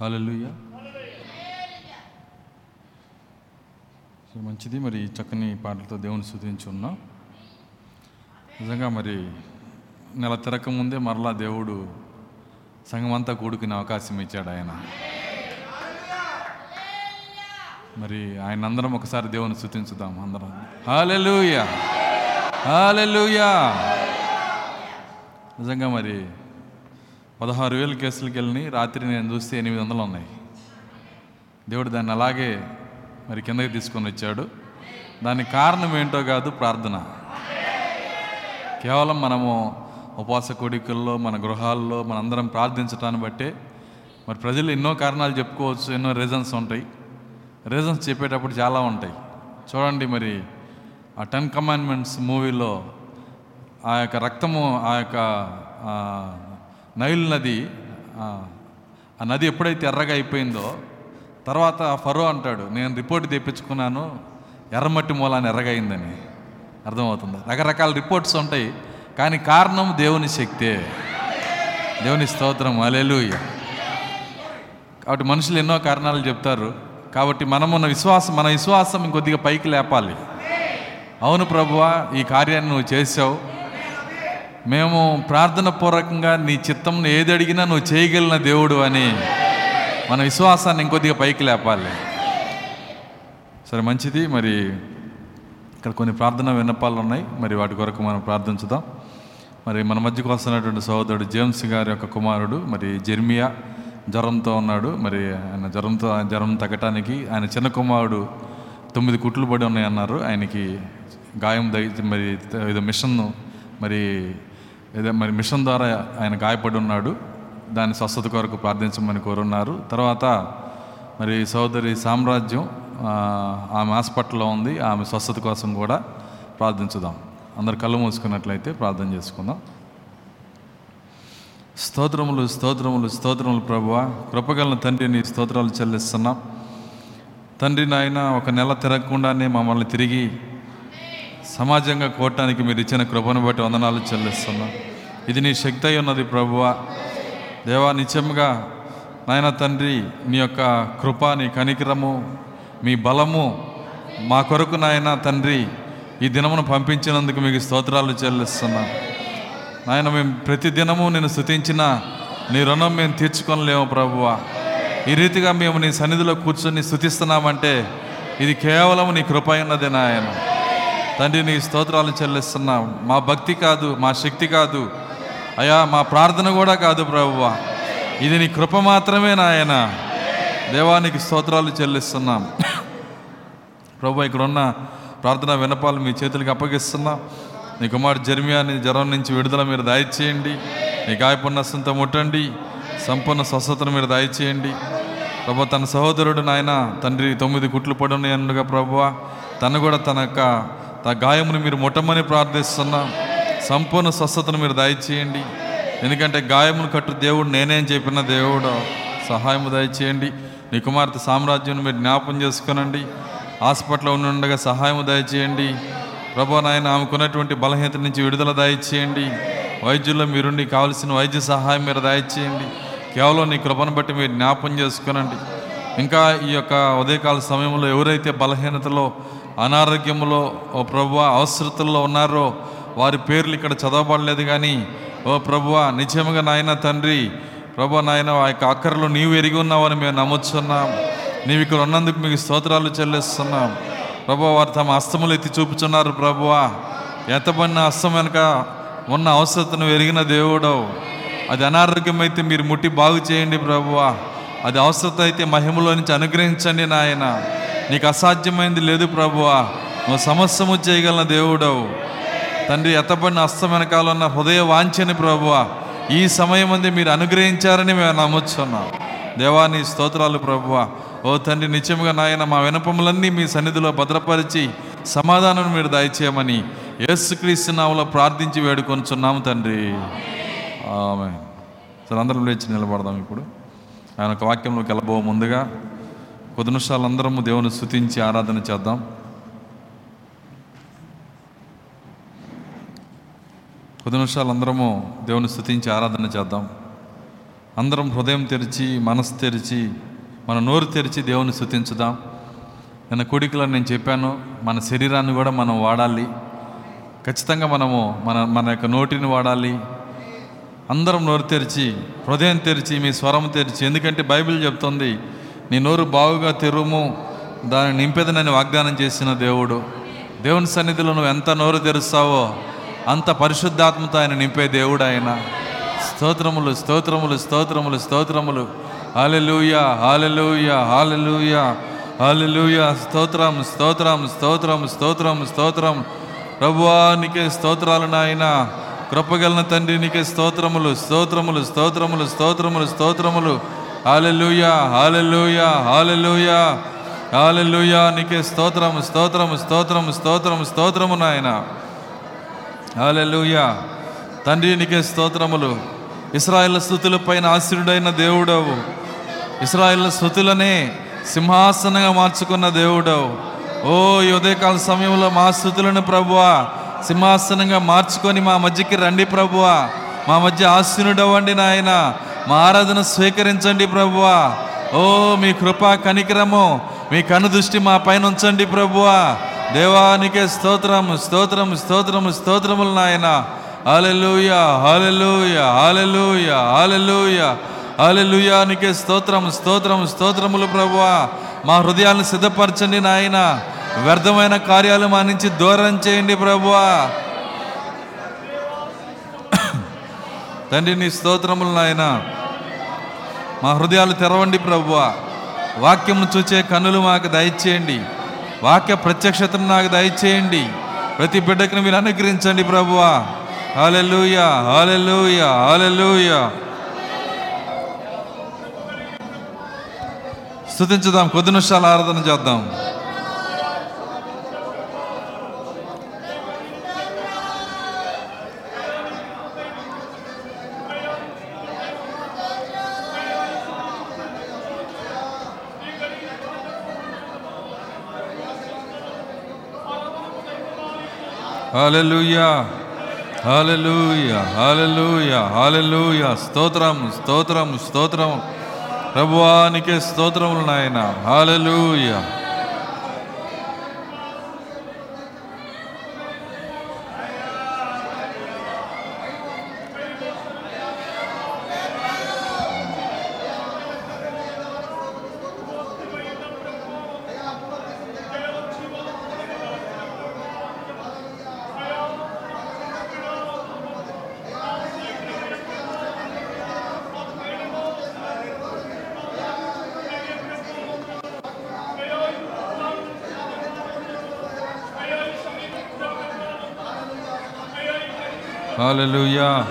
హాలూయ so మంచిది. మరి చక్కని పాటలతో దేవుని స్థుతించి ఉన్నాం నిజంగా మరి నెల తిరక ముందే మరలా దేవుడు సంఘమంతా కూడుకునే అవకాశం ఇచ్చాడు ఆయన. మరి ఆయన అందరం ఒకసారి దేవుని స్థుతించుదాం అందరం. హాలెలుయా హాలెలుయా నిజంగా మరి పదహారు వేలు కేసులకి వెళ్ళి రాత్రి నేను చూస్తే ఎనిమిది వందలు ఉన్నాయి. దేవుడు దాన్ని అలాగే మరి కిందకి తీసుకొని వచ్చాడు. దానికి కారణం ఏంటో కాదు ప్రార్థన. కేవలం మనము ఉపవాస కోడికల్లో మన గృహాల్లో మనందరం ప్రార్థించటాన్ని బట్టే మరి ప్రజలు ఎన్నో కారణాలు చెప్పుకోవచ్చు ఎన్నో రీజన్స్ ఉంటాయి. రీజన్స్ చెప్పేటప్పుడు చాలా ఉంటాయి. చూడండి మరి ఆ టెన్ కమాండ్మెంట్స్ మూవీలో ఆ యొక్క రక్తము ఆ యొక్క నైల్ నది ఆ, నది ఎప్పుడైతే ఎర్రగా అయిపోయిందో తర్వాత ఫరో అంటాడు నేను రిపోర్ట్ తెప్పించుకున్నాను ఎర్రమట్టి మూలాన్ని ఎర్రగైందని. అర్థమవుతుంది? రకరకాల రిపోర్ట్స్ ఉంటాయి కానీ కారణం దేవుని శక్తే. దేవుని స్తోత్రం అలెలు కాబట్టి మనుషులు ఎన్నో కారణాలు చెప్తారు కాబట్టి మనమున్న విశ్వాసం మన విశ్వాసం ఇంకొద్దిగా పైకి లేపాలి. అవును ప్రభువా ఈ కార్యాన్ని నువ్వు చేసావు మేము ప్రార్థన పూర్వకంగా నీ చిత్తం ఏది అడిగినా నువ్వు చేయగలిగిన దేవుడు అని మన విశ్వాసాన్ని ఇంకొద్దిగా పైకి లేపాలి. సరే మంచిది. మరి ఇక్కడ కొన్ని ప్రార్థన విన్నపాలు ఉన్నాయి. మరి వాటి కొరకు మనం ప్రార్థించుదాం. మరి మన మధ్యకు వస్తున్నటువంటి సహోదరుడు జేమ్స్ గారి యొక్క కుమారుడు మరి జెర్మియా జ్వరంతో ఉన్నాడు. మరి ఆయన జ్వరంతో జ్వరం తగ్గటానికి ఆయన చిన్న కుమారుడు తొమ్మిది కుట్లు పడి ఉన్నాయి అన్నారు ఆయనకి గాయం దగి మరి ఏదో మిషన్ను మరి ఏదో మరి మిషన్ ద్వారా ఆయన గాయపడి ఉన్నాడు. దాని స్వస్థత కొరకు ప్రార్థించమని కోరున్నారు. తర్వాత మరి సోదరి సామ్రాజ్యం ఆమె హాస్పిటల్లో ఉంది. ఆమె స్వస్థత కోసం కూడా ప్రార్థించుదాం. అందరు కళ్ళు మూసుకున్నట్లయితే ప్రార్థన చేసుకుందాం. స్తోత్రములు స్తోత్రములు స్తోత్రములు ప్రభువ. కృపగలన తండ్రి నీ స్తోత్రాలు చెల్లిస్తున్నాం. తండ్రి నాయన ఒక నెల తిరగకుండానే మమ్మల్ని తిరిగి సమాజంగా కోవటానికి మీరు ఇచ్చిన కృపను బట్టి వందనాలు చెల్లిస్తున్నాం. ఇది నీ శక్తి అయి ఉన్నది ప్రభువ. దేవా నిత్యముగా నాయన తండ్రి నీ యొక్క కృప నీ కనికరము మీ బలము మా కొరకు నాయన తండ్రి ఈ దినమును పంపించినందుకు మీకు స్తోత్రాలు చెల్లిస్తున్నాం. నాయన మేము ప్రతి దినము నేను స్థుతించిన నీ రుణం మేము తీర్చుకొనలేము ప్రభువా. ఈ రీతిగా మేము నీ సన్నిధిలో కూర్చొని స్థుతిస్తున్నామంటే ఇది కేవలం నీ కృప ఉన్నది నాయన. తండ్రి నీ స్తోత్రాలు చెల్లిస్తున్నాం. మా భక్తి కాదు మా శక్తి కాదు అయా మా ప్రార్థన కూడా కాదు ప్రభువ. ఇది నీ కృప మాత్రమే నాయన. దేవానికి స్తోత్రాలు చెల్లిస్తున్నాం. ప్రభు ఇక్కడున్న ప్రార్థన వినపాలు మీ చేతులకు అప్పగిస్తున్నాం. నీ కుమార్ జర్మియాని జ్వరం నుంచి విడుదల మీరు దయచేయండి నీ గాయపున్నస్తంతో ముట్టండి. సంపూర్ణ స్వస్థతను మీరు దయచేయండి ప్రభు తన సహోదరుడు నాయన తండ్రి తొమ్మిది కుట్లు పడున్నాయనుగా ప్రభువ తను కూడా తన యొక్క తన గాయమును మీరు ముట్టమని ప్రార్థిస్తున్నాం. సంపూర్ణ స్వస్థతను మీరు దయచేయండి. ఎందుకంటే గాయమును కట్టు దేవుడు నేనేం చెప్పిన దేవుడు సహాయము దయచేయండి. నీ కుమార్తె సామ్రాజ్యం మీరు జ్ఞాపం చేసుకునండి. హాస్పిటల్లో ఉండగా సహాయం దయచేయండి. ప్రభా నాయన ఆమెకున్నటువంటి బలహీనత నుంచి విడుదల దయచేయండి. వైద్యుల్లో మీరుండి కావలసిన వైద్య సహాయం మీరు దయచేయండి. కేవలం నీ కృపను బట్టి మీరు జ్ఞాపం చేసుకునండి. ఇంకా ఈ యొక్క ఉదయకాల సమయంలో ఎవరైతే బలహీనతలో అనారోగ్యంలో ఓ ప్రభు అవసరతల్లో ఉన్నారో వారి పేర్లు ఇక్కడ చదవబడలేదు కానీ ఓ ప్రభువ నిజముగా నాయన తండ్రి ప్రభు నాయన ఆ యొక్క అక్కర్లు నీవు ఎరిగి ఉన్నావని మేము నమ్ముతున్నాం నీవు ఇక్కడ ఉన్నందుకు మీకు స్తోత్రాలు చెల్లిస్తున్నాం. ప్రభు వారు తమ అస్తములు ఎత్తి చూపుచున్నారు ప్రభువా. ఎంతబడిన అస్తం వెనుక ఉన్న అవసరతను ఎరిగిన దేవుడవు. అది అనారోగ్యమైతే మీరు ముట్టి బాగు చేయండి ప్రభువా. అది అవసరత అయితే మహిమలో నుంచి అనుగ్రహించండి నాయన. నీకు అసాధ్యమైంది లేదు ప్రభువా. నువ్వు సమస్యము చేయగలన దేవుడవు. తండ్రి ఎత్తబడిన అస్తం వెనకాల ఉన్న హృదయ వాంఛని ప్రభువ ఈ సమయం అంది మీరు అనుగ్రహించారని మేము నమ్ముచున్నాం. దేవాని స్తోత్రాలు ప్రభువ. ఓ తండ్రి నిత్యముగా నాయన మా వినపములన్నీ మీ సన్నిధిలో భద్రపరిచి సమాధానం మీరు దయచేయమని యేసుక్రీస్తు ప్రార్థించి వేడుకొంచున్నాము తండ్రి. ఆమె సరే అందరం లేచి నిలబడదాం ఇప్పుడు. ఆయన ఒక వాక్యంలోకి వెళ్ళబో ముందుగా. కొద్ది నిమిషాలు అందరము దేవుని స్థుతించి ఆరాధన చేద్దాం. కొద్ది నిమిషాలు అందరము దేవుని స్థుతించి ఆరాధన చేద్దాం. అందరం హృదయం తెరిచి మనసు తెరిచి మన నోరు తెరిచి దేవుని స్థుతించుదాం. నిన్న కోడికలో నేను చెప్పాను మన శరీరాన్ని కూడా మనం వాడాలి. ఖచ్చితంగా మనము మన మన యొక్క నోటిని వాడాలి. అందరం నోరు తెరిచి హృదయం తెరిచి మీ స్వరం తెరిచి ఎందుకంటే బైబిల్ చెప్తుంది నీ నోరు బావుగా తెరుము దాన్ని నింపేదనని వాగ్దానం చేసిన దేవుడు. దేవుని సన్నిధిలో నువ్వు ఎంత నోరు తెరుస్తావో అంత పరిశుద్ధాత్మతో ఆయన నింపే దేవుడు ఆయన స్తోత్రములు స్తోత్రములు స్తోత్రములు స్తోత్రములు. హాలెలూయ హాలెలూయ హాలెలూయ హాలెలూయ స్తోత్రం స్తోత్రం స్తోత్రం స్తోత్రం స్తోత్రం. ప్రభువా నీకే స్తోత్రాలు నాయన. కృపగలన తండ్రి నీకే స్తోత్రములు స్తోత్రములు స్తోత్రములు స్తోత్రములు స్తోత్రములు. హాలెలూయ హాలెలూయ హాలెలూయ హాలెలూయ నీకే స్తోత్రం స్తోత్రం స్తోత్రం స్తోత్రం స్తోత్రము నాయన. హాలెలూయా తండ్రి నీకే స్తోత్రములు. ఇస్రాయేల్ స్థుతుల పైన ఆశ్రుడైన దేవుడవు. ఇస్రాయల్ స్థుతులనే సింహాసనంగా మార్చుకున్న దేవుడవు. ఓ ఈ ఉదయకాల సమయంలో మా స్థుతులను ప్రభువా సింహాసనంగా మార్చుకొని మా మధ్యకి రండి ప్రభువా. మా మధ్య ఆశీనుడవ్వండి నాయన. మా ఆరాధన స్వీకరించండి ప్రభువా. ఓ మీ కృపా కనికరము మీ కనుదృష్టి మా పైన ఉంచండి ప్రభువా. దేవానికే స్తోత్రం స్తోత్రం స్తోత్రము స్తోత్రములు నాయన. Hallelujah hallelujah hallelujah hallelujah hallelujah స్తోత్రం స్తోత్రం స్తోత్రములు ప్రభువా. మా హృదయాలను సిద్ధపరచండి నాయన. వ్యర్థమైన కార్యాలు మా నుంచి దూరం చేయండి ప్రభువా. తండ్రి నీ స్తోత్రములు నాయన. మా హృదయాలు తెరవండి ప్రభువా. వాక్యము చూచే కన్నులు మాకు దయచేయండి. వాక్య ప్రత్యక్షతను నాకు దయచేయండి. ప్రతి బిడ్డకుని మీరు అనుగ్రహించండి ప్రభువా. హాలెలూయా హాలెలూయా హాలెలూయా స్థుతించుదాం కొద్ది నిమిషాలు ఆరాధన చేద్దాం. హాలెలూయా హాలెలూయా హాలెలూయా హాలెలూయా స్తోత్రం స్తోత్రం స్తోత్రం ప్రభువానికే స్తోత్రములు నాయన hallelujah hallelujah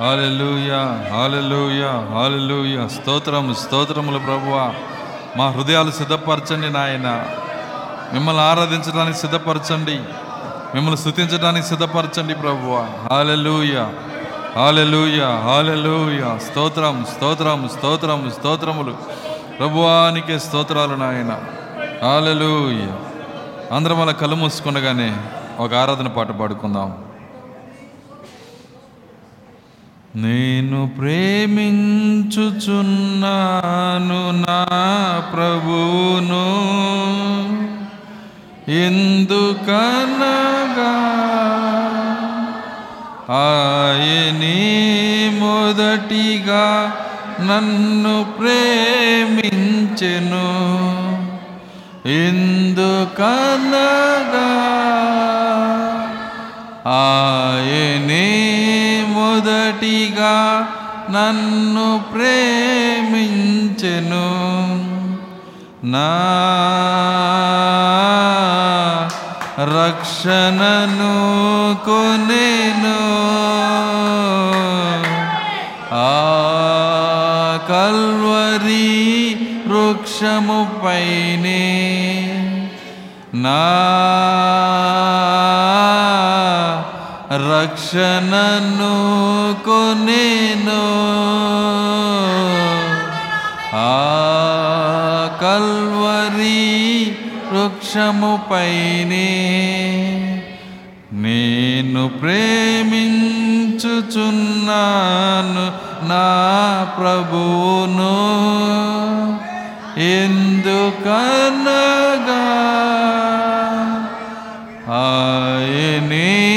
hallelujah hallelujah hallelujah స్తోత్రము స్తోత్రములు ప్రభువా. మా హృదయాలు సిద్ధపరచండి నాయన. మిమ్మల్ని ఆరాధించడానికి సిద్ధపరచండి. మిమ్మల్ని స్థుతించడానికి సిద్ధపరచండి ప్రభువ. హాలెలూయా హాలెలూయా హాలెలూయా స్తోత్రం స్తోత్రం స్తోత్రం స్తోత్రములు. ప్రభువానికే స్తోత్రాలు నాయన. హాలెలూయా అందరం అలా కళ్ళు మూసుకుండగానే ఒక ఆరాధన పాట పాడుకుందాం. నేను ప్రేమించుచున్నాను నా ప్రభును ఎందుకనగా ఆయని మొదటిగా నన్ను ప్రేమించెను. ఎందుకనగా ఆయనే మొదటిగా నన్ను ప్రేమించెను నా రక్షణను కొనేను ఆ కల్వరి వృక్షము పైనే నా రక్షణను కొనేను. ఆ కల్వరి వృక్షముపైనే నేను ప్రేమించుచున్నాను నా ప్రభువును. ఎందుకనగా ఆయనే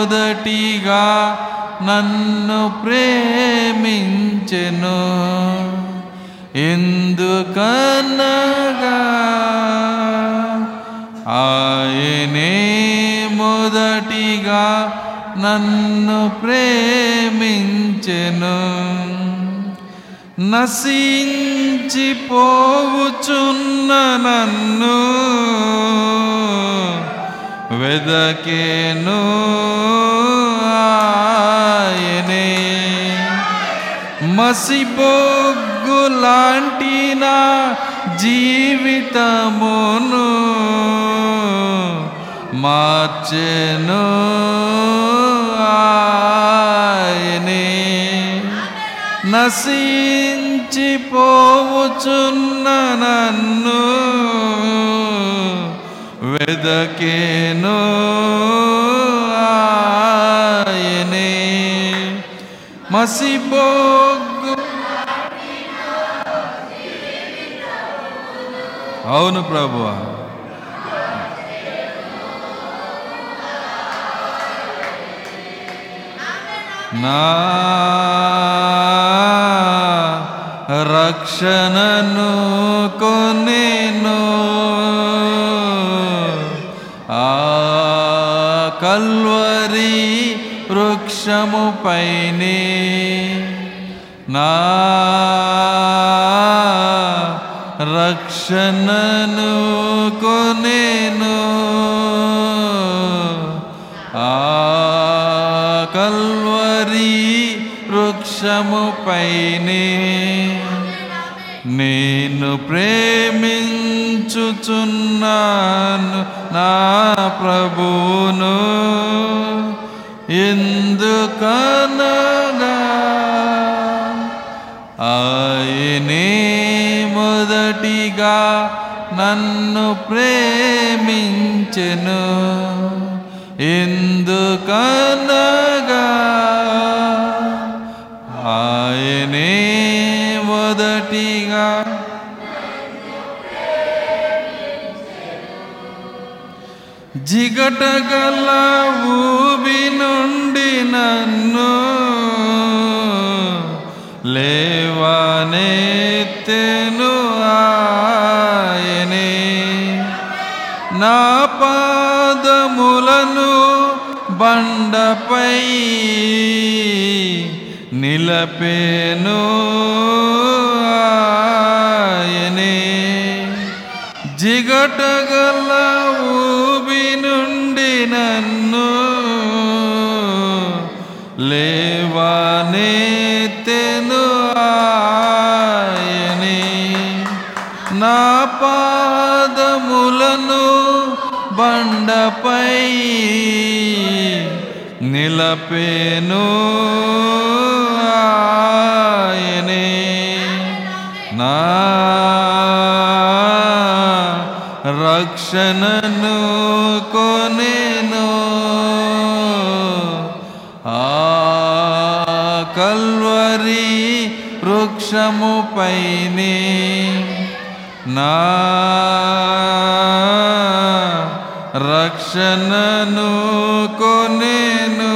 మొదటిగా నన్ను ప్రేమించెను. ఎందుకనగా ఆయనే మొదటిగా నన్ను ప్రేమించెను. నశించిపోవుచున్న నన్ను. వెదకేను ఆయనే. మసిబొగ్గు లాంటి నా జీవితమును మార్చెను ఆయనే. నశించిపోవుచున్న నన్ను వెదకేను ఆయనే మసిబొగ్గు అవును ప్రభువా నా రక్షణను కొనేను వృక్షము పైనే నా రక్షణను కొనేను. ఆ కల్వరి వృక్షము పైనే నేను ప్రేమించుచున్నాను నా ప్రభును ఎన్ ఎందుకనగా ఆయనే మొదటిగా నన్ను ప్రేమించెను. ఎందుకనగా జిగటగల ఊబి నుండి నన్ను లేవనెత్తెను ఆయనే. నా పాదములను బండపై నిలపేను ఆయనే. జిగటగల ఊబి నన్ను లేవనెత్తెను ఆయనే. నా పాదములను బండపై నిలపేను ఆయనే. నా రక్షణను కొని వృక్షము పైనే నా రక్షణను కొనేను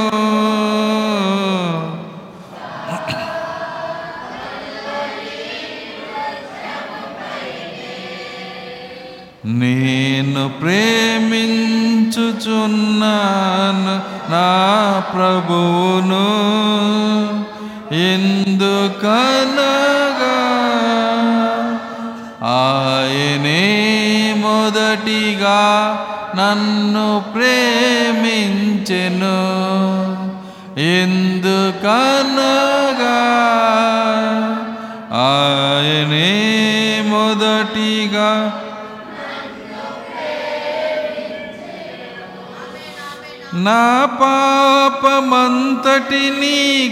నేను ప్రేమించుచున్నాను నా ప్రభువును ఎందుకనగా ఒక్కటిగా నన్ను ప్రేమించెను. ఎందుకనగా ఆయనే మొదటిగా నా పాపమంతటినీ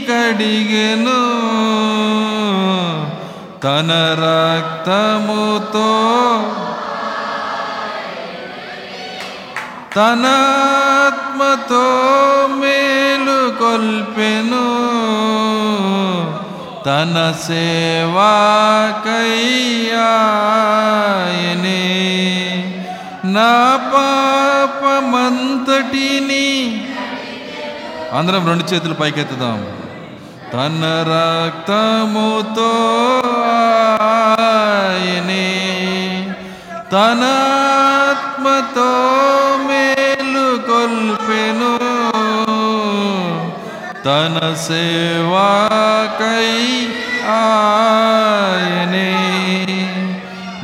కడిగెను తన రక్తముతో తన ఆత్మతో మేలు కొల్పెను. తన సేవాకయ్యాయనే నా పాపమంతటిని అందరం రెండు చేతులు పైకెత్తుదాం. తన రక్తముతో ఆయనే. తనాత్మతో तन सेवा कई आयने।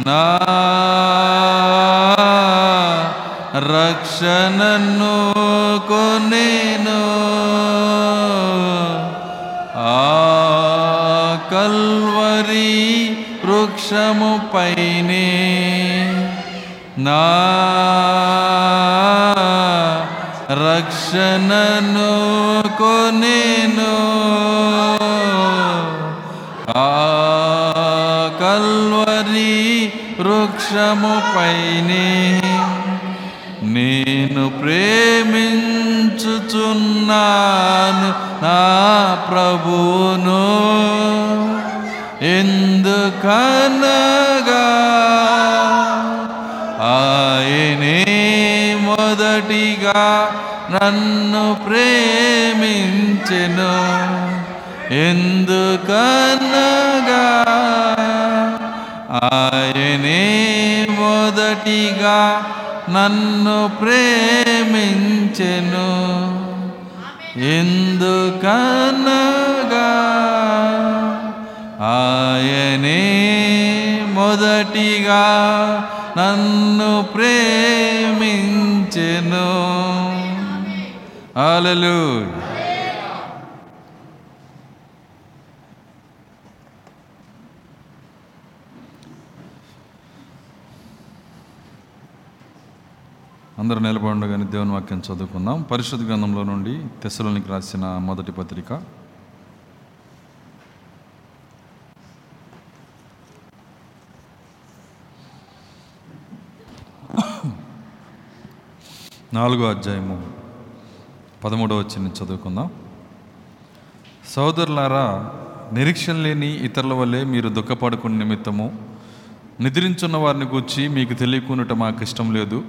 ना रक्षनो कुनेनु आकल्वरी वृक्षमुपैने ना రక్షణను కొనేను. ఆ కల్వరి వృక్షముపైనే నేను ప్రేమించుచున్నాను నా ప్రభువును. ఎందుకనగా మొదటిగా నన్ను ప్రేమించెను. ఎందుకనగా ఆయనే మొదటిగా నన్ను ప్రేమించెను. ఎందుకనగా ఆయనే మొదటిగా నన్ను ప్రేమించెను. అలలు అందరూ నిలబడి ఉండగానే దేవుని వాక్యం చదువుకుందాం. పరిశుద్ధ గ్రంథంలో నుండి తెసలోనికి రాసిన మొదటి పత్రిక. నాలుగో అధ్యాయము పదమూడవ వచ్చిన చదువుకుందాం. సోదరులారా నిరీక్షణ లేని ఇతరుల వల్లే మీరు దుఃఖపడుకున్న నిమిత్తము నిద్రించున్న వారిని గూర్చి మీకు తెలియకునుట మాకు ఇష్టం లేదు.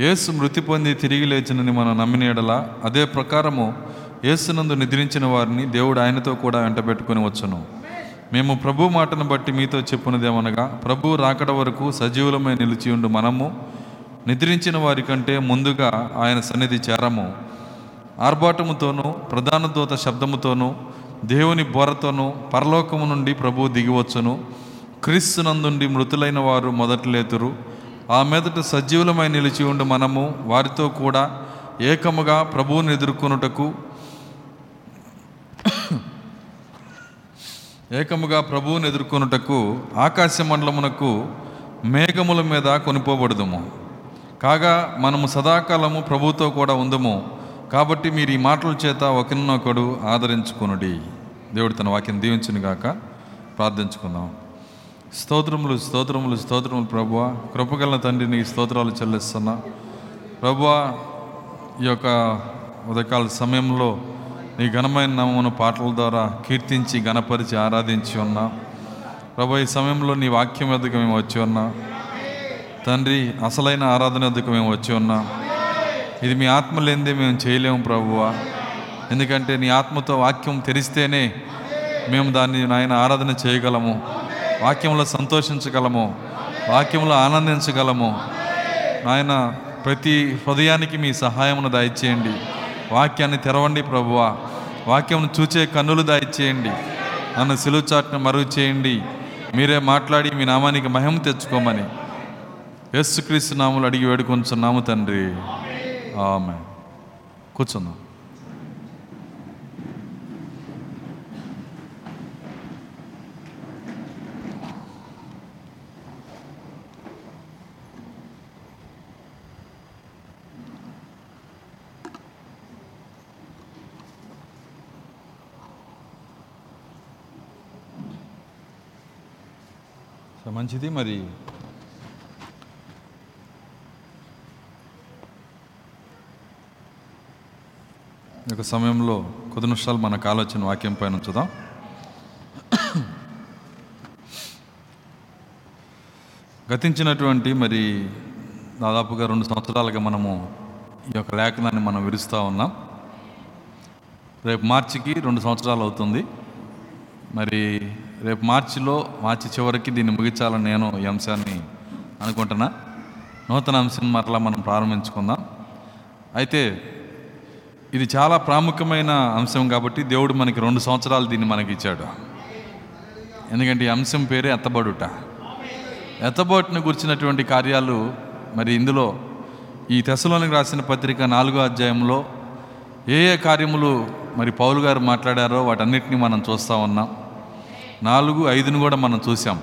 యేసు మృతి పొంది తిరిగి లేచినని మనం నమ్మిన ఎడల అదే ప్రకారము యేసునందు నిద్రించిన వారిని దేవుడు ఆయనతో కూడా వెంటబెట్టుకొని వచ్చును. మేము ప్రభు మాటను బట్టి మీతో చెప్పున్నదేమనగా ప్రభు రాకడ వరకు సజీవులమై నిలిచి ఉండు మనము నిద్రించిన వారి కంటే ముందుగా ఆయన సన్నిధి చేరము. ఆర్భాటముతోనూ ప్రధాన దూత శబ్దముతోనూ దేవుని బోరతోనూ పరలోకము నుండి ప్రభు దిగివచ్చును. క్రీస్తునందుండి మృతులైన వారు మొదట్లేతురు ఆ మీదట సజీవులమై నిలిచి ఉండి మనము వారితో కూడా ఏకముగా ప్రభువుని ఎదుర్కొనుటకు ఏకముగా ప్రభువుని ఎదుర్కొనుటకు ఆకాశ మండలమునకు మేఘముల మీద కొనిపోబడదుము. కాగా మనము సదాకాలము ప్రభుతో కూడా ఉందము. కాబట్టి మీరు ఈ మాటల చేత ఒకరినొకడు ఆదరించుకొనుడి. దేవుడు తన వాక్యం దీవించును గాక. ప్రార్థించుకుందాం. స్తోత్రములు స్తోత్రములు స్తోత్రములు ప్రభువ. కృపగల తండ్రి నీ స్తోత్రాలు చెల్లిస్తున్నా. ప్రభువ ఈ యొక్క ఉదయకాల సమయంలో నీ ఘనమైన నామమును పాటల ద్వారా కీర్తించి గణపరిచి ఆరాధించి ఉన్నా. ప్రభు ఈ సమయంలో నీ వాక్యం ఎదుగు మేము వచ్చి ఉన్నా. తండ్రి అసలైన ఆరాధన ఎదుగు మేము వచ్చి ఉన్నా. ఇది మీ ఆత్మ లేనిదే మేము చేయలేము ప్రభువా. ఎందుకంటే నీ ఆత్మతో వాక్యం తెరిస్తేనే మేము దాన్ని నాయన ఆరాధన చేయగలము. వాక్యంలో సంతోషించగలము. వాక్యంలో ఆనందించగలము. నాయన ప్రతి హృదయానికి మీ సహాయమును దయచేయండి. వాక్యాన్ని తెరవండి ప్రభువా. వాక్యం చూచే కన్నులు దయచేయండి నన్ను సిలువు చాట్ను మరుగు చేయండి. మీరే మాట్లాడి మీ నామానికి మహిమ తెచ్చుకోమని యేసుక్రీస్తు నాములు అడిగి వేడుకొంచున్నాము తండ్రి. ఆమె కూర్చుందాం. మంచిది మరి యొక్క సమయంలో కొద్ది నిమిషాలు మనకు ఆలోచన వాక్యం పైన ఉంచుదాం. గతించినటువంటి మరి దాదాపుగా రెండు సంవత్సరాలుగా మనము ఈ యొక్క లేఖనాన్ని మనం విరుస్తూ ఉన్నాం. రేపు మార్చికి రెండు సంవత్సరాలు అవుతుంది. మరి రేపు మార్చిలో మార్చి చివరికి దీన్ని ముగించాలని నేను ఈ అంశాన్ని అనుకుంటున్నా. నూతన అంశం మరలా మనం ప్రారంభించుకుందాం. అయితే ఇది చాలా ప్రాముఖ్యమైన అంశం కాబట్టి దేవుడు మనకి రెండు సంవత్సరాలు దీన్ని మనకి ఇచ్చాడు. ఎందుకంటే ఈ అంశం పేరే ఎత్తబడుట. ఎత్తబోటును గురించినటువంటి కార్యాలు మరి ఇందులో ఈ తెశలోనికి రాసిన పత్రిక నాలుగో అధ్యాయంలో ఏ ఏ కార్యములు మరి పౌలు గారు మాట్లాడారో వాటన్నిటిని మనం చూస్తూ ఉన్నాం. నాలుగు ఐదును కూడా మనం చూసాం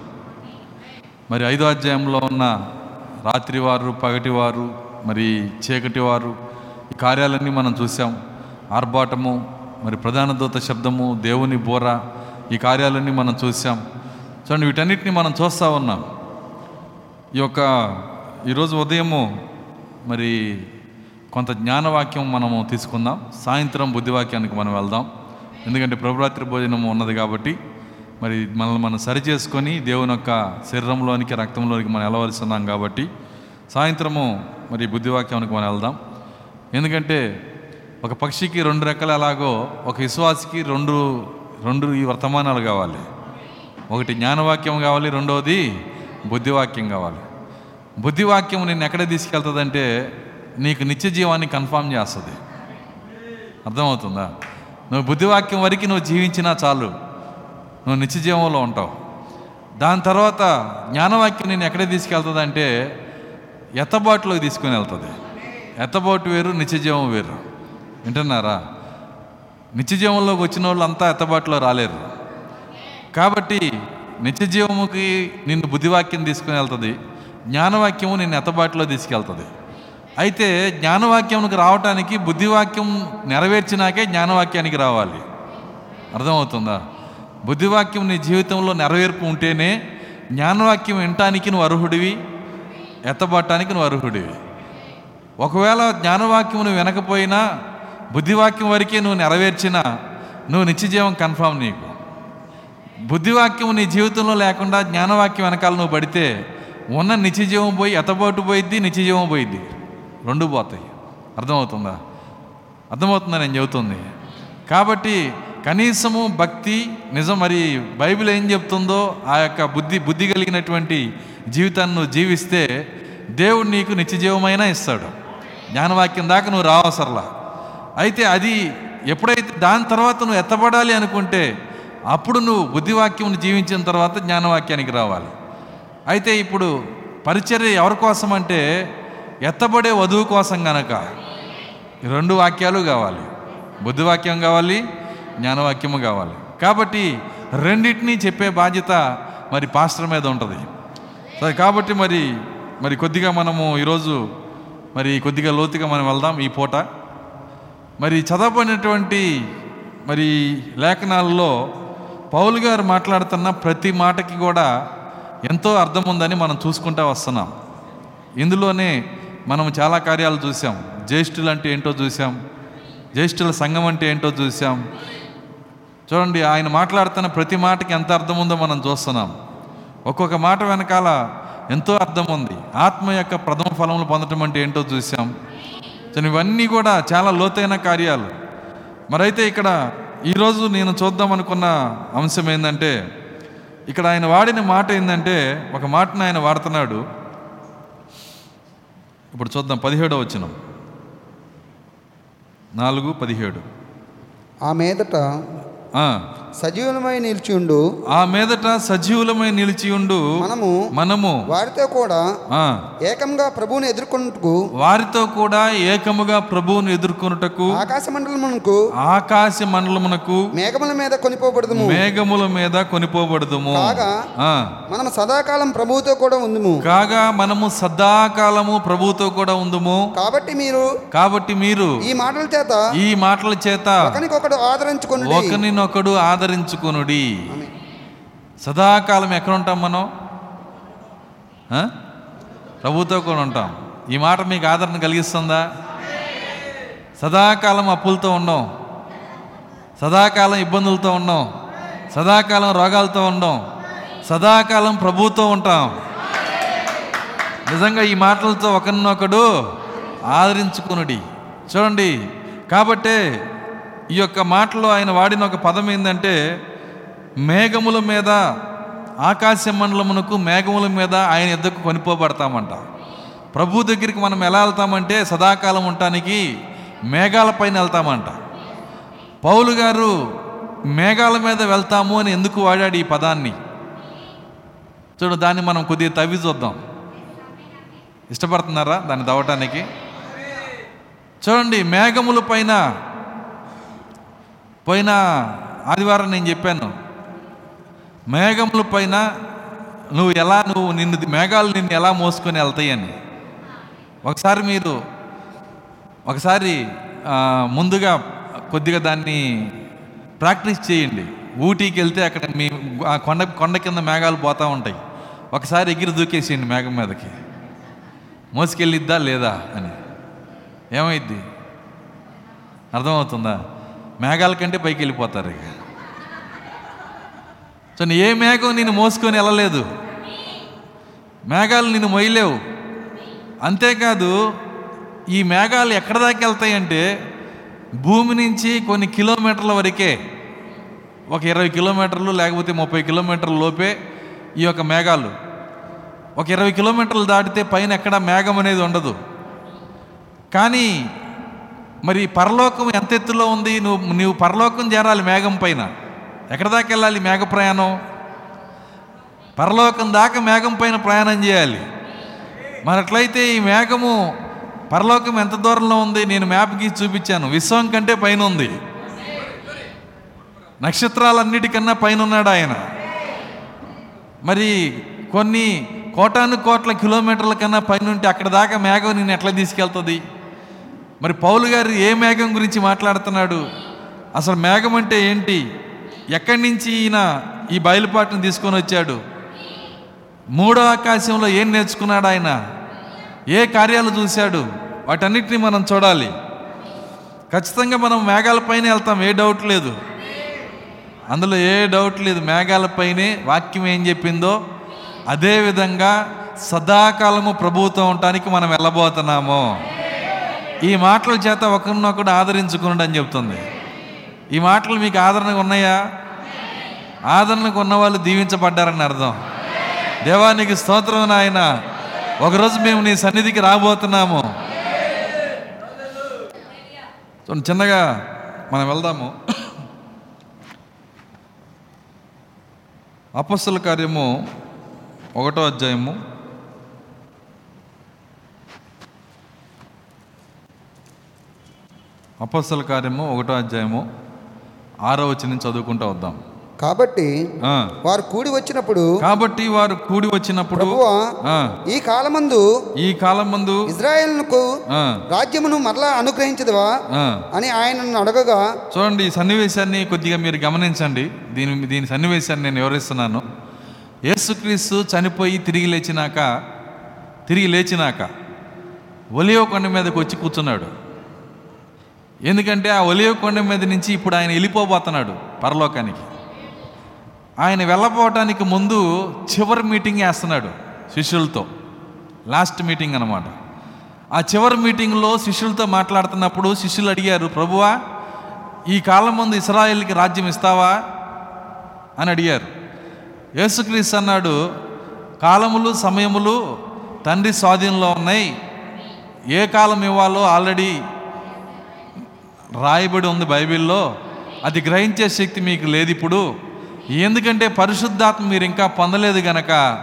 మరి ఐదో అధ్యాయంలో ఉన్న రాత్రివారు పగటివారు మరి చీకటివారు ఈ కార్యాలన్నీ మనం చూసాం ఆర్భాటము మరి ప్రధాన దూత శబ్దము దేవుని బోర ఈ కార్యాలన్నీ మనం చూసాం చూడండి వీటన్నిటిని మనం చూస్తూ ఉన్నాం. ఈ యొక్క ఈరోజు ఉదయము మరి కొంత జ్ఞానవాక్యం మనము తీసుకుందాం. సాయంత్రం బుద్ధివాక్యానికి మనం వెళ్దాం. ఎందుకంటే ప్రభురాత్రి భోజనం ఉన్నది కాబట్టి మరి మనల్ని మనం సరి చేసుకొని దేవుని యొక్క శరీరంలోనికి రక్తంలోనికి మనం వెళ్ళవలసి ఉన్నాం కాబట్టి సాయంత్రము మరి బుద్ధివాక్యానికి మనం వెళ్దాం. ఎందుకంటే ఒక పక్షికి రెండు రెక్కలు ఎలాగో ఒక విశ్వాసికి రెండు రెండు ఈ వర్తమానాలు కావాలి. ఒకటి జ్ఞానవాక్యం కావాలి రెండవది బుద్ధివాక్యం కావాలి. బుద్ధివాక్యం నిన్ను ఎక్కడ తీసుకెళ్తుందంటే నీకు నిత్య జీవాన్ని కన్ఫామ్ చేస్తుంది. అర్థమవుతుందా? నువ్వు బుద్ధివాక్యం వరకు నువ్వు జీవించినా చాలు. నువ్వు నిత్య జీవంలో ఉంటావు. దాని తర్వాత జ్ఞానవాక్యం నేను ఎక్కడ తీసుకెళ్తుందంటే ఎత్తబాటులోకి తీసుకుని వెళ్తుంది. ఎత్తబాటు వేరు నిత్యజీవం వేరు. వింటున్నారా? నిత్యజీవంలోకి వచ్చిన వాళ్ళు అంతా ఎత్తబాటులో రాలేరు. కాబట్టి నిత్యజీవముకి నిన్ను బుద్ధివాక్యం తీసుకుని వెళ్తుంది జ్ఞానవాక్యము నిన్ను ఎత్తబాటులో తీసుకెళ్తుంది. అయితే జ్ఞానవాక్యంకి రావటానికి బుద్ధివాక్యం నెరవేర్చినాకే జ్ఞానవాక్యానికి రావాలి. అర్థమవుతుందా? బుద్ధివాక్యం నీ జీవితంలో నెరవేర్పు ఉంటేనే జ్ఞానవాక్యం వినటానికి నువ్వు అర్హుడివి ఎత్తబడటానికి నువ్వు అర్హుడివి. ఒకవేళ జ్ఞానవాక్యం నువ్వు వినకపోయినా బుద్ధివాక్యం వరకే నువ్వు నెరవేర్చినా నువ్వు నిత్యజీవం కన్ఫామ్ నీకు. బుద్ధివాక్యం నీ జీవితంలో లేకుండా జ్ఞానవాక్యం వెనకాల నువ్వు పడితే ఉన్న నిత్యజీవం పోయి ఎతబాటు పోయిద్ది నిత్యజీవం పోయిద్ది. రెండు పోతాయి. అర్థమవుతుందా? అర్థమవుతుందా నేను చెబుతుంది? కాబట్టి కనీసము భక్తి నిజం మరి బైబిల్ ఏం చెప్తుందో ఆ యొక్క బుద్ధి బుద్ధి కలిగినటువంటి జీవితాన్ని నువ్వు జీవిస్తే దేవుడు నీకు నిత్యజీవమైనా ఇస్తాడు. జ్ఞానవాక్యం దాకా నువ్వు రావసరలా అయితే అది ఎప్పుడైతే దాని తర్వాత నువ్వు ఎత్తబడాలి అనుకుంటే అప్పుడు నువ్వు బుద్ధివాక్యం జీవించిన తర్వాత జ్ఞానవాక్యానికి రావాలి. అయితే ఇప్పుడు పరిచర్య ఎవరి కోసం అంటే ఎత్తబడే వధువు కోసం గనక. రెండు వాక్యాలు కావాలి. బుద్ధివాక్యం కావాలి జ్ఞానవాక్యము కావాలి. కాబట్టి రెండింటినీ చెప్పే బాధ్యత మరి పాస్టర్ మీద ఉంటుంది. సరే కాబట్టి మరి మరి కొద్దిగా మనము ఈరోజు మరి కొద్దిగా లోతుగా మనం వెళ్దాం ఈ పూట. మరి చదవబడినటువంటి మరి లేఖనాల్లో పౌలు గారు మాట్లాడుతున్న ప్రతి మాటకి కూడా ఎంతో అర్థం ఉందని మనం చూసుకుంటా వస్తున్నాం. ఇందులోనే మనం చాలా కార్యాలు చూసాం జ్యేష్ఠులు అంటే ఏంటో చూసాం జ్యేష్ఠుల సంఘం అంటే ఏంటో చూసాం చూడండి ఆయన మాట్లాడుతున్న ప్రతి మాటకి ఎంత అర్థం ఉందో మనం చూస్తున్నాం. ఒక్కొక్క మాట వెనకాల ఎంతో అర్థం ఉంది ఆత్మ యొక్క ప్రథమ ఫలములు పొందటం అంటే ఏంటో చూసాం సో ఇవన్నీ కూడా చాలా లోతైన కార్యాలు. మరైతే ఇక్కడ ఈరోజు నేను చూద్దాం అనుకున్న అంశం ఏంటంటే ఇక్కడ ఆయన వాడిన మాట ఏంటంటే ఒక మాటను ఆయన వాడుతున్నాడు. ఇప్పుడు చూద్దాం పదిహేడో వచ్చిన నాలుగు పదిహేడు. ఆ మీదట ఆ, సజీవమై నిలిచియుండు. ఆ మీదట సజీవులమై నిలిచి ఉండు మనము మనము వారితో కూడా ఆ, ఏకంగా ప్రభువుని ఎదుర్కొన్నట్టుకు వారితో కూడా ఏకముగా ప్రభువును ఎదుర్కొనుటకు ఆకాశ మండలమునకు ఆకాశ మండలమునకు మేఘముల మీద కొనిపోబడదుము. మేఘముల మీద కొనిపోబడదుము. కాగా మనం సదాకాలం ప్రభువుతో కూడా ఉందుము. కాగా మనము సదాకాలము ప్రభువుతో కూడా ఉందుము. కాబట్టి మీరు కాబట్టి మీరు ఈ మాటల చేత ఈ మాటల చేత ఒకరికొకడు ఆదరించుకొనుడి. ఒకరినొకడు ఆదరించుకొనుడి. సదాకాలం ఎక్కడ ఉంటాం మనం? ప్రభుతో కూడా ఉంటాం. ఈ మాట మీకు ఆదరణ కలిగిస్తుందా? సదాకాలం అప్పులతో ఉండం సదాకాలం ఇబ్బందులతో ఉండం సదాకాలం రోగాలతో ఉండం సదాకాలం ప్రభుతో ఉంటాం. నిజంగా ఈ మాటలతో ఒకరినొకడు ఆదరించుకునుడి. చూడండి. కాబట్టే ఈ యొక్క మాటలో ఆయన వాడిన ఒక పదం ఏంటంటే మేఘముల మీద ఆకాశ మండలమునకు మేఘముల మీద ఆయన ఎద్దకు కొనిపోబడతామంట. ప్రభు దగ్గరికి మనం ఎలా వెళ్తామంటే సదాకాలం ఉండటానికి మేఘాలపైన వెళ్తామంట. పౌలు గారు మేఘాల మీద వెళ్తాము అని ఎందుకు వాడాడు ఈ పదాన్ని? చూడు దాన్ని మనం కొద్దిగా తవ్వి చూద్దాం. ఇష్టపడుతున్నారా దాన్ని తవ్వటానికి? చూడండి మేఘముల పైన పోయిన ఆదివారం నేను చెప్పాను మేఘముల పైన నువ్వు ఎలా నువ్వు నిన్ను మేఘాలు నిన్ను ఎలా మోసుకొని వెళ్తాయని ఒకసారి మీరు ఒకసారి ముందుగా కొద్దిగా దాన్ని ప్రాక్టీస్ చేయండి. ఊటీకి వెళ్తే అక్కడ మీ ఆ కొండ కొండ కింద మేఘాలు పోతూ ఉంటాయి. ఒకసారి ఎగిరి దూకేసేయండి మేఘం మీదకి. మోసుకెళ్ళిద్దా లేదా అని. ఏమైద్ది? అర్థమవుతుందా? మేఘాల కంటే పైకి వెళ్ళిపోతారు ఇక. సో ఏ మేఘం నేను మోసుకొని వెళ్ళలేదు. మేఘాలు నిన్ను మొయ్యలేవు. అంతేకాదు ఈ మేఘాలు ఎక్కడ దాకా వెళ్తాయంటే భూమి నుంచి కొన్ని కిలోమీటర్ల వరకే ఒక ఇరవై కిలోమీటర్లు లేకపోతే ముప్పై కిలోమీటర్ల లోపే ఈ యొక్క మేఘాలు. ఒక ఇరవై కిలోమీటర్లు దాటితే పైన ఎక్కడ మేఘం అనేది ఉండదు. కానీ మరి పరలోకం ఎంత ఎత్తులో ఉంది? నువ్వు నువ్వు పరలోకం చేరాలి మేఘం పైన. ఎక్కడ దాకా వెళ్ళాలి మేఘ ప్రయాణం? పరలోకం దాకా మేఘం పైన ప్రయాణం చేయాలి. మరి అట్లయితే ఈ మేఘము పరలోకం ఎంత దూరంలో ఉంది? నేను మ్యాప్ గీసి చూపించాను. విశ్వం కంటే పైన ఉంది. నక్షత్రాలన్నిటికన్నా పైన ఉన్నాడు ఆయన. మరి కొన్ని కోటాను కోట్ల కిలోమీటర్ల కన్నా పైన ఉంటే అక్కడ దాకా మేఘం నేను ఎట్లా తీసుకెళ్తుంది? మరి పౌలు గారు ఏ మేఘం గురించి మాట్లాడుతున్నాడు? అసలు మేఘం అంటే ఏంటి? ఎక్కడి నుంచి ఈయన ఈ బయలుపాటును తీసుకొని వచ్చాడు? మూడో ఆకాశంలో ఏం నేర్చుకున్నాడు ఆయన? ఏ కార్యాలు చూశాడు? వాటన్నిటిని మనం చూడాలి. ఖచ్చితంగా మనం మేఘాలపైనే వెళ్తాం ఏ డౌట్ లేదు. అందులో ఏ డౌట్ లేదు మేఘాలపైనే వాక్యం ఏం చెప్పిందో? అదేవిధంగా సదాకాలము ప్రభుత్వం ఉండటానికి మనం వెళ్ళబోతున్నాము. ఈ మాటల చేత ఒకరినొకడు ఆదరించుకున్నాడు అని చెప్తుంది. ఈ మాటలు మీకు ఆదరణగా ఉన్నాయా? ఆదరణకు ఉన్న వాళ్ళు దీవించబడ్డారని అర్థం. దేవానికి స్తోత్రం నాయన. ఒకరోజు మేము నీ సన్నిధికి రాబోతున్నాము. చిన్నగా మనం వెళ్దాము. అపస్సుల కార్యము ఒకటో అధ్యాయము అపస్సుల కార్యము ఒకటో అధ్యాయము ఆరో వచ్చి నుంచి చదువుకుంటూ వద్దాం. కాబట్టి వారు కూడి వచ్చినప్పుడు కాబట్టి వారు కూడి వచ్చినప్పుడు ఈ కాలమందు ఈ కాలం ముందు ఇజ్రాయేలునకు ఆ, రాజ్యమును మరలా అనుగ్రహించదువా? అని ఆయనను అడగగా చూడండి ఈ సన్నివేశాన్ని కొద్దిగా మీరు గమనించండి. దీని దీని సన్నివేశాన్ని నేను వివరిస్తున్నాను. యేసుక్రీస్తు చనిపోయి తిరిగి లేచినాక తిరిగి లేచినాక ఒలియో కొండ మీదకి వచ్చి కూర్చున్నాడు. ఎందుకంటే ఆ ఒలివ కొండ మీద నుంచి ఇప్పుడు ఆయన వెళ్ళిపోబోతున్నాడు పరలోకానికి. ఆయన వెళ్ళపోవటానికి ముందు చివరి మీటింగ్ వేస్తున్నాడు శిష్యులతో. లాస్ట్ మీటింగ్ అనమాట ఆ చివరి మీటింగ్లో శిష్యులతో మాట్లాడుతున్నప్పుడు శిష్యులు అడిగారు ప్రభువా ఈ కాలం ముందు ఇస్రాయేల్కి రాజ్యం ఇస్తావా? అని అడిగారు. యేసుక్రీస్తు అన్నాడు కాలములు సమయములు తండ్రి స్వాధీనంలో ఉన్నాయి. ఏ కాలం ఇవ్వాలో ఆల్రెడీ రాయబడి ఉంది బైబిల్లో. అది గ్రహించే శక్తి మీకు లేదు ఇప్పుడు. ఎందుకంటే పరిశుద్ధాత్మ మీరు ఇంకా పొందలేదు గనక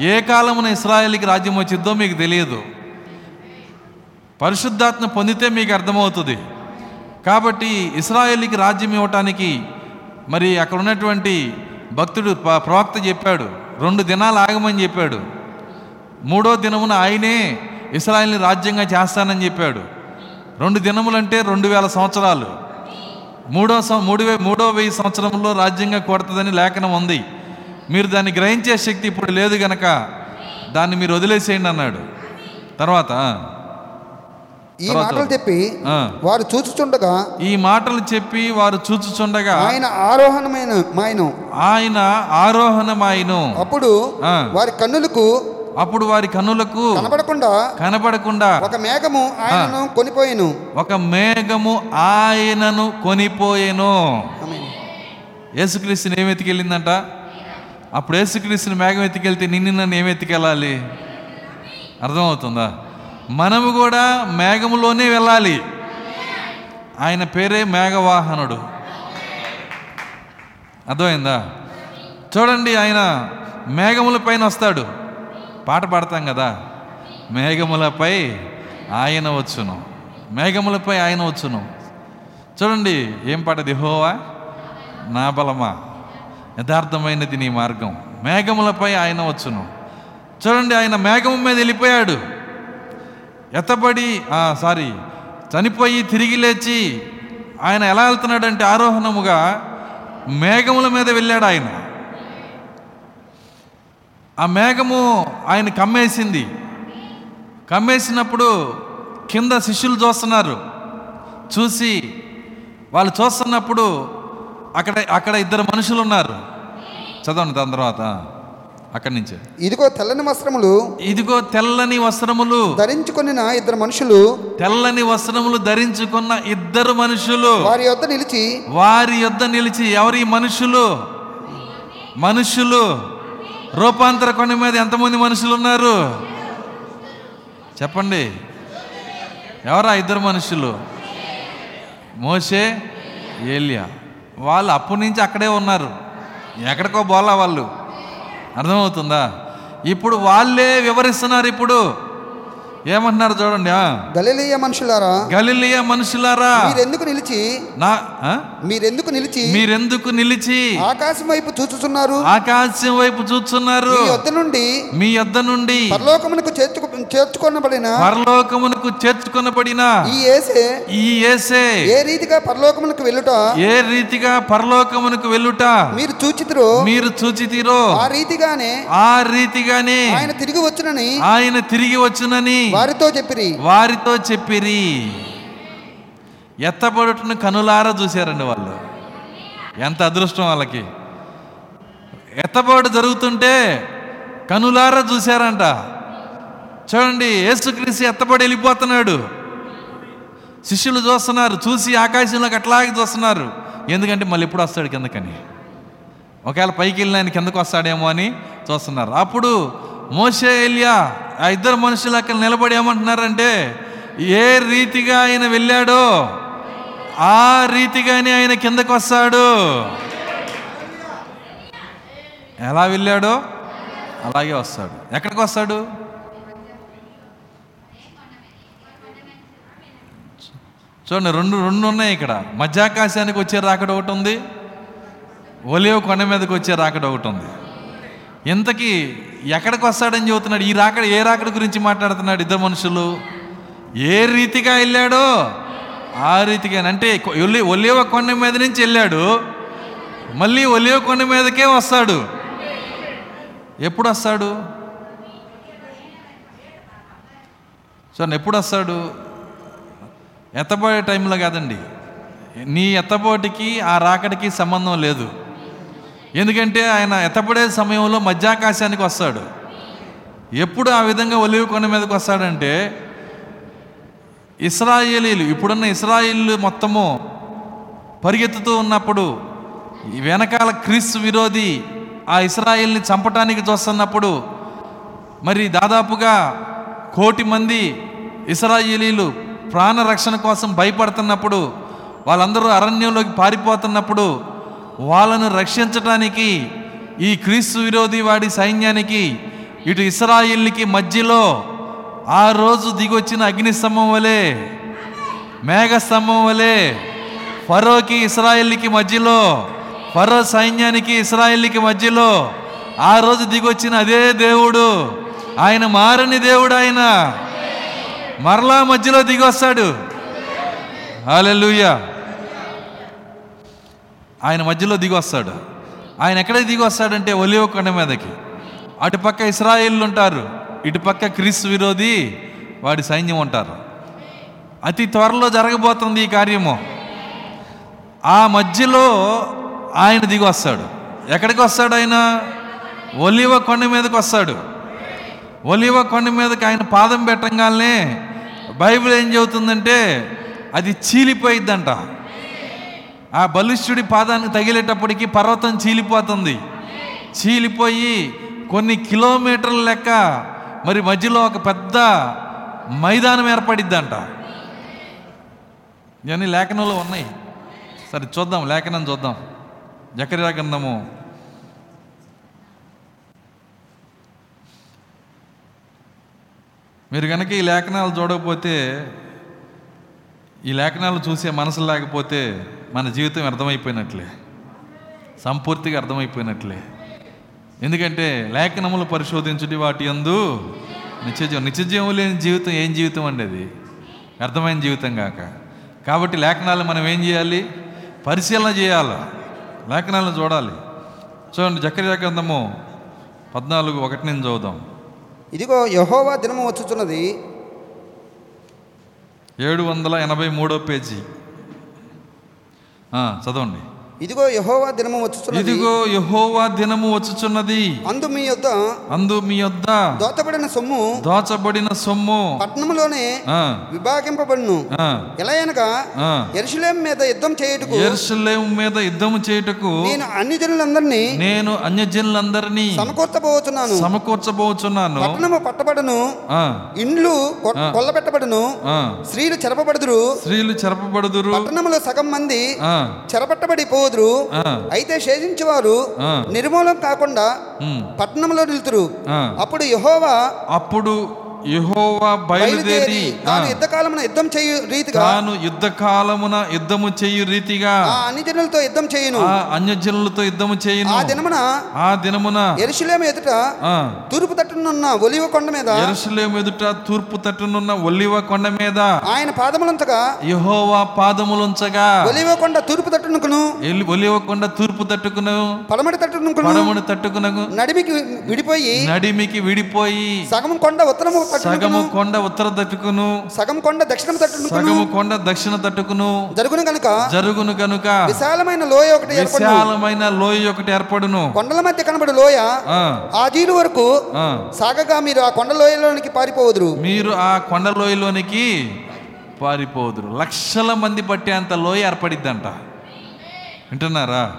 ఏ కాలమున ఇస్రాయేల్కి రాజ్యం వచ్చిద్దో మీకు తెలియదు. పరిశుద్ధాత్మ పొందితే మీకు అర్థమవుతుంది. కాబట్టి ఇస్రాయేలీకి రాజ్యం ఇవ్వటానికి మరి అక్కడ ఉన్నటువంటి భక్తుడు ప్రవక్త చెప్పాడు. రెండు దినాలు ఆగమని చెప్పాడు. మూడో దినమున ఆయనే ఇస్రాయల్ని రాజ్యంగా చేస్తానని చెప్పాడు. రెండు దినములంటే రెండు వేల సంవత్సరాలు. మూడో మూడు వే మూడో వెయ్యి సంవత్సరంలో రాజ్యంగా కొడుతుందని లేఖనం ఉంది. మీరు దాన్ని గ్రహించే శక్తి ఇప్పుడు లేదు గనక దాన్ని మీరు వదిలేసేయండి అన్నాడు. తర్వాత ఈ మాటలు చెప్పి వారు చూచుచుండగా ఈ మాటలు చెప్పి వారు చూచుచుండగా ఆయన ఆరోహణమైన ఆయన ఆరోహణమాయను. అప్పుడు. వారి కన్నులకు అప్పుడు వారి కన్నులకు కనబడకుండా కనపడకుండా ఒక మేఘము ఆయనను కొనిపోయాను. ఒక మేఘము ఆయనను కొనిపోయేను. యేసుక్రీస్తుని ఏం ఎత్తుకెళ్ళిందంట? అప్పుడు యేసుక్రీస్తుని మేఘం ఎత్తుకెళ్తే నిన్ను నన్ను ఏం ఎత్తుకెళ్ళాలి? అర్థమవుతుందా? మనము కూడా మేఘములోనే వెళ్ళాలి. ఆయన పేరే మేఘవాహనుడు. అర్థమైందా? చూడండి ఆయన మేఘముల పైన వస్తాడు. పాట పాడతాం కదా. మేఘములపై ఆయన వచ్చును. మేఘములపై ఆయన వచ్చును. చూడండి ఏం పాట దిహోవా నా బలమా? యథార్థమైనది నీ మార్గం. మేఘములపై ఆయన వచ్చును. చూడండి ఆయన మేఘము మీద వెళ్ళిపోయాడు. ఎత్తబడి ఆ, సారీ చనిపోయి తిరిగి లేచి ఆయన ఎలా వెళ్తున్నాడంటే ఆరోహణముగా మేఘముల మీద వెళ్ళాడు ఆయన. ఆ మేఘము ఆయన కమ్మేసింది. కమ్మేసినప్పుడు కింద శిష్యులు చూస్తున్నారు. చూసి వాళ్ళు చూస్తున్నప్పుడు అక్కడ అక్కడ ఇద్దరు మనుషులు ఉన్నారు. చదవండి దాని తర్వాత. అక్కడి నుంచే. ఇదిగో తెల్లని వస్త్రములు ఇదిగో తెల్లని వస్త్రములు. ధరించుకొనిన ఇద్దరు మనుషులు తెల్లని వస్త్రములు ధరించుకున్న ఇద్దరు మనుషులు. వారి యొద్ద నిలిచి వారి యొద్ద నిలిచి ఎవరి మనుషులు? మనుషులు. రూపాంతర కొండ మీద ఎంతమంది మనుషులు ఉన్నారు? చెప్పండి. ఎవరా ఇద్దరు మనుషులు? మోసే ఏలియా. వాళ్ళు అప్పటి నుంచి అక్కడే ఉన్నారు. ఎక్కడికో బోలా వాళ్ళు. అర్థమవుతుందా? ఇప్పుడు వాళ్ళే వివరిస్తున్నారు ఇప్పుడు. ఏమంటున్నారు చూడండి ఆ, గలిలీయ మనుషులారా గలిలియ మనుషులారా. మీరెందుకు నిలిచి? నా? మీరెందుకు నిలిచి? మీరెందుకు నిలిచి? ఆకాశం వైపు చూచుచున్నారు. ఆకాశం వైపు చూస్తున్నారు మీ యొద్ద నుండి మీ యొద్ద నుండి పరలోకమునకు చేర్చుకు చేర్చుకొనబడిన పరలోకమునకు చేర్చుకొనబడిన ఈ ఏసే ఈ యేసే ఏ రీతిగా పరలోకమునకు వెళ్ళుట? ఏ రీతిగా పరలోకమునకు వెళ్ళుట? మీరు చూచితిరో? మీరు చూచితీరో? ఆ రీతిగానే ఆ రీతిగానే ఆయన తిరిగి వచ్చునని ఆయన తిరిగి వచ్చునని వారితో చెప్పిరి. వారితో చెప్పిరి. ఎత్తబడుటను కనులారా చూశారండి వాళ్ళు. ఎంత అదృష్టం వాళ్ళకి. ఎత్తబడు జరుగుతుంటే కనులారా చూశారంట. చూడండి యేసుక్రీస్తు ఎత్తబడి వెళ్ళిపోతున్నాడు. శిష్యులు చూస్తున్నారు చూసి ఆకాశంలోకి అట్లాగే చూస్తున్నారు. ఎందుకంటే మళ్ళీ ఎప్పుడు వస్తాడు కిందకని. ఒకవేళ పైకి వెళ్ళిన ఆయన కిందకు వస్తాడేమో అని చూస్తున్నారు. అప్పుడు మోసే ఎలియా ఆ ఇద్దరు మనుషులు అక్కడ నిలబడి ఏమంటున్నారంటే ఏ రీతిగా ఆయన వెళ్ళాడో ఆ రీతిగానే ఆయన కిందకు వస్తాడు. ఎలా వెళ్ళాడో అలాగే వస్తాడు. ఎక్కడికి వస్తాడు? చూడండి రెండు రెండు ఉన్నాయి ఇక్కడ. మధ్యాకాశానికి వచ్చే రాకడ ఒకటి ఉంది. ఒలియో కొండ మీదకి వచ్చే రాకడ ఒకటి ఉంది. ఇంతకీ ఎక్కడికి వస్తాడని చెబుతున్నాడు? ఈ రాకడ ఏ రాకడ గురించి మాట్లాడుతున్నాడు ఇద్దరు మనుషులు? ఏ రీతిగా వెళ్ళాడో? ఆ రీతిగా అంటే ఒలి ఒలివ కొండ మీద నుంచి వెళ్ళాడు. మళ్ళీ ఒలివ కొండ మీదకే వస్తాడు. ఎప్పుడు వస్తాడు? సో ఎప్పుడు వస్తాడు? ఎత్తబోయే టైంలో కాదండి. నీ ఎత్తబోటికి ఆ రాకడికి సంబంధం లేదు. ఎందుకంటే ఆయన ఎత్తపడే సమయంలో మధ్యాకాశానికి వస్తాడు. ఎప్పుడు ఆ విధంగా ఒలివి కొండ మీదకి వస్తాడంటే ఇస్రాయేలీలు ఇప్పుడున్న ఇస్రాయిలు మొత్తము పరిగెత్తుతూ ఉన్నప్పుడు వెనకాల క్రీస్తు విరోధి ఆ ఇస్రాయిల్ని చంపటానికి చూస్తున్నప్పుడు మరి దాదాపుగా కోటి మంది ఇస్రాయేలీలు ప్రాణ రక్షణ కోసం భయపడుతున్నప్పుడు వాళ్ళందరూ అరణ్యంలోకి పారిపోతున్నప్పుడు వాళ్ళను రక్షించటానికి ఈ క్రీస్తు విరోధి వాడి సైన్యానికి ఇటు ఇస్రాయిల్కి మధ్యలో ఆ రోజు దిగొచ్చిన అగ్నిస్తంభం వలె మేఘస్తంభం వలె ఫరోకి ఇస్రాయిల్కి మధ్యలో ఫరో సైన్యానికి ఇస్రాయిల్కి మధ్యలో ఆ రోజు దిగొచ్చిన అదే దేవుడు. ఆయన మారని దేవుడు ఆయన. మరలా మధ్యలో దిగొస్తాడు. వస్తాడు ఆయన మధ్యలో దిగి వస్తాడు. ఆయన ఎక్కడ దిగి వస్తాడంటే ఒలివ కొండ మీదకి. అటుపక్క ఇస్రాయిల్ ఉంటారు ఇటుపక్క క్రీస్తు విరోధి వాడి సైన్యం ఉంటారు. అతి త్వరలో జరగబోతుంది ఈ కార్యము. ఆ మధ్యలో ఆయన దిగి వస్తాడు. ఎక్కడికి వస్తాడు ఆయన? ఒలివ కొండ మీదకి వస్తాడు. ఒలివ కొండ మీదకి ఆయన పాదం పెట్టంగానే బైబిల్ ఏం చెబుతుందంటే అది చీలిపోయిద్దంట. ఆ బలిష్ఠుడి పాదానికి తగిలేటప్పటికి పర్వతం చీలిపోతుంది. చీలిపోయి కొన్ని కిలోమీటర్ల లెక్క మరి మధ్యలో ఒక పెద్ద మైదానం ఏర్పడిద్దంట. ఇవన్నీ లేఖనంలో ఉన్నాయి. సరే చూద్దాం లేఖనం చూద్దాం. జకర్యా గ్రంథము. మీరు కనుక ఈ లేఖనాలు చూడకపోతే ఈ లేఖనాలు చూసే మనసు లేకపోతే మన జీవితం అర్థమైపోయినట్లే. సంపూర్తిగా అర్థమైపోయినట్లే. ఎందుకంటే లేఖనములు పరిశోధించుడి వాటి యందు నిత్యజీవం నిత్యజీవం లేని జీవితం ఏం జీవితం అండి అది? అర్థమైన జీవితం కాక. కాబట్టి లేఖనాలు మనం ఏం చేయాలి? పరిశీలన చేయాలి? లేఖనాలను చూడాలి. చూడండి జకర్యా గ్రంథము పద్నాలుగు ఒకటి నుంచి చూద్దాం ఇదిగో యహోవా దినము వచ్చుచున్నది. ఏడు వందల ఎనభై మూడో పేజీ. చదవండి. ఇదిగో యహోవా దినము వచ్చుచున్నది. ఇదిగో యహోవా దినము వచ్చుచున్నది. అందు మీ యొద్ద అందు మీ యొద్ద దోతబడిన సొమ్ము దోచబడిన సొమ్ము. పట్టణములోనే ఆ, విభాగింపబడును. ఎలా అనగా ఆ. ఎరుషులేం మీద యుద్ధం చేయుటకు యెరూషలేము మీద యుద్ధము చేయుటకు నేను అన్ని జనులందరినీ నేను అన్యజనులందరినీ సమకూర్చబోతున్నాను సమకూర్చబోచున్నాను. పట్టణము పట్టబడును. ఇండ్లు కొల్లబెట్టబడును. స్త్రీలు చెరపబడుదురు. స్త్రీలు చెరపబడుదురు. పట్టణములో సగం మంది ఆ, చెరపట్టబడి పోదురు అయితే శేషించేవారు నిర్మూలం కాకుండా పట్టణంలో నిలుతురు అప్పుడు యహోవా అప్పుడు యెహోవా బయలుదేరి తాను యుద్ధకాలమున యుద్ధం చేయు రీతిగా తాను యుద్ధ కాలమున యుద్ధము చేయు రీతిగా ఆ అన్ని జనులతో యుద్ధం చేయును. ఆ అన్యజనులతో యుద్ధము చేయును. ఆ దినమున ఆ దినమున ఎరుషులేము ఎదుట ఆ. తూర్పు తట్టునున్న ఒలివ కొండ మీద యెరూషలేము ఎదుట తూర్పు తట్టునున్న ఒలివ కొండ మీద ఆయన పాదములంతగా యెహోవా పాదములుంచగా ఒలివ కొండ తూర్పు తట్టునుకును ఒలివ కొండ తూర్పు తట్టుకును పడమటి తట్టునుకును పడమును తట్టుకునగు నడిమికి విడిపోయి నడిమికి విడిపోయి సగం కొండ ఉత్తరము సగము కొండ ఉత్తర తట్టుకును. సగం కొండ దక్షిణము తట్టునుకును సగము కొండ దక్షిణ తట్టుకును. జరుగును గనుక. జరుగును గనుక. విశాలమైన లోయ ఒకటి విశాలమైన లోయ ఒకటి ఏర్పడును. కొండల మధ్య కనబడు లోయ. ఆ, జీలు వరకు. సాగగా మీరు ఆ కొండ లోయలోనికి పారిపోవదురు. మీరు ఆ కొండ లోయలోనికి పారిపోదురు లక్షల మంది పట్టేంత లోయ ఏర్పడిద్దంట. వింటున్నారా?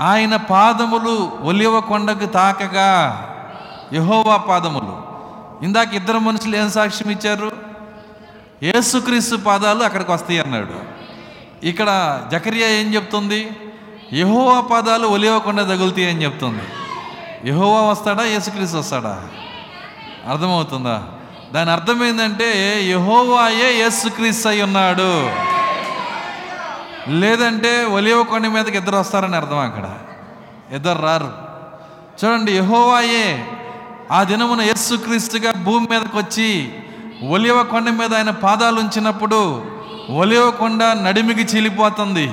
ఆయన పాదములు ఒలివ కొండకు తాకగా యహోవా పాదములు. ఇందాక ఇద్దరు మనుషులు ఏం సాక్ష్యం ఇచ్చారు? యేసుక్రీస్తు పాదాలు అక్కడికి వస్తాయి అన్నాడు. ఇక్కడ జకరియా ఏం చెప్తుంది? యహోవా పాదాలు ఒలివకుండా తగులుతాయి అని చెప్తుంది. యహోవా వస్తాడా? యేసుక్రీస్తు వస్తాడా? అర్థమవుతుందా? దాని అర్థం ఏంటంటే యహోవాయే యేసుక్రీస్తు అయి ఉన్నాడు. లేదంటే ఒలివ కొండ మీదకి ఇద్దరు వస్తారని అర్థం అక్కడ. ఇద్దరు రారు. చూడండి యహోవాయే ఆ దినమున యేసుక్రీస్తుగా భూమి మీదకి వచ్చి ఒలివ కొండ మీద ఆయన పాదాలు ఉంచినప్పుడు ఒలివ కొండ నడిమికి చీలిపోతుంది.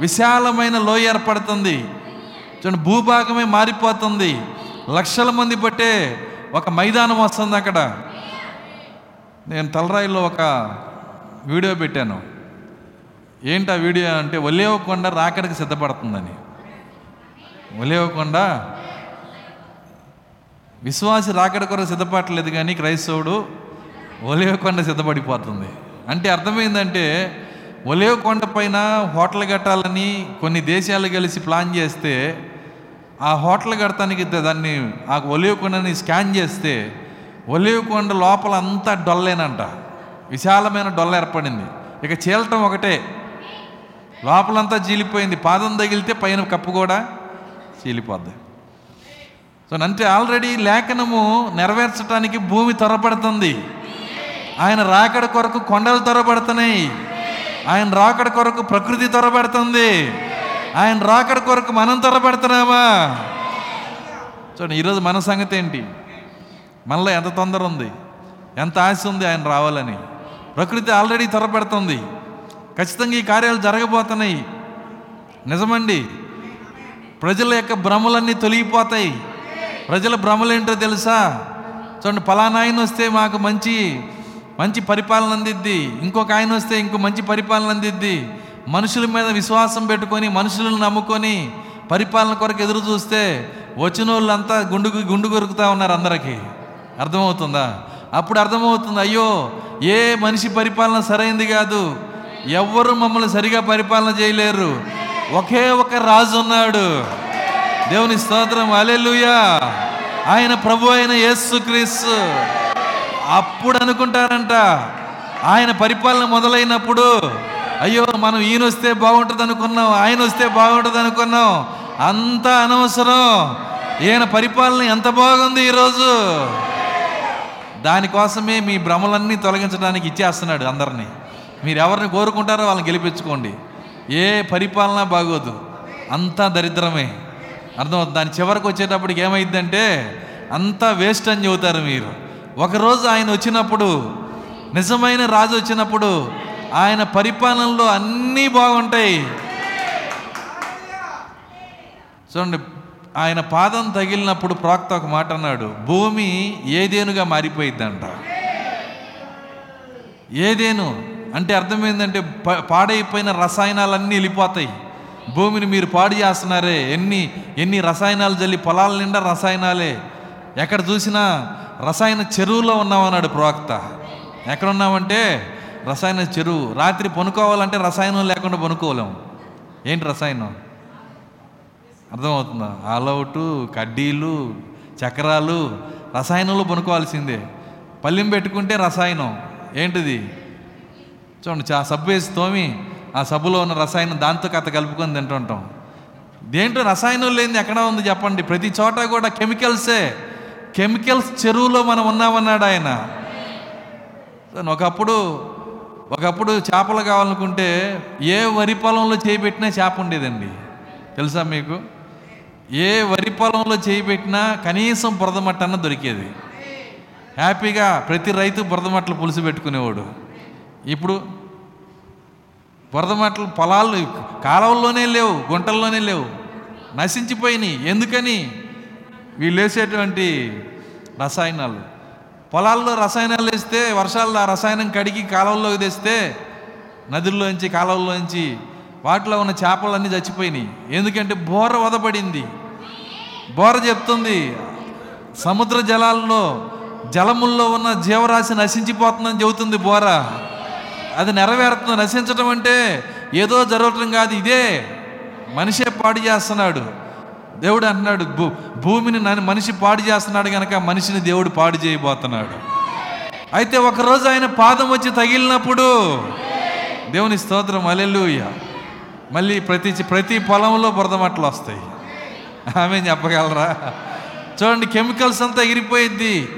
విశాలమైన లోయ ఏర్పడుతుంది. చూడండి భూభాగమే మారిపోతుంది. లక్షల మంది పట్టే ఒక మైదానం వస్తుంది అక్కడ. నేను తలరాయిలో ఒక వీడియో పెట్టాను. ఏంటి ఆ వీడియో అంటే ఒలేవకొండ రాకడికి సిద్ధపడుతుందని. ఒలేవకొండ విశ్వాసి రాకడ కొరకు సిద్ధపడలేదు కానీ క్రైస్తవుడు ఒలివకొండ సిద్ధపడిపోతుంది. అంటే అర్థమైందంటే ఒలివకొండ పైన హోటల్ కట్టాలని కొన్ని దేశాలు కలిసి ప్లాన్ చేస్తే ఆ హోటల్ కడతానికి దాన్ని ఆ ఒలివకొండని స్కాన్ చేస్తే ఒలివకొండ లోపల అంతా డొల్లేనంట. విశాలమైన డొల్ల ఏర్పడింది. ఇక చీలటం ఒకటే. లోపలంతా చీలిపోయింది. పాదం తగిలితే పైన కప్పు కూడా చీలిపోద్ది. సో అంటే ఆల్రెడీ లేఖనము నెరవేర్చడానికి భూమి త్వరపడుతుంది. ఆయన రాకడ కొరకు కొండలు త్వరపడుతున్నాయి. ఆయన రాకడ కొరకు ప్రకృతి త్వరపడుతుంది. ఆయన రాకడ కొరకు మనం త్వరపడుతున్నామా? చూడండి ఈరోజు మన సంగతి ఏంటి? మనలో ఎంత తొందర ఉంది? ఎంత ఆశ ఉంది ఆయన రావాలని? ప్రకృతి ఆల్రెడీ త్వరపెడుతుంది. ఖచ్చితంగా ఈ కార్యాలు జరగబోతున్నాయి. నిజమండి. ప్రజల యొక్క భ్రమలన్నీ తొలగిపోతాయి. ప్రజల భ్రమలేంటో తెలుసా? చూడండి పలానా ఆయన వస్తే మాకు మంచి మంచి పరిపాలన అందిద్ది. ఇంకొక ఆయన వస్తే ఇంకో మంచి పరిపాలన అందిద్ది. మనుషుల మీద విశ్వాసం పెట్టుకొని మనుషులను నమ్ముకొని పరిపాలన కొరకు ఎదురు చూస్తే వచ్చిన వాళ్ళంతా గుండు గుండు కొరుకుతా ఉన్నారు అందరికీ. అర్థమవుతుందా? అప్పుడు అర్థమవుతుంది అయ్యో ఏ మనిషి పరిపాలన సరైంది కాదు. ఎవ్వరు మమ్మల్ని సరిగా పరిపాలన చేయలేరు. ఒకే ఒక రాజు ఉన్నాడు. దేవుని స్తోత్రం. అలెలుయా ఆయన ప్రభు అయిన యేసుక్రీస్తు అప్పుడు అనుకుంటారంట ఆయన పరిపాలన మొదలైనప్పుడు అయ్యో మనం ఈయన వస్తే బాగుంటుంది అనుకున్నాం ఆయన వస్తే బాగుంటుంది అనుకున్నాం. అంతా అనవసరం. ఈయన పరిపాలన ఎంత బాగుంది ఈరోజు? దానికోసమే మీ భ్రమలన్నీ తొలగించడానికి ఇచ్చేస్తున్నాడు అందరినీ. మీరు ఎవరిని కోరుకుంటారో వాళ్ళని గెలిపించుకోండి. ఏ పరిపాలన బాగోదు. అంతా దరిద్రమే. అర్థమవుతుంది. దాని చివరికి వచ్చేటప్పటికి ఏమైందంటే అంతా వేస్ట్ అని చెబుతారు మీరు. ఒకరోజు ఆయన వచ్చినప్పుడు నిజమైన రాజు వచ్చినప్పుడు ఆయన పరిపాలనలో అన్నీ బాగుంటాయి. చూడండి ఆయన పాదం తగిలినప్పుడు ప్రాక్త ఒక మాట అన్నాడు భూమి ఏదేనుగా మారిపోయిద్దంట. ఏదేను? అంటే అర్థమైందంటే ప- పాడైపోయిన రసాయనాలన్నీ వెళ్ళిపోతాయి. భూమిని మీరు పాడు చేస్తున్నారే. ఎన్ని ఎన్ని రసాయనాలు జల్లి పొలాల నిండా రసాయనాలే. ఎక్కడ చూసినా రసాయన చెరువులో ఉన్నామన్నాడు ప్రవక్త. ఎక్కడ ఉన్నామంటే రసాయన చెరువు. రాత్రి పనుకోవాలంటే రసాయనం లేకుండా పనుకోలేము ఏంటి రసాయనం? అర్థమవుతుందా? ఆలౌటు కడ్డీలు చక్రాలు రసాయనంలో పనుకోవాల్సిందే. పల్లెం పెట్టుకుంటే రసాయనం. ఏంటిది? చూడండి చా సబ్బేసి తోమి ఆ సబ్బులో ఉన్న రసాయనం దాంతో కథ కలుపుకొని తింటుంటాం. దేంట్లో రసాయనం లేనిది ఎక్కడ ఉంది చెప్పండి? ప్రతి చోట కూడా కెమికల్సే. కెమికల్స్ చెరువులో మనం ఉన్నామన్నాడు ఆయన. ఒకప్పుడు ఒకప్పుడు చేపలు కావాలనుకుంటే ఏ వరి పొలంలో చేయిపెట్టినా చేప ఉండేదండి. తెలుసా మీకు? ఏ వరి పొలంలో చేయి కనీసం బురదమట్టన్న దొరికేది. హ్యాపీగా ప్రతి రైతు బురదమట్టలు పులుసు పెట్టుకునేవాడు. ఇప్పుడు బురదమట్టలు పొలాలు కాలువల్లోనే లేవు గుంటల్లోనే లేవు. నశించిపోయినాయి. ఎందుకని? వీళ్ళు వేసేటువంటి రసాయనాలు. పొలాల్లో రసాయనాలు వేస్తే వర్షాల్లో ఆ రసాయనం కడిగి కాలువల్లోకి తెస్తే నదుల్లోంచి కాలువల్లోంచి వాటిలో ఉన్న చేపలన్నీ చచ్చిపోయినాయి. ఎందుకంటే బోర వదపడింది. బోర చెప్తుంది సముద్ర జలాల్లో జలముల్లో ఉన్న జీవరాశి నశించిపోతుందని చెబుతుంది బోర. అది నెరవేరుతుంది. నశించడం అంటే ఏదో జరగటం కాదు ఇదే. మనిషే పాడు చేస్తున్నాడు. దేవుడు అంటున్నాడు భూ భూమిని నన్ను మనిషి పాడు చేస్తున్నాడు కనుక మనిషిని దేవుడు పాడు చేయబోతున్నాడు. అయితే ఒకరోజు ఆయన పాదం వచ్చి తగిలినప్పుడు దేవుని స్తోత్రం అలెలుయ్య మళ్ళీ ప్రతి ప్రతి పొలంలో బురదమట్టలు వస్తాయి. ఆమె చెప్పగలరా? చూడండి కెమికల్స్ అంతా ఎగిరిపోయిద్ది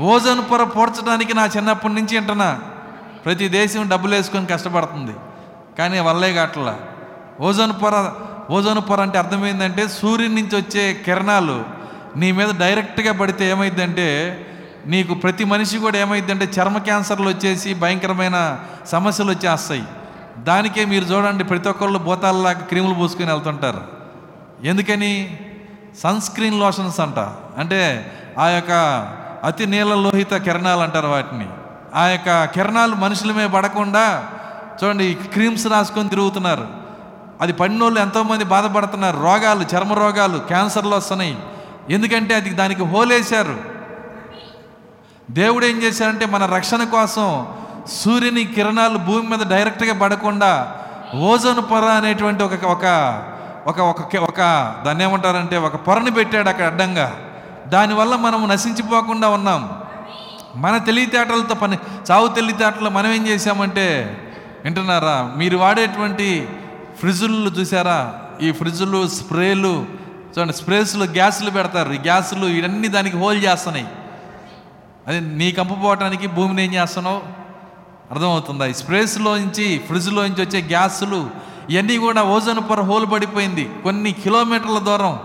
ఓజోన్ పొర పోడ్చడానికి నా చిన్నప్పటి నుంచి వింటున్నా. ప్రతి దేశం డబ్బులు వేసుకొని కష్టపడుతుంది. కానీ వల్లే కావట్లా ఓజోన్ పొర ఓజోన్ పొర అంటే అర్థమైందంటే సూర్యుని నుంచి వచ్చే కిరణాలు నీ మీద డైరెక్ట్గా పడితే ఏమైందంటే నీకు ప్రతి మనిషి కూడా ఏమైందంటే చర్మ క్యాన్సర్లు వచ్చేసి భయంకరమైన సమస్యలు వచ్చేస్తాయి దానికే మీరు చూడండి ప్రతి ఒక్కళ్ళు బోతాల్లాగా క్రీములు పూసుకొని వెళ్తుంటారు. ఎందుకని? సన్ స్క్రీన్ లోషన్స్ అంట. అంటే ఆ యొక్క అతి నీల లోహిత కిరణాలు అంటారు వాటిని. ఆ యొక్క కిరణాలు మనుషుల మీద పడకుండా చూడండి క్రీమ్స్ రాసుకొని తిరుగుతున్నారు. అది పడినోళ్ళు ఎంతోమంది బాధపడుతున్నారు. రోగాలు చర్మ రోగాలు క్యాన్సర్లు వస్తున్నాయి. ఎందుకంటే అది దానికి హోలేశారు. దేవుడు ఏం చేశారంటే మన రక్షణ కోసం సూర్యుని కిరణాలు భూమి మీద డైరెక్ట్గా పడకుండా ఓజోన్ పొర అనేటువంటి ఒక ఒక ఒక ఒక ఒక దాన్ని ఏమంటారంటే ఒక పొరని పెట్టాడు అక్కడ అడ్డంగా. దానివల్ల మనం నశించిపోకుండా ఉన్నాం. మన తెలివితేటలతో పని చావు తెలివితేటలు మనం ఏం చేశామంటే వింటున్నారా? మీరు వాడేటువంటి ఫ్రిడ్జులు చూసారా ఈ ఫ్రిడ్జులు స్ప్రేలు చూడండి స్ప్రేస్లు గ్యాసులు పెడతారు. ఈ గ్యాసులు ఇవన్నీ దానికి హోల్ చేస్తున్నాయి. అది నీ కంపపోవటానికి భూమిని ఏం చేస్తున్నావు? అర్థమవుతుందా? ఈ స్ప్రేస్లోంచి ఫ్రిడ్జ్లోంచి వచ్చే గ్యాసులు ఇవన్నీ కూడా ఓజోన్ పొర హోల్ పడిపోయింది. కొన్ని కిలోమీటర్ల దూరం.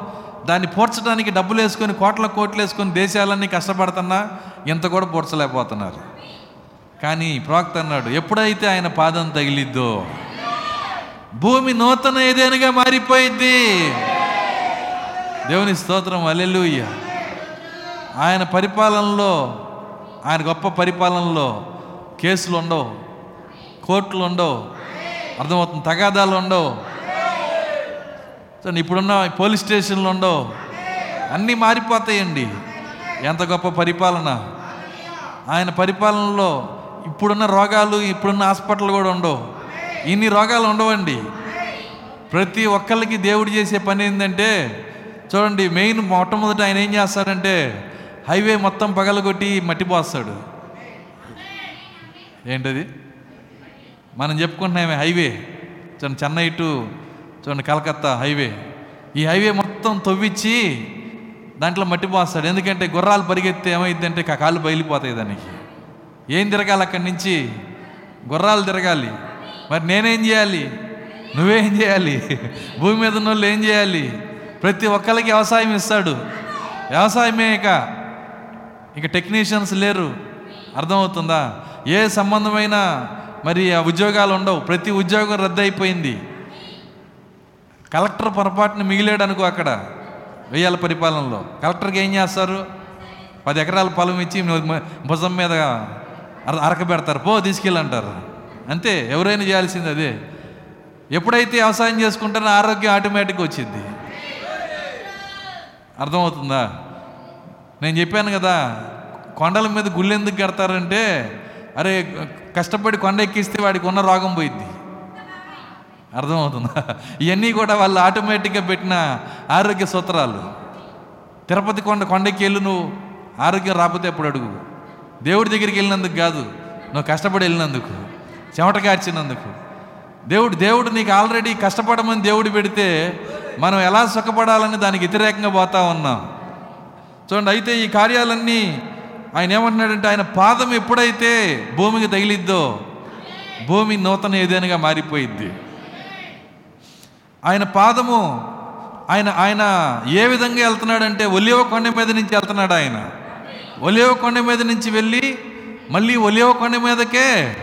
దాన్ని పూడ్చడానికి డబ్బులు వేసుకొని కోట్ల కోట్లు వేసుకొని దేశాలన్నీ కష్టపడుతున్నా ఇంత కూడా పూడ్చలేకపోతున్నారు. కానీ ప్రవక్త అన్నాడు ఎప్పుడైతే ఆయన పాదం తగిలిద్దో భూమి నూతన ఏదేనుగా మారిపోయింది దేవుని స్తోత్రం అల్లెలుయ్య ఆయన పరిపాలనలో ఆయన గొప్ప పరిపాలనలో కేసులు ఉండవు కోర్టులు ఉండవు అర్థమవుతుంది తగాదాలు ఉండవు. చూడండి ఇప్పుడున్న పోలీస్ స్టేషన్లు ఉండవు. అన్నీ మారిపోతాయండి. ఎంత గొప్ప పరిపాలన. ఆయన పరిపాలనలో ఇప్పుడున్న రోగాలు ఇప్పుడున్న హాస్పిటల్ కూడా ఉండవు. ఇన్ని రోగాలు ఉండవండి. ప్రతి ఒక్కరికి దేవుడు చేసే పని ఏంటంటే చూడండి మెయిన్ మొట్టమొదట ఆయన ఏం చేస్తాడంటే హైవే మొత్తం పగలగొట్టి మట్టిపోస్తాడు ఏంటది? మనం చెప్పుకుంటున్నామే హైవే. చెన్నై టు చూడండి కలకత్తా హైవే. ఈ హైవే మొత్తం తవ్విచ్చి దాంట్లో మట్టి పోస్తాడు. ఎందుకంటే గుర్రాలు పరిగెత్తే ఏమైందంటే కా- కాళ్ళు బయలిపోతాయి దానికి. ఏం తిరగాలి అక్కడి నుంచి? గుర్రాలు తిరగాలి. మరి నేనేం చేయాలి? నువ్వేం చేయాలి? భూమి మీద ఉన్న వాళ్ళు ఏం చేయాలి? ప్రతి ఒక్కరికి వ్యవసాయం ఇస్తాడు. వ్యవసాయమే ఇక. ఇక టెక్నీషియన్స్ లేరు. అర్థమవుతుందా? ఏ సంబంధమైన మరి ఆ ఉద్యోగాలు ఉండవు. ప్రతి ఉద్యోగం రద్దయిపోయింది. కలెక్టర్ పొరపాటున మిగిలాడు అనుకో అక్కడ వెయ్యాల పరిపాలనలో. కలెక్టర్కి ఏం చేస్తారు? పది ఎకరాల పొలం ఇచ్చి భుజం మీద అర పో తీసుకెళ్ళంటారు. అంతే ఎవరైనా చేయాల్సింది అదే. ఎప్పుడైతే వ్యవసాయం చేసుకుంటారో ఆరోగ్యం ఆటోమేటిక్గా వచ్చింది అర్థమవుతుందా? నేను చెప్పాను కదా కొండల మీద గుళ్ళు ఎందుకు కడతారంటే అరే కష్టపడి కొండ ఎక్కిస్తే వాడికి ఉన్న రోగం పోయిద్ది. అర్థమవుతుందా? ఇవన్నీ కూడా వాళ్ళు ఆటోమేటిక్గా పెట్టిన ఆరోగ్య సూత్రాలు. తిరుపతి కొండ కొండకి వెళ్ళి నువ్వు ఆరోగ్యం రాకపోతే ఎప్పుడు అడుగు? దేవుడి దగ్గరికి వెళ్ళినందుకు కాదు నువ్వు కష్టపడి వెళ్ళినందుకు చెమట కార్చినందుకు. దేవుడు దేవుడు నీకు ఆల్రెడీ కష్టపడమని దేవుడు పెడితే మనం ఎలా సుఖపడాలని దానికి వ్యతిరేకంగా పోతా ఉన్నాం. చూడండి అయితే ఈ కార్యాలన్నీ ఆయన ఏమంటున్నాడంటే ఆయన పాదం ఎప్పుడైతే భూమికి తగిలిద్దో భూమి నూతన ఏదైనాగా మారిపోయిద్ది. ఆయన పాదము ఆయన ఆయన ఏ విధంగా వెళ్తున్నాడంటే ఒలివ కొండ మీద నుంచి వెళ్తున్నాడు ఆయన. ఒలివ కొండ మీద నుంచి వెళ్ళి మళ్ళీ ఒలివ కొండ మీదకే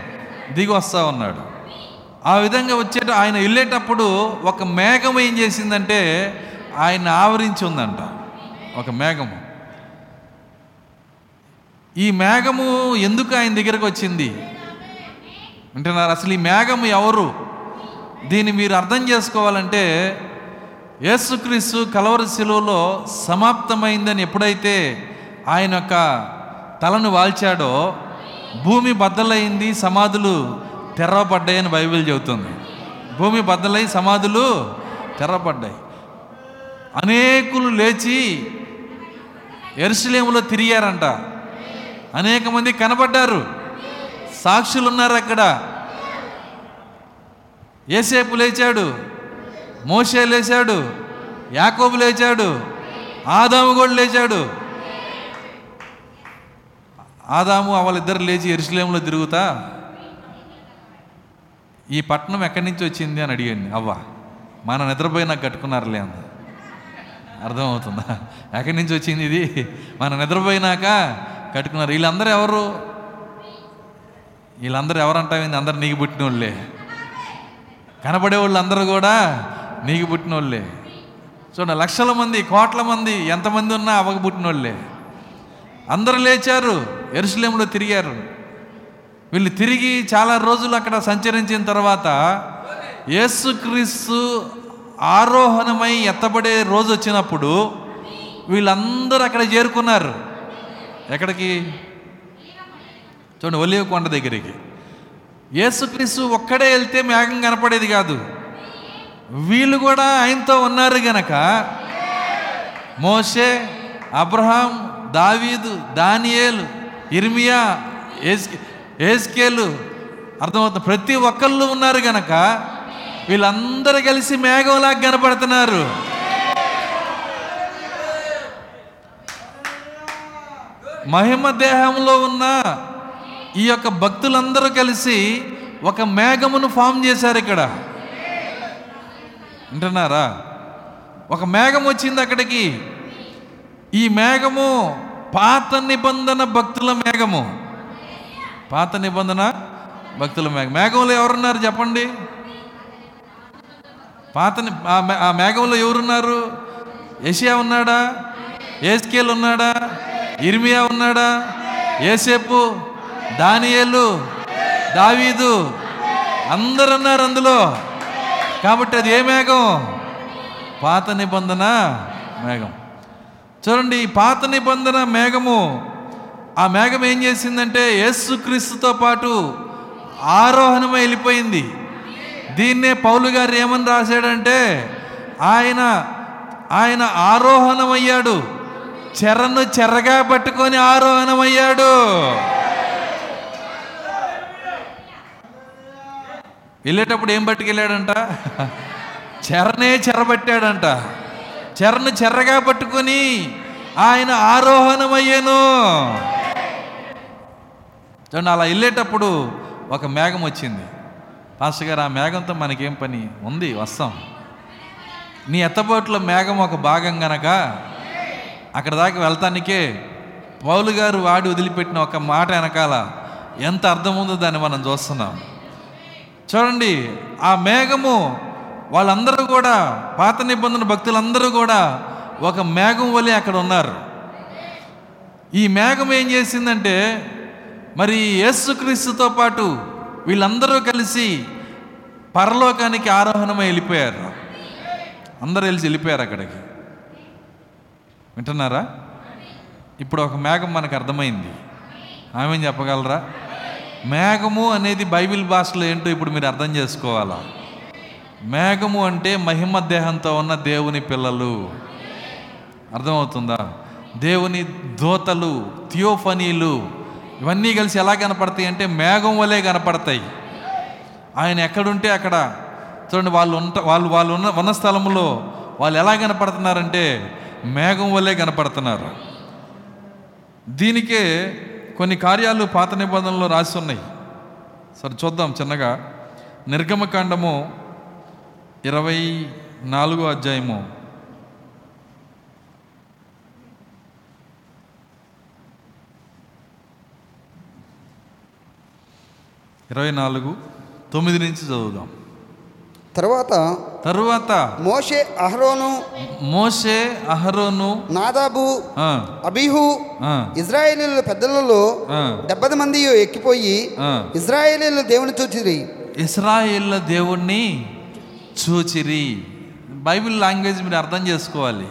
దిగి వస్తా ఉన్నాడు. ఆ విధంగా వచ్చేట ఆయన వెళ్ళేటప్పుడు ఒక మేఘం ఏం చేసిందంటే ఆయన ఆవరించి ఉందంట. ఒక మేఘము. ఈ మేఘము ఎందుకు ఆయన దగ్గరకు వచ్చింది? అంటున్నారు అసలు ఈ మేఘము ఎవరు? దీన్ని మీరు అర్థం చేసుకోవాలంటే యేసుక్రీస్తు కలవరి శిలువలో సమాప్తమైందని ఎప్పుడైతే ఆయన యొక్క తలను వాల్చాడో భూమి బద్దలైంది సమాధులు తెరవబడ్డాయని బైబిల్ చెబుతుంది. భూమి బద్దలై సమాధులు తెరవబడ్డాయి. అనేకులు లేచి ఎరుసలేములో తిరిగారంట. అనేక మంది కనబడ్డారు. సాక్షులు ఉన్నారు అక్కడ. ఏసేపు లేచాడు మోషే లేచాడు యాకోబు లేచాడు ఆదాము కూడా లేచాడు. ఆదాము వాళ్ళిద్దరు లేచి ఎరుసలేంలో తిరుగుతా ఈ పట్టణం ఎక్కడి నుంచి వచ్చింది అని అడిగాను అవ్వ మన నిద్రపోయినా కట్టుకున్నారులే అంది. అర్థమవుతుందా? ఎక్కడి నుంచి వచ్చింది ఇది? మన నిద్రపోయినాక కట్టుకున్నారు. వీళ్ళందరూ ఎవరు? వీళ్ళందరూ ఎవరంటావింది? అందరు నీకు పుట్టిన కనపడే కనబడే వాళ్ళు కూడా నీకు పుట్టిన వాళ్ళే చూడండి లక్షల మంది కోట్ల మంది ఎంతమంది ఉన్నా అవగ పుట్టిన వాళ్ళే అందరూ లేచారు ఎరుసలేంలో తిరిగారు. వీళ్ళు తిరిగి చాలా రోజులు అక్కడ సంచరించిన తర్వాత యేసుక్రీస్తు ఆరోహణమై ఎత్తబడే రోజు వచ్చినప్పుడు వీళ్ళందరూ అక్కడ చేరుకున్నారు. ఎక్కడికి? చూడండి ఒలివ కొండ దగ్గరికి. యేసుక్రీస్తు ఒక్కడే వెళ్తే మేఘం కనపడేది కాదు. వీళ్ళు కూడా ఆయనతో ఉన్నారు గనక. మోషే అబ్రహాం దావీదు దానియేలు ఇర్మియా ఏస్కేలు అర్థమవుతుంది. ప్రతి ఒక్కళ్ళు ఉన్నారు గనక వీళ్ళందరూ కలిసి మేఘంలా కనపడుతున్నారు. మహిమ దేహంలో ఉన్న ఈ యొక్క భక్తులందరూ కలిసి ఒక మేఘమును ఫామ్ చేశారు ఇక్కడ. వింటున్నారా? ఒక మేఘం వచ్చింది అక్కడికి. ఈ మేఘము పాత నిబంధన భక్తుల మేఘము. పాత నిబంధన భక్తుల మేఘం. మేఘంలో ఎవరున్నారు చెప్పండి? పాత ఆ ఆ మేఘంలో ఎవరున్నారు? ఏషియా ఉన్నాడా? ఏస్కేల్ ఉన్నాడా? ఇర్మియా ఉన్నాడా? ఏసేపు దానియలు దావీదు అందరు ఉన్నారు అందులో. కాబట్టి అది ఏ మేఘం? పాత నిబంధన మేఘం. చూడండి ఈ పాత నిబంధన మేఘము ఆ మేఘం ఏం చేసిందంటే యేసుక్రీస్తుతో పాటు ఆరోహణమై వెళ్ళిపోయింది. దీన్నే పౌలు గారు ఏమని రాశాడంటే ఆయన ఆయన ఆరోహణమయ్యాడు. చెరను చెరగా పట్టుకొని ఆరోహణమయ్యాడు. వెళ్ళేటప్పుడు ఏం పట్టుకెళ్ళాడంట? చెరనే చెరబట్టాడంట. చెరను చెర్రగా పట్టుకొని ఆయన ఆరోహణమయ్యాను. చూడండి అలా వెళ్ళేటప్పుడు ఒక మేఘం వచ్చింది. పాస్టర్ గారు ఆ మేఘంతో మనకేం పని? ఉంది వస్తాం. నీ ఎత్తపోట్లో మేఘం ఒక భాగం గనక అక్కడ దాకా వెళ్తానికే పౌలు గారు వాడి వదిలిపెట్టిన ఒక మాట వెనకాల ఎంత అర్థం ఉందో దాన్ని మనం చూస్తున్నాం. చూడండి ఆ మేఘము వాళ్ళందరూ కూడా పాత నిబంధన భక్తులందరూ కూడా ఒక మేఘం వలె అక్కడ ఉన్నారు. ఈ మేఘం ఏం చేసిందంటే మరి యేసుక్రీస్తుతో పాటు వీళ్ళందరూ కలిసి పరలోకానికి ఆరోహణమై వెళ్ళిపోయారు. అందరూ వెళ్ళి వెళ్ళిపోయారు అక్కడికి. వింటున్నారా? ఇప్పుడు ఒక మేఘం మనకు అర్థమైంది. ఆమె చెప్పగలరా? మేఘము అనేది బైబిల్ భాషలో ఏంటో ఇప్పుడు మీరు అర్థం చేసుకోవాలా? మేఘము అంటే మహిమ దేహంతో ఉన్న దేవుని పిల్లలు. అర్థమవుతుందా? దేవుని దోతలు థియోఫనీలు ఇవన్నీ కలిసి ఎలా కనపడతాయి అంటే మేఘం వలె కనపడతాయి. ఆయన ఎక్కడుంటే అక్కడ. చూడండి వాళ్ళు ఉంట వాళ్ళు వాళ్ళు ఉన్న ఉన్న స్థలంలో వాళ్ళు ఎలా కనపడుతున్నారంటే మేఘం వలె కనపడుతున్నారు. దీనికే కొన్ని కార్యాలు పాత నిబంధనలో రాసి ఉన్నాయి. సరే చూద్దాం చిన్నగా. నిర్గమకాండము ఇరవై నాలుగో అధ్యాయము. ఇరవై నాలుగు తొమ్మిది నుంచి చదువుదాం. తరువాత తరువాత మోషే అహరోను మోషే అహరోను నాదాబు అబీహు ఇజ్రాయేలీల పెద్దలలో ఆ, డెబ్బది మంది ఎక్కిపోయి. ఇజ్రాయేలీల దేవుని చూచిరి. ఇస్రాయేళ్ళ దేవుణ్ణి చూచిరి. బైబిల్ లాంగ్వేజ్ మీరు అర్థం చేసుకోవాలి.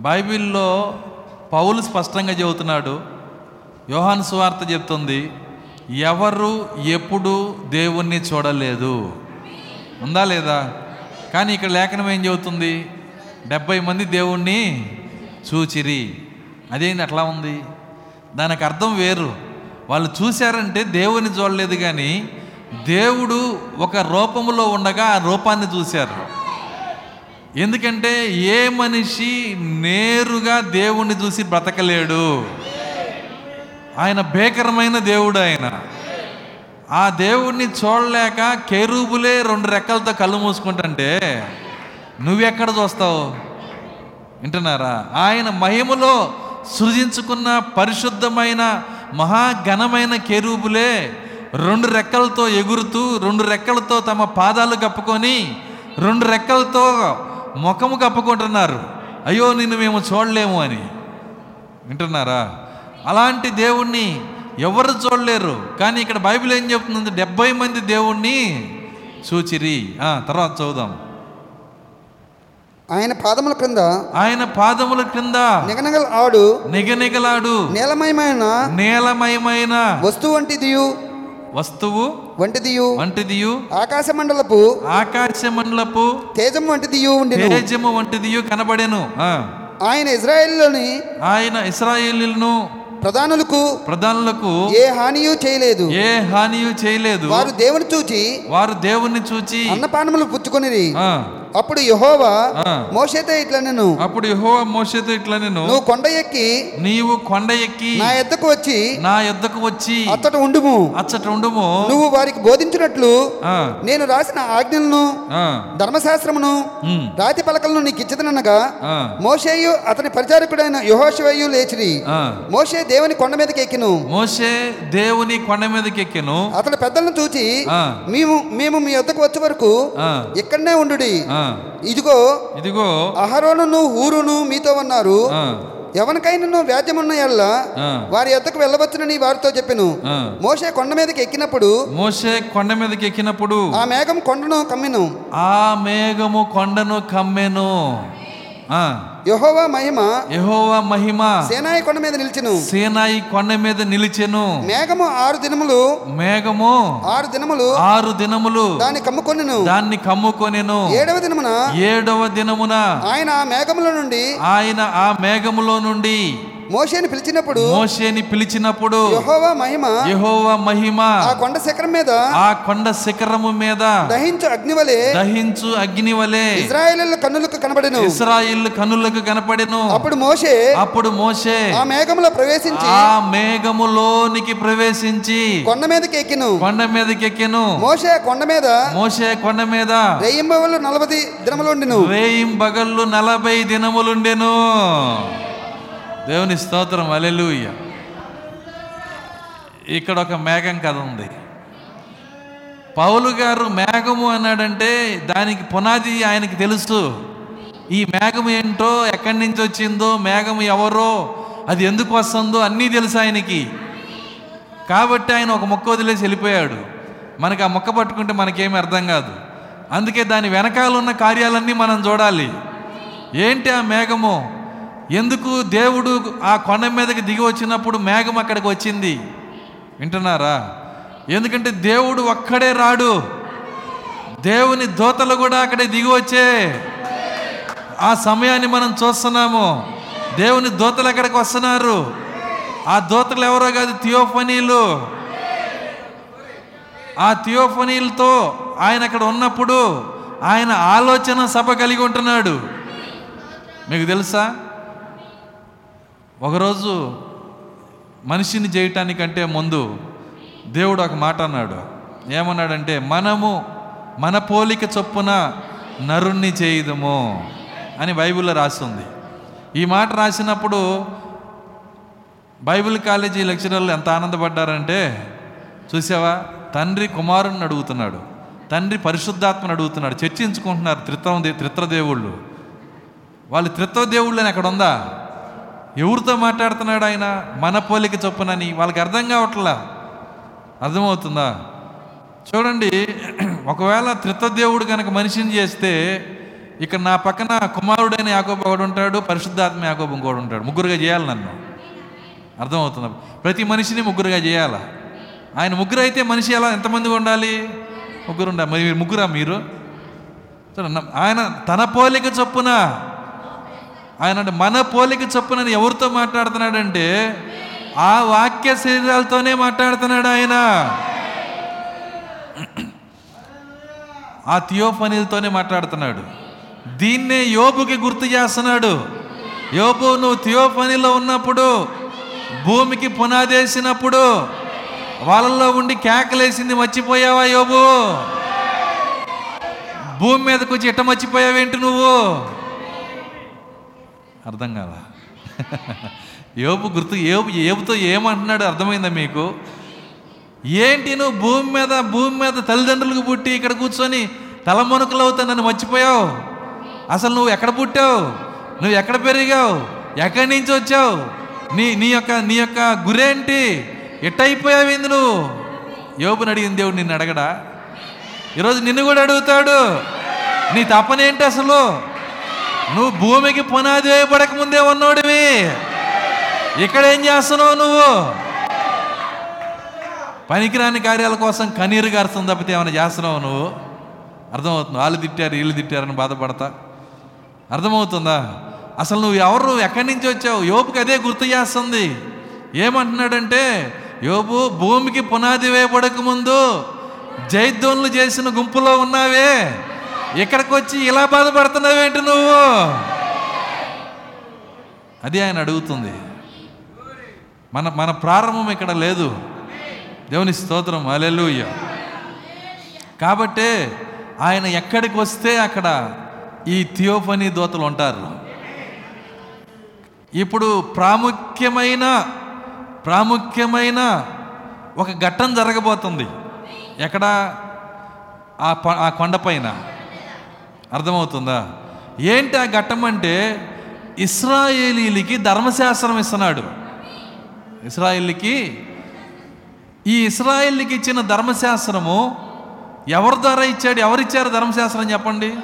బైబిల్లో పౌలు స్పష్టంగా చెబుతున్నాడు. యోహాను సువార్త చెప్తుంది ఎవరు ఎప్పుడు దేవుణ్ణి చూడలేదు. ఉందా లేదా? కానీ ఇక్కడ లేఖనం ఏం చెబుతుంది? డెబ్బై మంది దేవుణ్ణి చూచిరి. అదేంటి అట్లా ఉంది? దానికి అర్థం వేరు. వాళ్ళు చూశారంటే దేవుని చూడలేదు కానీ దేవుడు ఒక రూపములో ఉండగా ఆ రూపాన్ని చూశారు. ఎందుకంటే ఏ మనిషి నేరుగా దేవుణ్ణి చూసి బ్రతకలేడు. ఆయన భేకరమైన దేవుడు ఆయన. ఆ దేవుణ్ణి చూడలేక కెరూబులే రెండు రెక్కలతో కళ్ళు మూసుకుంటుంటే నువ్వెక్కడ చూస్తావు? వింటున్నారా? ఆయన మహిమలో సృజించుకున్న పరిశుద్ధమైన మహాఘనమైన కెరూబులే రెండు రెక్కలతో ఎగురుతూ రెండు రెక్కలతో తమ పాదాలు కప్పుకొని రెండు రెక్కలతో ముఖము కప్పుకుంటున్నారు. అయ్యో నిన్ను మేము చూడలేము అని. వింటున్నారా? అలాంటి దేవుణ్ణి ఎవరు చూడలేరు. కానీ ఇక్కడ బైబిల్ ఏం చెప్తుంది డెబ్బై మంది దేవుణ్ణి చూచిరి. ఆ, తర్వాత చదువుదాం. ఆయన పాదముల క్రింద ఆయన పాదముల క్రింద నిగనగల ఆడు నిగనిగలాడు నీలమయమైన నేలమయమైన వస్తువు వంటిదియు. వస్తువు వంటిదియు. వంటిదియు. ఆకాశ మండలపు ఆకాశ మండలపు తేజం వంటిదియు ఉండెను. తేజము వంటిదియు కనబడెను. ఆయన ఇజ్రాయేల్లోని ఆయన ఇస్రాయేలీలను ప్రధానులకు ప్రధానులకు ఏ హానియు చేయలేదు. ఏ హానియు చేయలేదు. వారు దేవుని చూచి వారు దేవుణ్ణి చూచి అన్నపానములు పుచ్చుకొనిరి. అప్పుడు యహోవా. మోషేతో ఇట్లా నేను అప్పుడు యెహోవా మోషేతో ఇట్లా నేను నువ్వు కొండ ఎక్కి నీవు కొండ ఎక్కి నా ఎద్దకు వచ్చి నా యొద్దకు వచ్చి అత్తట ఉండుము. అచ్చట ఉండుము. నువ్వు వారికి బోధించినట్లు నేను రాసిన ఆజ్ఞలను ధర్మశాస్త్రమును రాతి పలకలను నీకు ఇచ్చిదనగా ఆ, మోషేయు అతని పరిచారకుడైన యహోశివయు లేచిరి. మోషే దేవుని కొండ మీదకి ఎక్కిను. మోషే దేవుని కొండ మీదకి ఎక్కెను. అతని పెద్దలను చూచి. మేము మేము మీ వద్దకు వచ్చే వరకు ఇక్కడనే ఉండుడి. ఆ, ఇదిగో ఇదిగో. అహరోనును ఊరును మీతో ఉన్నారు. ఎవరికైనా వ్యాజ్యమున్న ఎల్ల. వారి యొద్దకు వెళ్ళవచ్చునని వారితో చెప్పెను. మోషే కొండ మీదకి ఎక్కినప్పుడు మోషే కొండ మీదకి ఎక్కినప్పుడు ఆ మేఘం కొండను కమ్మెను. ఆ మేఘము కొండను కమ్మెను. యెహోవా మహిమ యెహోవా మహిమ సేనాయి కొండ మీద నిలిచెను. సేనాయి కొండ మీద నిలిచెను. మేఘము ఆరు దినములు. మేఘము ఆరు దినములు. ఆరు దినములు దాన్ని కమ్ముకొనెను. దాన్ని కమ్ముకొనెను. ఏడవ దినమున ఏడవ దినమున ఆయన ఆ మేఘముల నుండి ఆయన ఆ మేఘములో నుండి మోషేని పిలిచినప్పుడు మోషేని పిలిచినప్పుడు యెహోవా మహిమ యెహోవా మహిమ ఆ కొండ శిఖరం మీద ఆ కొండ శిఖరము మీద దహించు అగ్నివలే దహించు అగ్ని వలె ఇజ్రాయేలీల కన్నులకు కనబడెను. ఇస్రాయిల్ కనులకు కనపడెను. అప్పుడు మోషే అప్పుడు మోషే ఆ మేఘములో ప్రవేశించి ఆ మేఘములోనికి ప్రవేశించి కొండ మీదకి ఎక్కిను. కొండ మీదకి ఎక్కెను. మోషే కొండ మీద మోషే కొండ మీద రెయ్యింబవలు నలభై దినములు ఉండిను. వేయిం బగళ్ళు నలభై దినములుండెను దేవుని స్తోత్రం అలెలుయ్య ఇక్కడ ఒక మేఘం కథ ఉంది. పౌలు గారు మేఘము అన్నాడంటే దానికి పునాది ఆయనకి తెలుసు. ఈ మేఘం ఏంటో ఎక్కడి నుంచి వచ్చిందో మేఘం ఎవరో అది ఎందుకు వస్తుందో అన్నీ తెలుసు ఆయనకి. కాబట్టి ఆయన ఒక మొక్క వదిలేసి వెళ్ళిపోయాడు. మనకి ఆ మొక్క పట్టుకుంటే మనకేమి అర్థం కాదు. అందుకే దాని వెనకాల ఉన్న కార్యాలన్నీ మనం చూడాలి. ఏంటి ఆ మేఘము? ఎందుకు దేవుడు ఆ కొండ మీదకి దిగి వచ్చినప్పుడు మేఘం అక్కడికి వచ్చింది? వింటున్నారా? ఎందుకంటే దేవుడు ఒక్కడే రాడు. దేవుని దోతలు కూడా అక్కడే దిగి వచ్చే ఆ సమయాన్ని మనం చూస్తున్నాము. దేవుని దోతలు ఎక్కడికి వస్తున్నారు. ఆ దోతలు ఎవరో కాదు థియోఫనీలు. ఆ థియోఫనీలతో ఆయన అక్కడ ఉన్నప్పుడు ఆయన ఆలోచన సభ కలిగి ఉంటున్నాడు. మీకు తెలుసా? ఒకరోజు మనిషిని చేయటానికంటే ముందు దేవుడు ఒక మాట అన్నాడు. ఏమన్నాడంటే మనము మన పోలిక చొప్పున నరుణ్ణి చేయుదము అని బైబిల్లో రాస్తుంది. ఈ మాట రాసినప్పుడు బైబిల్ కాలేజీ లెక్చరర్లు ఎంత ఆనందపడ్డారంటే చూసావా తండ్రి కుమారుని అడుగుతున్నాడు తండ్రి పరిశుద్ధాత్మని అడుగుతున్నాడు చర్చించుకుంటున్నారు త్రిత్వం త్రిత్రదేవుళ్ళు వాళ్ళు త్రిత్వదేవుళ్ళని అని అక్కడ ఉందా ఎవరితో మాట్లాడుతున్నాడు ఆయన? మన పోలిక చొప్పునని వాళ్ళకి అర్థం కావట్లా? అర్థమవుతుందా? చూడండి ఒకవేళ త్రిత్వదేవుడు కనుక మనిషిని చేస్తే ఇక్కడ నా పక్కన కుమారుడైన యాకోబు ఒకడు ఉంటాడు పరిశుద్ధాత్మ యాకోబు ఇంకోడు ఉంటాడు. ముగ్గురుగా చేయాలి నన్ను. అర్థమవుతుంది? ప్రతి మనిషిని ముగ్గురుగా చేయాలా? ఆయన ముగ్గురు అయితే మనిషి ఎలా ఎంతమందిగా ఉండాలి? ముగ్గురు ఉండాలి. మరి మీరు ముగ్గురా మీరు? చూడండి ఆయన తన పోలిక చొప్పున ఆయన అంటే మన పోలిక చొప్పున ఎవరితో మాట్లాడుతున్నాడంటే ఆ వాక్య శరీరాలతోనే మాట్లాడుతున్నాడు ఆయన. ఆ థియోఫనీలతోనే మాట్లాడుతున్నాడు. దీన్నే యోబుకి గుర్తు చేస్తున్నాడు. యోబు నువ్వు థియోఫనీలో ఉన్నప్పుడు భూమికి పునాదేసినప్పుడు వాళ్ళల్లో ఉండి కేకలేసింది మర్చిపోయావా యోబు? భూమి మీదకు వచ్చి ఇట్ట మర్చిపోయావేంటి నువ్వు? అర్థం కాల. ఏపు గుర్తు ఏపు ఏపుతో ఏమంటున్నాడు అర్థమైందా మీకు? ఏంటి నువ్వు భూమి మీద భూమి మీద తల్లిదండ్రులకు పుట్టి ఇక్కడ కూర్చొని తలమొనుకలు అవుతా నన్ను మర్చిపోయావు? అసలు నువ్వు ఎక్కడ పుట్టావు? నువ్వు ఎక్కడ పెరిగావు? ఎక్కడి నుంచి వచ్చావు? నీ నీ యొక్క నీ యొక్క గురేంటి? ఎట్టయిపోయావింది నువ్వు? యోబుని అడిగింది దేవుడు నిన్ను అడగడా? ఈరోజు నిన్ను కూడా అడుగుతాడు. నీ తపనేంటి అసలు? నువ్వు భూమికి పునాది వేయబడక ముందే ఉన్నోడివి. ఇక్కడ ఏం చేస్తున్నావు నువ్వు? పనికిరాని కార్యాల కోసం కన్నీరు గారుస్తుంది తప్పితే ఏమైనా చేస్తున్నావు నువ్వు? అర్థమవుతుంది? వాళ్ళు తిట్టారు వీళ్ళు తిట్టారని బాధపడతా. అర్థమవుతుందా? అసలు నువ్వు ఎవరు? ఎక్కడి నుంచి వచ్చావు? యోపుకి అదే గుర్తు చేస్తుంది. ఏమంటున్నాడంటే యోబు భూమికి పునాది వేయబడక ముందు జైద్యోన్లు చేసిన గుంపులో ఉన్నావే. ఇక్కడికి వచ్చి ఇలా బాధపడుతున్నావేంటి నువ్వు? అది ఆయన అడుగుతుంది. మన మన ప్రారంభం ఇక్కడ లేదు. దేవుని స్తోత్రం. అలెలుయ్య కాబట్టే ఆయన ఎక్కడికి వస్తే అక్కడ ఈ థియోఫనీ దోతలు ఉంటారు. ఇప్పుడు ప్రాముఖ్యమైన ప్రాముఖ్యమైన ఒక ఘట్టం జరగబోతుంది. ఎక్కడ? ఆ ప- ఆ కొండపైన. అర్థమవుతుందా? ఏంటి ఆ ఘట్టం అంటే ఇస్రాయేలీలకి ధర్మశాస్త్రం ఇస్తున్నాడు. ఇస్రాయేలీకి ఈ ఇస్రాయేల్కి ఇచ్చిన ధర్మశాస్త్రము ఎవరి ద్వారా ఇచ్చాడు? ఎవరిచ్చారు ధర్మశాస్త్రం చెప్పండి?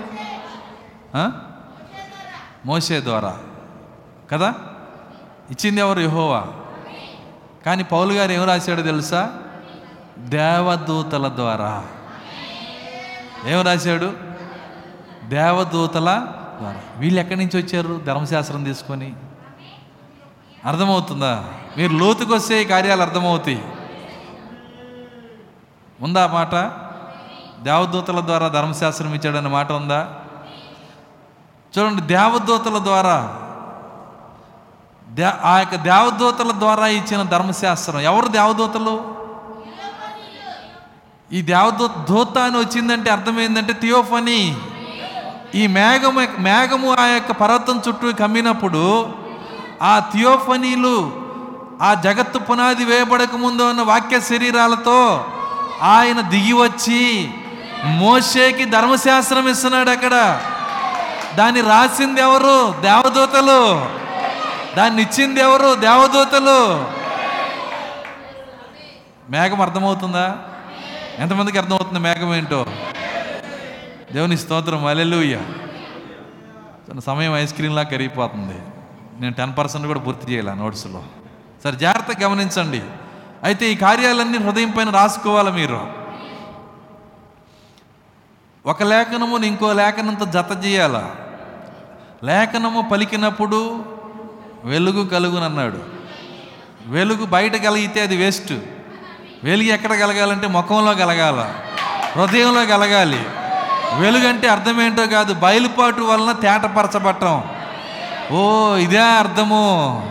మోసే ద్వారా. కదా? ఇచ్చింది ఎవరు? యహోవా. కానీ పౌలు గారు ఏం రాశాడో తెలుసా? దేవదూతల ద్వారా. ఏం రాశాడు? దేవదూతల ద్వారా. వీళ్ళు ఎక్కడి నుంచి వచ్చారు? ధర్మశాస్త్రం తీసుకొని. అర్థమవుతుందా? మీరు లోతుకొస్తే ఈ కార్యాలు అర్థమవుతాయి. ఉందా మాట? దేవదూతల ద్వారా ధర్మశాస్త్రం ఇచ్చాడన్న మాట ఉందా? చూడండి దేవదూతల ద్వారా. దే ఆ యొక్క దేవదూతల ద్వారా ఇచ్చిన ధర్మశాస్త్రం. ఎవరు దేవదూతలు? ఈ దేవదూత దూత అని వచ్చిందంటే అర్థమైందంటే థియోఫనీ. ఈ మేఘము మేఘము ఆ యొక్క పర్వతం చుట్టూ కమ్మినప్పుడు ఆ థియోఫనీలు ఆ జగత్తు పునాది వేయబడక ముందు ఉన్న వాక్య శరీరాలతో ఆయన దిగి వచ్చి మోషేకి ధర్మశాస్త్రం ఇస్తున్నాడు అక్కడ. దాన్ని రాసింది ఎవరు? దేవదూతలు. దాన్ని ఇచ్చింది ఎవరు? దేవదూతలు. మేఘం అర్థమవుతుందా? ఎంతమందికి అర్థమవుతుంది మేఘం ఏంటో? దేవుని స్తోత్రం అలెలుయ్య సమయం ఐస్ క్రీమ్లా కరిగిపోతుంది. నేను టెన్ పర్సెంట్ కూడా పూర్తి చేయాలా నోట్స్లో. సరే జాగ్రత్తగా గమనించండి. అయితే ఈ కార్యాలన్నీ హృదయం పైన రాసుకోవాలి మీరు? ఒక లేఖనముని ఇంకో లేఖనంతో జత చేయాల? లేఖనము పలికినప్పుడు వెలుగు కలుగునన్నాడు. వెలుగు బయట కలిగితే అది వేస్ట్. వెలుగు ఎక్కడ కలగాలంటే ముఖంలో కలగాల. హృదయంలో కలగాలి. వెలుగంటే అర్థమేంటో అర్థం ఏంటో కాదు బయలుపాటు వలన తేటపరచబట్టం ఓ ఇదే అర్థము.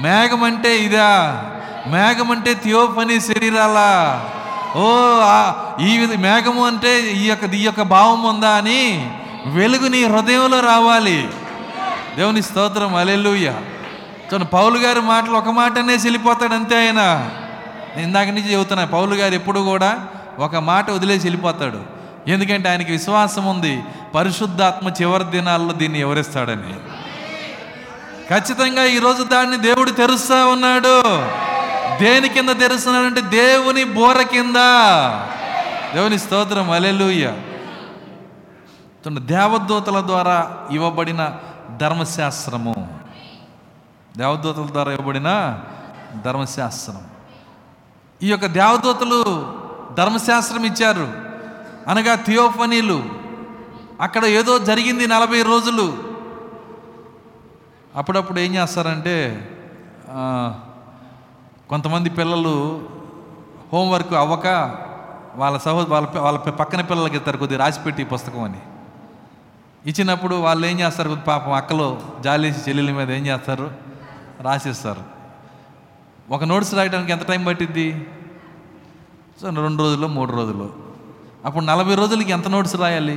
మేఘం అంటే ఇదా. మేఘం అంటే థియోఫనీ శరీరాల. ఓ ఆ- ఈ మేఘము అంటే ఈ యొక్క ఈ యొక్క భావం ఉందా అని వెలుగు నీ హృదయంలో రావాలి. దేవుని స్తోత్రం అలెలుయ్య చూడండి పౌలు గారి మాటలు ఒక మాటనే వెళ్ళిపోతాడు అంతే ఆయన. నేను ఇందాక నుంచి చెబుతున్నా పౌలు గారు ఎప్పుడు కూడా ఒక మాట వదిలేసి వెళ్ళిపోతాడు. ఎందుకంటే ఆయనకి విశ్వాసం ఉంది. పరిశుద్ధాత్మ చివరి దినాల్లో దీన్ని ఎవరిస్తాడని. ఖచ్చితంగా ఈరోజు దాన్ని దేవుడు తెరుస్తా ఉన్నాడు. దేని కింద తెరుస్తున్నాడంటే దేవుని బోర కింద. దేవుని స్తోత్రం. అలెలుయ్య దేవదూతల ద్వారా ఇవ్వబడిన ధర్మశాస్త్రము. దేవదూతల ద్వారా ఇవ్వబడిన ధర్మశాస్త్రం. ఈ యొక్క దేవదూతలు ధర్మశాస్త్రం ఇచ్చారు. అనగా థియోఫనీలు. అక్కడ ఏదో జరిగింది నలభై రోజులు. అప్పుడప్పుడు ఏం చేస్తారంటే కొంతమంది పిల్లలు హోంవర్క్ అవ్వక వాళ్ళ సహో వాళ్ళ వాళ్ళ పక్కన పిల్లలకి ఇస్తారు కొద్దిగా రాసిపెట్టి పుస్తకం అని. ఇచ్చినప్పుడు వాళ్ళు ఏం చేస్తారు కొద్ది పాపం అక్కలు జాలేసి చెల్లెల మీద ఏం చేస్తారు? రాసిస్తారు. ఒక నోట్స్ రాయడానికి ఎంత టైం పట్టిద్ది? సో రెండు రోజులు మూడు రోజులు. అప్పుడు నలభై రోజులకి ఎంత నోట్స్ రాయాలి?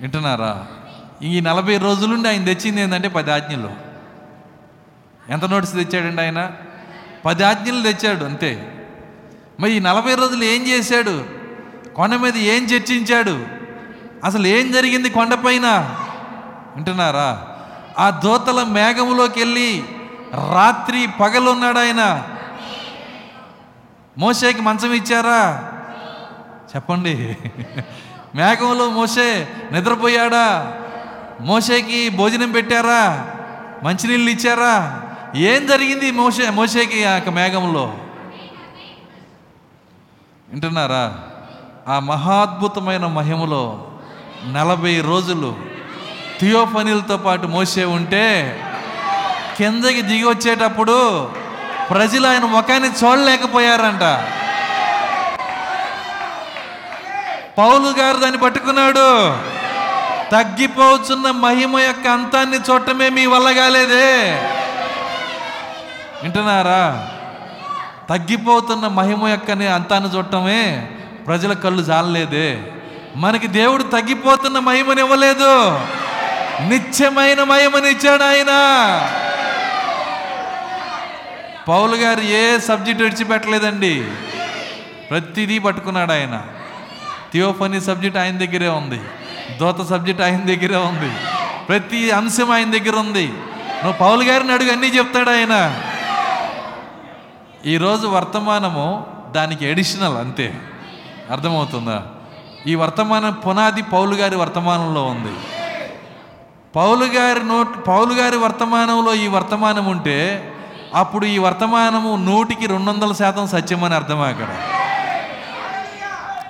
వింటున్నారా? ఈ నలభై రోజులుండి ఆయన తెచ్చింది ఏంటంటే పది ఆజ్ఞలు. ఎంత నోట్స్ తెచ్చాడండి ఆయన? పది ఆజ్ఞలు తెచ్చాడు అంతే. మరి ఈ నలభై రోజులు ఏం చేశాడు? కొండ మీద ఏం చర్చించాడు? అసలు ఏం జరిగింది కొండపైన వింటున్నారా? ఆ దోతల మేఘములోకి వెళ్ళి రాత్రి పగలున్నాడు ఆయన మోసేకి మంచం ఇచ్చారా? చెప్పండి. మేఘంలో మోసే నిద్రపోయాడా? మోసేకి భోజనం పెట్టారా? మంచినీళ్ళు ఇచ్చారా? ఏం జరిగింది మోసే మోసేకి ఆ మేఘంలో? వింటున్నారా? ఆ మహాద్భుతమైన మహిమలో నలభై రోజులు థియోఫనీలతో పాటు మోసే ఉంటే కిందకి దిగి వచ్చేటప్పుడు ప్రజలు ఆయన ముఖాన్ని చూడలేకపోయారంట. పౌలు గారు దాన్ని పట్టుకున్నాడు. తగ్గిపోతున్న మహిమ యొక్క అంతాన్ని చూడటమే మీ వల్ల కాలేదే. వింటున్నారా? తగ్గిపోతున్న మహిమ యొక్క అంతాన్ని చూడటమే ప్రజల కళ్ళు జాలలేదే. మనకి దేవుడు తగ్గిపోతున్న మహిమని ఇవ్వలేదు నిత్యమైన మహిమనిచ్చాడు ఆయన. పౌలు గారు ఏ సబ్జెక్ట్ విడిచిపెట్టలేదండి. ప్రతిదీ పట్టుకున్నాడు ఆయన. థియోఫనీ సబ్జెక్ట్ ఆయన దగ్గరే ఉంది. దోత సబ్జెక్ట్ ఆయన దగ్గరే ఉంది. ప్రతి అంశం ఆయన దగ్గర ఉంది. నువ్వు పౌలు గారిని అడుగు అన్నీ చెప్తాడు ఆయన. ఈరోజు వర్తమానము దానికి ఎడిషనల్ అంతే. అర్థమవుతుందా? ఈ వర్తమానం పునాది పౌలు గారి వర్తమానంలో ఉంది. పౌలు గారి నోట్ పౌలు గారి వర్తమానంలో ఈ వర్తమానం ఉంటే అప్పుడు ఈ వర్తమానము నూటికి రెండు వందల శాతం సత్యమని అర్థం అక్కడ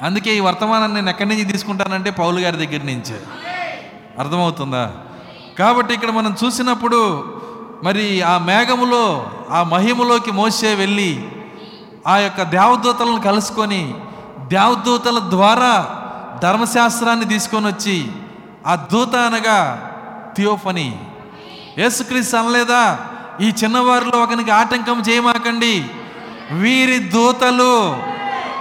అందుకే ఈ వర్తమానాన్ని నేను ఎక్కడి నుంచి తీసుకుంటానంటే పౌలు గారి దగ్గర నుంచే. అర్థమవుతుందా? కాబట్టి ఇక్కడ మనం చూసినప్పుడు మరి ఆ మేఘములో ఆ మహిమలోకి మోసే వెళ్ళి ఆ యొక్క దేవదూతలను కలుసుకొని దేవదూతల ద్వారా ధర్మశాస్త్రాన్ని తీసుకొని వచ్చి ఆ దూత అనగా థియోఫనీ. యేసుక్రీస్తు అనలేదా? ఈ చిన్నవారిలో ఒకనికి ఆటంకం చేయమాకండి. వీరి దూతలు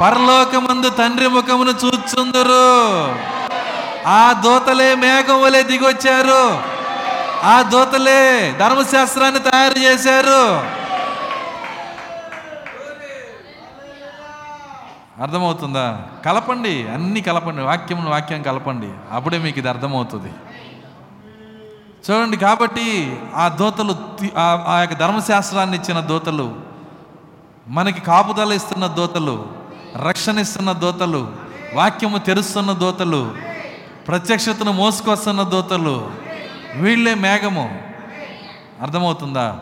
పరలోకమందు తండ్రి ముఖమును చూచుందరు. ఆ దూతలే మేఘం వలె దిగొచ్చారు. ఆ దూతలే ధర్మశాస్త్రాన్ని తయారు చేశారు. అర్థమవుతుందా? కలపండి అన్ని కలపండి వాక్యం వాక్యం కలపండి. అప్పుడే మీకు ఇది అర్థమవుతుంది. చూడండి కాబట్టి ఆ దోతలు ఆ- యొక్క ధర్మశాస్త్రాన్ని ఇచ్చిన దోతలు మనకి కాపుదల ఇస్తున్న దోతలు రక్షణ ఇస్తున్న దోతలు వాక్యము తెరుస్తున్న దోతలు ప్రత్యక్షతను మోసుకొస్తున్న దోతలు వీళ్ళే మేఘము. అర్థమవుతుందా?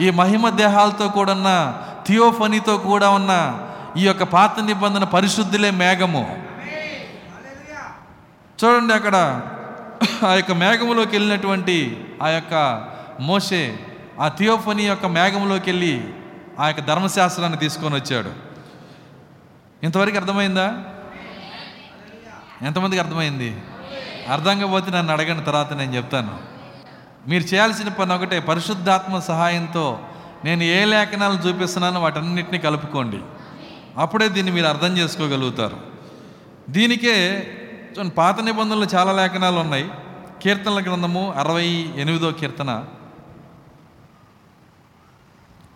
ఈ మహిమ దేహాలతో కూడున్న థియోఫనీతో కూడా ఉన్న ఈ యొక్క పాత నిబంధన పరిశుద్ధులే మేఘము. చూడండి అక్కడ ఆ యొక్క మేఘములోకి వెళ్ళినటువంటి ఆ యొక్క మోషే ఆ థియోఫనీ యొక్క మేఘంలోకి వెళ్ళి ఆ యొక్క ధర్మశాస్త్రాన్ని తీసుకొని వచ్చాడు. ఇంతవరకు అర్థమైందా? ఎంతమందికి అర్థమైంది? అర్థం కాకపోతే నన్ను అడగని తర్వాత నేను చెప్తాను. మీరు చేయాల్సిన పని ఒకటే పరిశుద్ధాత్మ సహాయంతో నేను ఏ లేఖనాలు చూపిస్తున్నానో వాటన్నిటిని కలుపుకోండి. అప్పుడే దీన్ని మీరు అర్థం చేసుకోగలుగుతారు. దీనికే చూడండి, పాత నిబంధనలు చాలా లేఖనాలు ఉన్నాయి. కీర్తనల గ్రంథము అరవై ఎనిమిదో కీర్తన.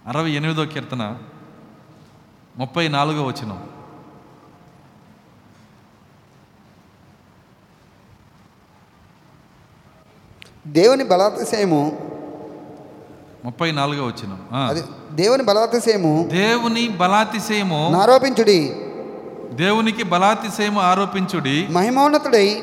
అరవై ఎనిమిదో కీర్తన ముప్పై నాలుగో వచనం. దేవుని బలాతిశయము ముప్పై నాలుగో. అది దేవుని బలాతిశయము దేవుని బలాతిశయము నారోపించుడి. దేవునికి బలాతిశయము ఆరోపించుడి. మహిమోన్నతుడై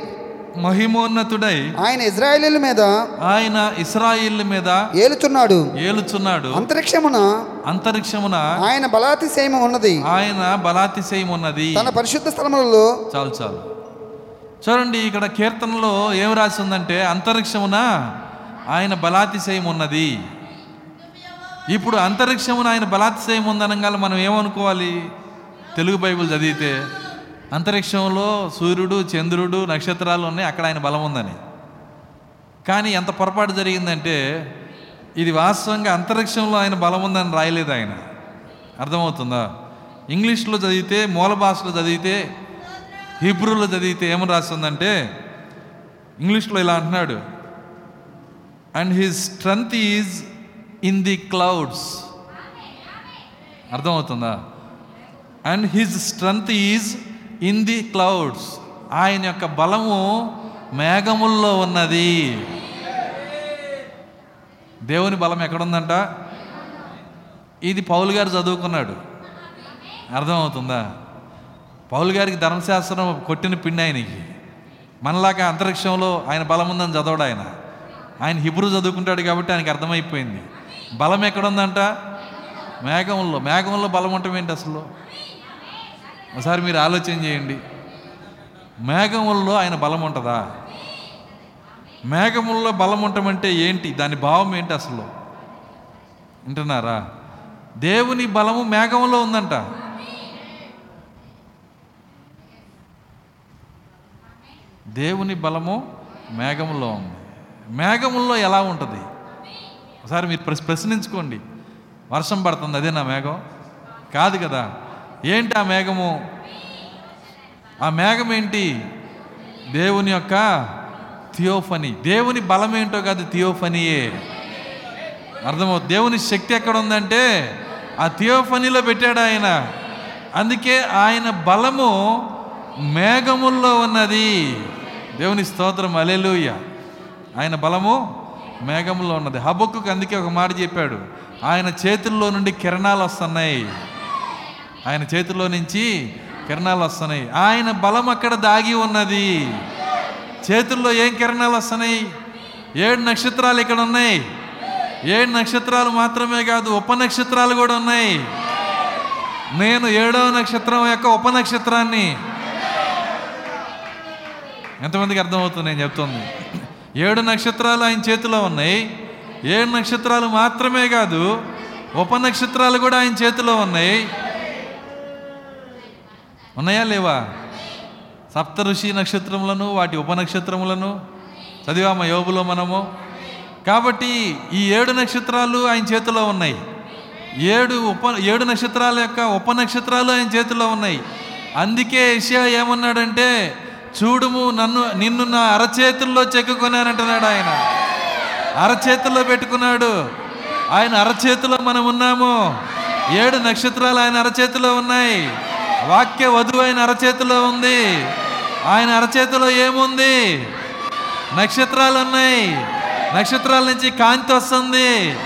మహిమోన్నతుడై ఆయన ఇజ్రాయేలీల మీద ఆయన ఇస్రాయిల్ మీద ఏలుచున్నాడు. ఏలుచున్నాడు. అంతరిక్షమున అంతరిక్షమున ఆయన బలాతిశయము ఉన్నది. ఆయన బలాతిశయం ఉన్నది. తన పరిశుద్ధ స్థలములలో చాలు చాలు. చూడండి ఇక్కడ కీర్తనలో ఏం రాసి ఉందంటే అంతరిక్షమున ఆయన బలాతిశయం ఉన్నది. ఇప్పుడు అంతరిక్షమున ఆయన బలాతిశయం ఉందనగా మనం ఏమనుకోవాలి? తెలుగు బైబుల్ చదివితే అంతరిక్షంలో సూర్యుడు చంద్రుడు నక్షత్రాలు ఉన్నాయి అక్కడ ఆయన బలం ఉందని. కానీ ఎంత పొరపాటు జరిగిందంటే ఇది వాస్తవంగా అంతరిక్షంలో ఆయన బలం ఉందని రాయలేదు ఆయన. అర్థమవుతుందా? ఇంగ్లీష్లో చదివితే మూల భాషలో చదివితే హీబ్రూలో చదివితే ఏమని రాస్తుందంటే ఇంగ్లీష్లో ఇలా అంటున్నాడు and his strength is in the clouds అర్థమవుతుందా? And his strength is in the clouds ఆయన యొక్క బలము మేఘముల్లో ఉన్నది. దేవుని బలం ఎక్కడుందంట? ఇది పౌలు గారు చదువుకున్నాడు. అర్థమవుతుందా? పౌలు గారికి ధర్మశాస్త్రం కొట్టిన పిండి ఆయనకి. మనలాగా అంతరిక్షంలో ఆయన బలం ఉందని చదవడు ఆయన. ఆయన హిబ్రూ చదువుకుంటాడు కాబట్టి ఆయనకి అర్థమైపోయింది. బలం ఎక్కడుందంట? మేఘంలో మేఘంలో బలం ఉండటం ఏంటి అసలు? ఒకసారి మీరు ఆలోచన చేయండి. మేఘముల్లో ఆయన బలం ఉంటుందా? మేఘముల్లో బలం ఉండటమంటే ఏంటి? దాని భావం ఏంటి అసలు? వింటున్నారా? దేవుని బలము మేఘంలో ఉందంట. దేవుని బలము మేఘంలో ఉంది. మేఘముల్లో ఎలా ఉంటుంది? ఒకసారి మీరు ప్రశ్నించుకోండి. వర్షం పడుతుంది అదే నా మేఘం? కాదు కదా? ఏంటి ఆ మేఘము? ఆ మేఘం ఏంటి దేవుని యొక్క థియోఫనీ. దేవుని బలం ఏంటో కాదు థియోఫనీయే. అర్థమవుతుంది. దేవుని శక్తి ఎక్కడ ఉందంటే ఆ థియోఫనీలో పెట్టాడు ఆయన. అందుకే ఆయన బలము మేఘముల్లో ఉన్నది. దేవుని స్తోత్రం. అలెలుయ ఆయన బలము మేఘంలో ఉన్నది. హబక్కుకు అందుకే ఒక మాట చెప్పాడు. ఆయన చేతుల్లో నుండి కిరణాలు వస్తున్నాయి. ఆయన చేతిలో నుంచి కిరణాలు వస్తున్నాయి. ఆయన బలం అక్కడ దాగి ఉన్నది. చేతుల్లో ఏం కిరణాలు వస్తున్నాయి? ఏడు నక్షత్రాలు ఇక్కడ ఉన్నాయి. ఏడు నక్షత్రాలు మాత్రమే కాదు ఉప నక్షత్రాలు కూడా ఉన్నాయి. నేను ఏడవ నక్షత్రం యొక్క ఉప నక్షత్రాన్ని ఎంతమందికి అర్థమవుతుంది నేను చెప్తుంది? ఏడు నక్షత్రాలు ఆయన చేతిలో ఉన్నాయి. ఏడు నక్షత్రాలు మాత్రమే కాదు ఉప నక్షత్రాలు కూడా ఆయన చేతిలో ఉన్నాయి. ఉన్నాయా లేవా? సప్త ఋషి నక్షత్రములను వాటి ఉప నక్షత్రములను చదివామ యోబులో మనము? కాబట్టి ఈ ఏడు నక్షత్రాలు ఆయన చేతిలో ఉన్నాయి. ఏడు ఉప ఏడు నక్షత్రాల యొక్క ఉప నక్షత్రాలు ఆయన చేతిలో ఉన్నాయి. అందుకే ఏషియా ఏమన్నాడంటే చూడుము నన్ను నిన్ను నా అరచేతుల్లో చెక్కుకొనానంటున్నాడు ఆయన. అరచేతుల్లో పెట్టుకున్నాడు. ఆయన అరచేతిలో మనం ఉన్నాము ఏడు నక్షత్రాలు ఆయన అరచేతిలో ఉన్నాయి. వాక్య వధువు ఆయన అరచేతిలో ఉంది. ఆయన అరచేతిలో ఏముంది? నక్షత్రాలు ఉన్నాయి నక్షత్రాల నుంచి కాంతి వస్తుంది.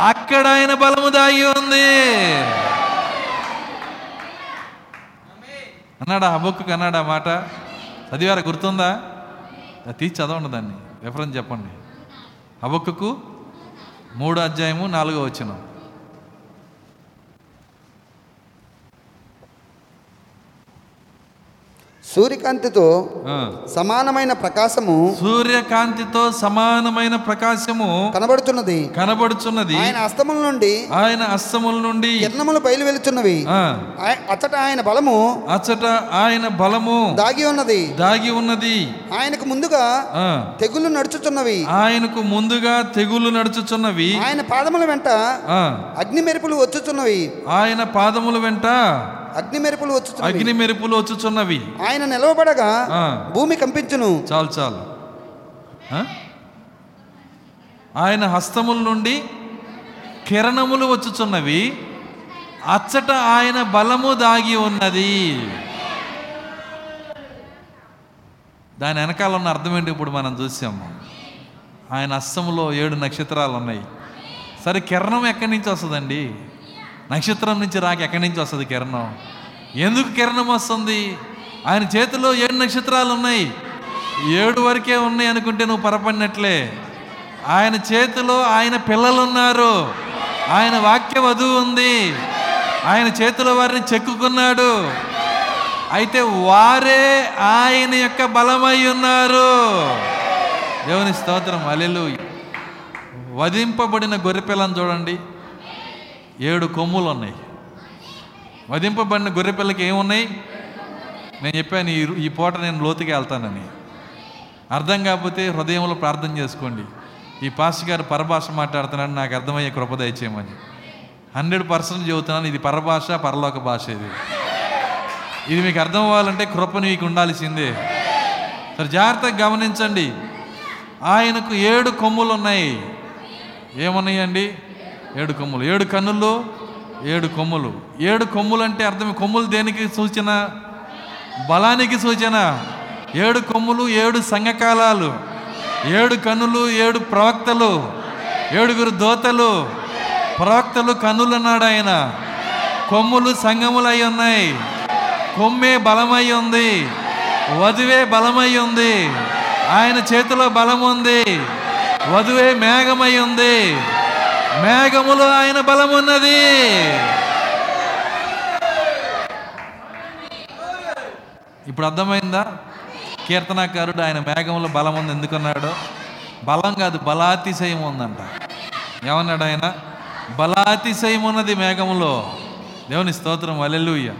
అక్కడ ఆయన బలము దాగి ఉంది. అన్నాడా హబుక్కు అన్నాడా మాట? చదివారా? గుర్తుందా? అది తీసి చదవండి దాన్ని. రెఫరెన్స్ చెప్పండి. హబుక్కుకు మూడో అధ్యాయము నాలుగో వచ్చినాం సూర్యకాంతితో సమానమైన ప్రకాశము సూర్యకాంతితో సమానమైన ప్రకాశము కనబడుతున్నది కనబడుచున్నది. ఆయన అస్తముల నుండి ఆయన అస్తముల నుండి కిరణములు బయలు వెలుచున్నవి అచ్చట ఆయన బలము అచ్చట ఆయన బలము దాగి ఉన్నది. దాగి ఉన్నది. ఆయనకు ముందుగా ఆ, తెగులు నడుచుచున్నవి. ఆయనకు ముందుగా తెగులు నడుచుచున్నవి. ఆయన పాదముల వెంట అగ్ని మెరుపులు వచ్చుచున్నవి. ఆయన పాదముల వెంట అగ్ని మెరుపులు వచ్చుచున్నవి. అగ్ని మెరుపులు వచ్చుచున్నవి. ఆయన నిలవబడగా. భూమి కంపించును. చాలు చాలు? ఆయన హస్తముల నుండి కిరణములు వచ్చుచున్నవి. అచ్చట ఆయన బలము దాగి ఉన్నది. దాని వెనకాల ఉన్న అర్థం ఏంటి ఇప్పుడు మనం చూసాము ఆయన హస్తములో ఏడు నక్షత్రాలు ఉన్నాయి సరే కిరణం ఎక్కడి నుంచి వస్తుందండి? నక్షత్రం నుంచి రాక ఎక్కడి నుంచి వస్తుంది కిరణం? ఎందుకు కిరణం వస్తుంది? ఆయన చేతిలో ఏడు నక్షత్రాలు ఉన్నాయి. ఏడు వరకే ఉన్నాయి అనుకుంటే నువ్వు పొరపడినట్లే. ఆయన చేతిలో ఆయన పిల్లలు ఉన్నారు ఆయన వాక్య వధువు ఉంది. ఆయన చేతిలో వారిని చెక్కుకున్నాడు. అయితే వారే ఆయన యొక్క బలమై ఉన్నారు. దేవుని స్తోత్రం అలెలు వధింపబడిన గొర్రెపిల్లని చూడండి. ఏడు కొమ్ములు ఉన్నాయి. వధింపబడిన గొర్రెపిల్లకి ఏమున్నాయి? నేను చెప్పాను ఈ ఈ పూట నేను లోతుకి వెళ్తానని. అర్థం కాకపోతే హృదయంలో ప్రార్థన చేసుకోండి. ఈ పాస్టర్ గారు పరభాష మాట్లాడుతున్నాడు నాకు అర్థమయ్యే కృప దయచేయమని. హండ్రెడ్ పర్సెంట్ చెబుతున్నాను ఇది పరభాష పరలోక భాష ఇది. ఇది మీకు అర్థం అవ్వాలంటే కృప మీకు ఉండాల్సిందే. సరే జాగ్రత్తగా గమనించండి. ఆయనకు ఏడు కొమ్ములు ఉన్నాయి. ఏమున్నాయండి? ఏడు కొమ్ములు. ఏడు కన్నులు ఏడు కొమ్ములు. ఏడు కొమ్ములు అంటే అర్థం కొమ్ములు దేనికి సూచన? బలానికి సూచన. ఏడు కొమ్ములు ఏడు సంఘకాలాలు. ఏడు కన్నులు ఏడు ప్రవక్తలు. ఏడుగురు దోతలు. ప్రవక్తలు కన్నులు అన్నాడు ఆయన. కొమ్ములు సంగములు ఉన్నాయి. కొమ్మే బలమై ఉంది. వధువే బలమై ఉంది. ఆయన చేతిలో బలం ఉంది. వధువే మేఘమై ఉంది. మేఘములో ఆయన బలం ఉన్నది ఇప్పుడు అర్థమైందా? కీర్తనాకారుడు ఆయన మేఘంలో బలం ఉంది ఎందుకన్నాడు? బలం కాదు బలాతిశయం ఉందంట. ఏమన్నాడు ఆయన? బలాతిశయం ఉన్నది మేఘములో. దేవుని స్తోత్రం అలెలుయ్య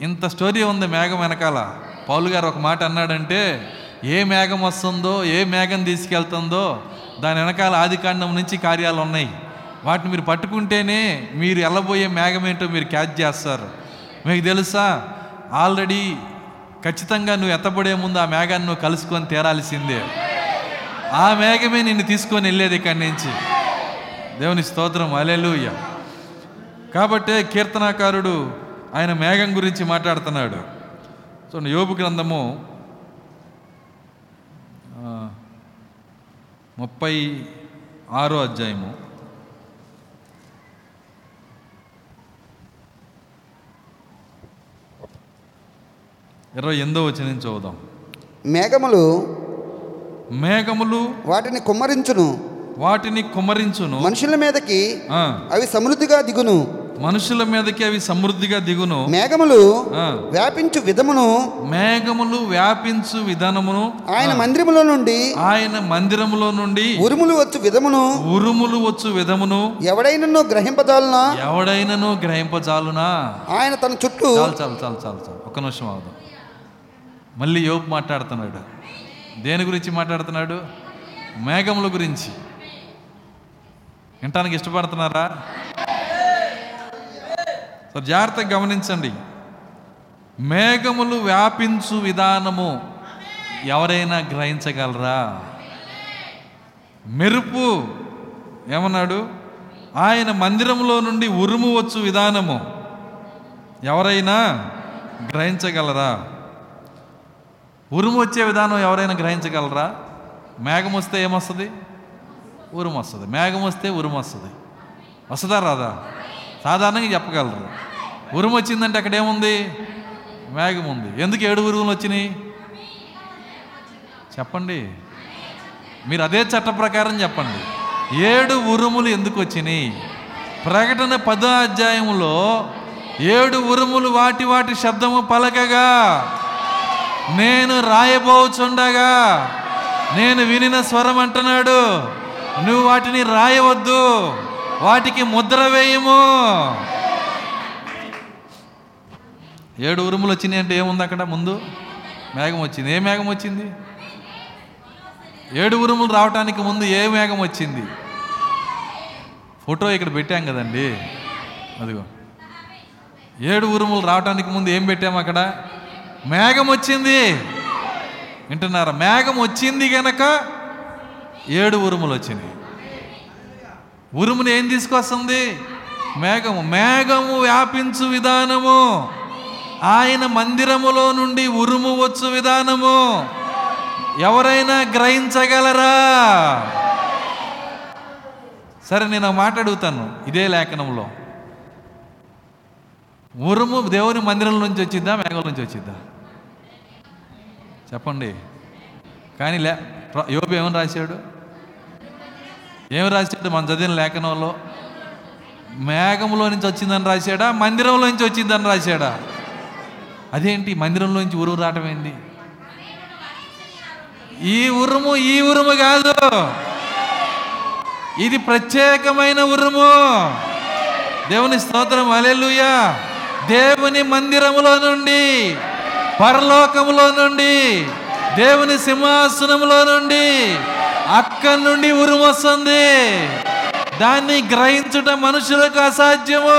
ఇంత స్టోరీ ఉంది మేఘం వెనకాల. పౌలు గారు ఒక మాట అన్నాడంటే ఏ మేఘం వస్తుందో ఏ మేఘం తీసుకెళ్తుందో దాని వెనకాల ఆదికాండం నుంచి కార్యాలు ఉన్నాయి. వాటిని మీరు పట్టుకుంటేనే మీరు వెళ్ళబోయే మేఘం ఏంటో మీరు క్యాచ్ చేస్తారు. మీకు తెలుసా? ఆల్రెడీ ఖచ్చితంగా నువ్వు ఎత్తబడే ముందు ఆ మేఘాన్ని నువ్వు కలుసుకొని తీరాల్సిందే. ఆ మేఘమే నిన్ను తీసుకొని వెళ్ళేది ఇక్కడి నుంచి. దేవుని స్తోత్రం. అలెలుయ్య కాబట్టే కీర్తనాకారుడు ఆయన మేఘం గురించి మాట్లాడుతున్నాడు. చూడండి యోగు గ్రంథము ముప్పై ఆరో అధ్యాయము. ఇరవై ఎనిమిదో వచ్చి నుంచి చదువుదాం. మేఘములు మేఘములు వాటిని కుమ్మరించును. వాటిని కుమరించును మనుషుల మీదకి అవి సమృద్ధిగా దిగును. మనుషుల మీదకి అవి సమృద్ధిగా దిగును. మేఘములు వ్యాపించు విధమును మేఘములు వ్యాపించు విధానమును. ఆయన మందిరములో నుండి ఆయన మందిరములో నుండి ఉరుములు వచ్చు విధమును ఉరుములు వచ్చు విధమును. ఎవడైనను గ్రహింపదాలనా ఎవడైనను గ్రహింపజాలునా? ఆయన తన చుట్టూ చాలు చాలు చాలు చాలు చాలు. ఒక్క నిమిషం అవుదాం మళ్ళీ యోపు మాట్లాడుతున్నాడు. దేని గురించి మాట్లాడుతున్నాడు? మేఘముల గురించి. వినటానికి ఇష్టపడుతున్నారా? సో జాగ్రత్తగా గమనించండి. మేఘములు వ్యాపించు విధానము ఎవరైనా గ్రహించగలరా? మెరుపు ఏమన్నాడు? ఆయన మందిరంలో నుండి ఉరుము వచ్చు విధానము ఎవరైనా గ్రహించగలరా? ఉరుము వచ్చే విధానం ఎవరైనా గ్రహించగలరా? మేఘం వస్తే ఏమొస్తుంది? ఉరుము వస్తుంది. మేఘం వస్తే ఉరుము వస్తుంది. వస్తుందా రాదా? సాధారణంగా చెప్పగలరు. ఉరుము వచ్చిందంటే అక్కడ ఏముంది మేఘం ఉంది ఎందుకు ఏడు ఉరుములు వచ్చినాయి? చెప్పండి. మీరు అదే చట్ట ప్రకారం చెప్పండి. ఏడు ఉరుములు ఎందుకు వచ్చినాయి? ప్రకటన పదో అధ్యాయంలో ఏడు ఉరుములు వాటి వాటి శబ్దము పలకగా నేను రాయబోచుండగా నేను వినిన స్వరం అంటున్నాడు. నువ్వు వాటిని రాయవద్దు. వాటికి ముద్ర వేయము. ఏడు ఉరుములు వచ్చినాయి అంటే ఏముంది అక్కడ ముందు? మేఘం వచ్చింది. ఏ మేఘం వచ్చింది? ఏడు ఉరుములు రావటానికి ముందు ఏ మేఘం వచ్చింది? ఫోటో ఇక్కడ పెట్టాం కదండి. అదిగో. ఏడు ఉరుములు రావటానికి ముందు ఏం పెట్టాము అక్కడ? మేఘం వచ్చింది. వింటున్నారా? మేఘం వచ్చింది కనుక ఏడు ఉరుములు వచ్చినాయి. ఉరుముని ఏం తీసుకొస్తుంది? మేఘము. మేఘము వ్యాపించు విధానము. ఆయన మందిరములో నుండి ఉరుము వచ్చు విధానము. ఎవరైనా గ్రహించగలరా? సరే నేను మాట అడుగుతాను. ఇదే లేఖనంలో. ఉరుము దేవుని మందిరం నుంచి వచ్చిద్దా మేఘం నుంచి వచ్చిద్దా? చెప్పండి. కానీ లే ప్ర- యోబు ఏమని రాశాడు? ఏమి రాశాడు? మనం చదివిన లేఖనంలో? మేఘంలో నుంచి వచ్చిందని రాశాడా? మందిరంలో నుంచి వచ్చిందని రాశాడా? అదేంటి? మందిరంలో నుంచి ఉరుము రావటం ఏంది? ఈ ఉరుము ఈ ఉరుము కాదు. ఇది ప్రత్యేకమైన ఉరుము. దేవుని స్తోత్రం అలెలుయా దేవుని మందిరములో నుండి పరలోకములో నుండి దేవుని సింహాసనములో నుండి అక్కడి నుండి ఉరుమొస్తుంది దాన్ని గ్రహించుట మనుషులకు అసాధ్యము.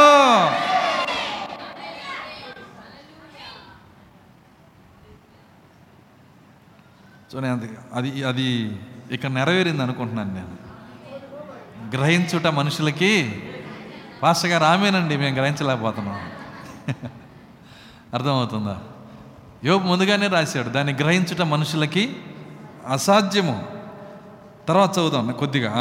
సో అది- అది అది నెరవేరింది అనుకుంటున్నాను నేను. గ్రహించుట మనుషులకి పాస్టర్ గారు ఆమెనండి మేము గ్రహించలేకపోతున్నాం. అర్థమవుతుందా? యోబు ముందుగానే రాశాడు దాన్ని గ్రహించుట మనుషులకి అసాధ్యము. తర్వాత చదువుదాం కొద్దిగా.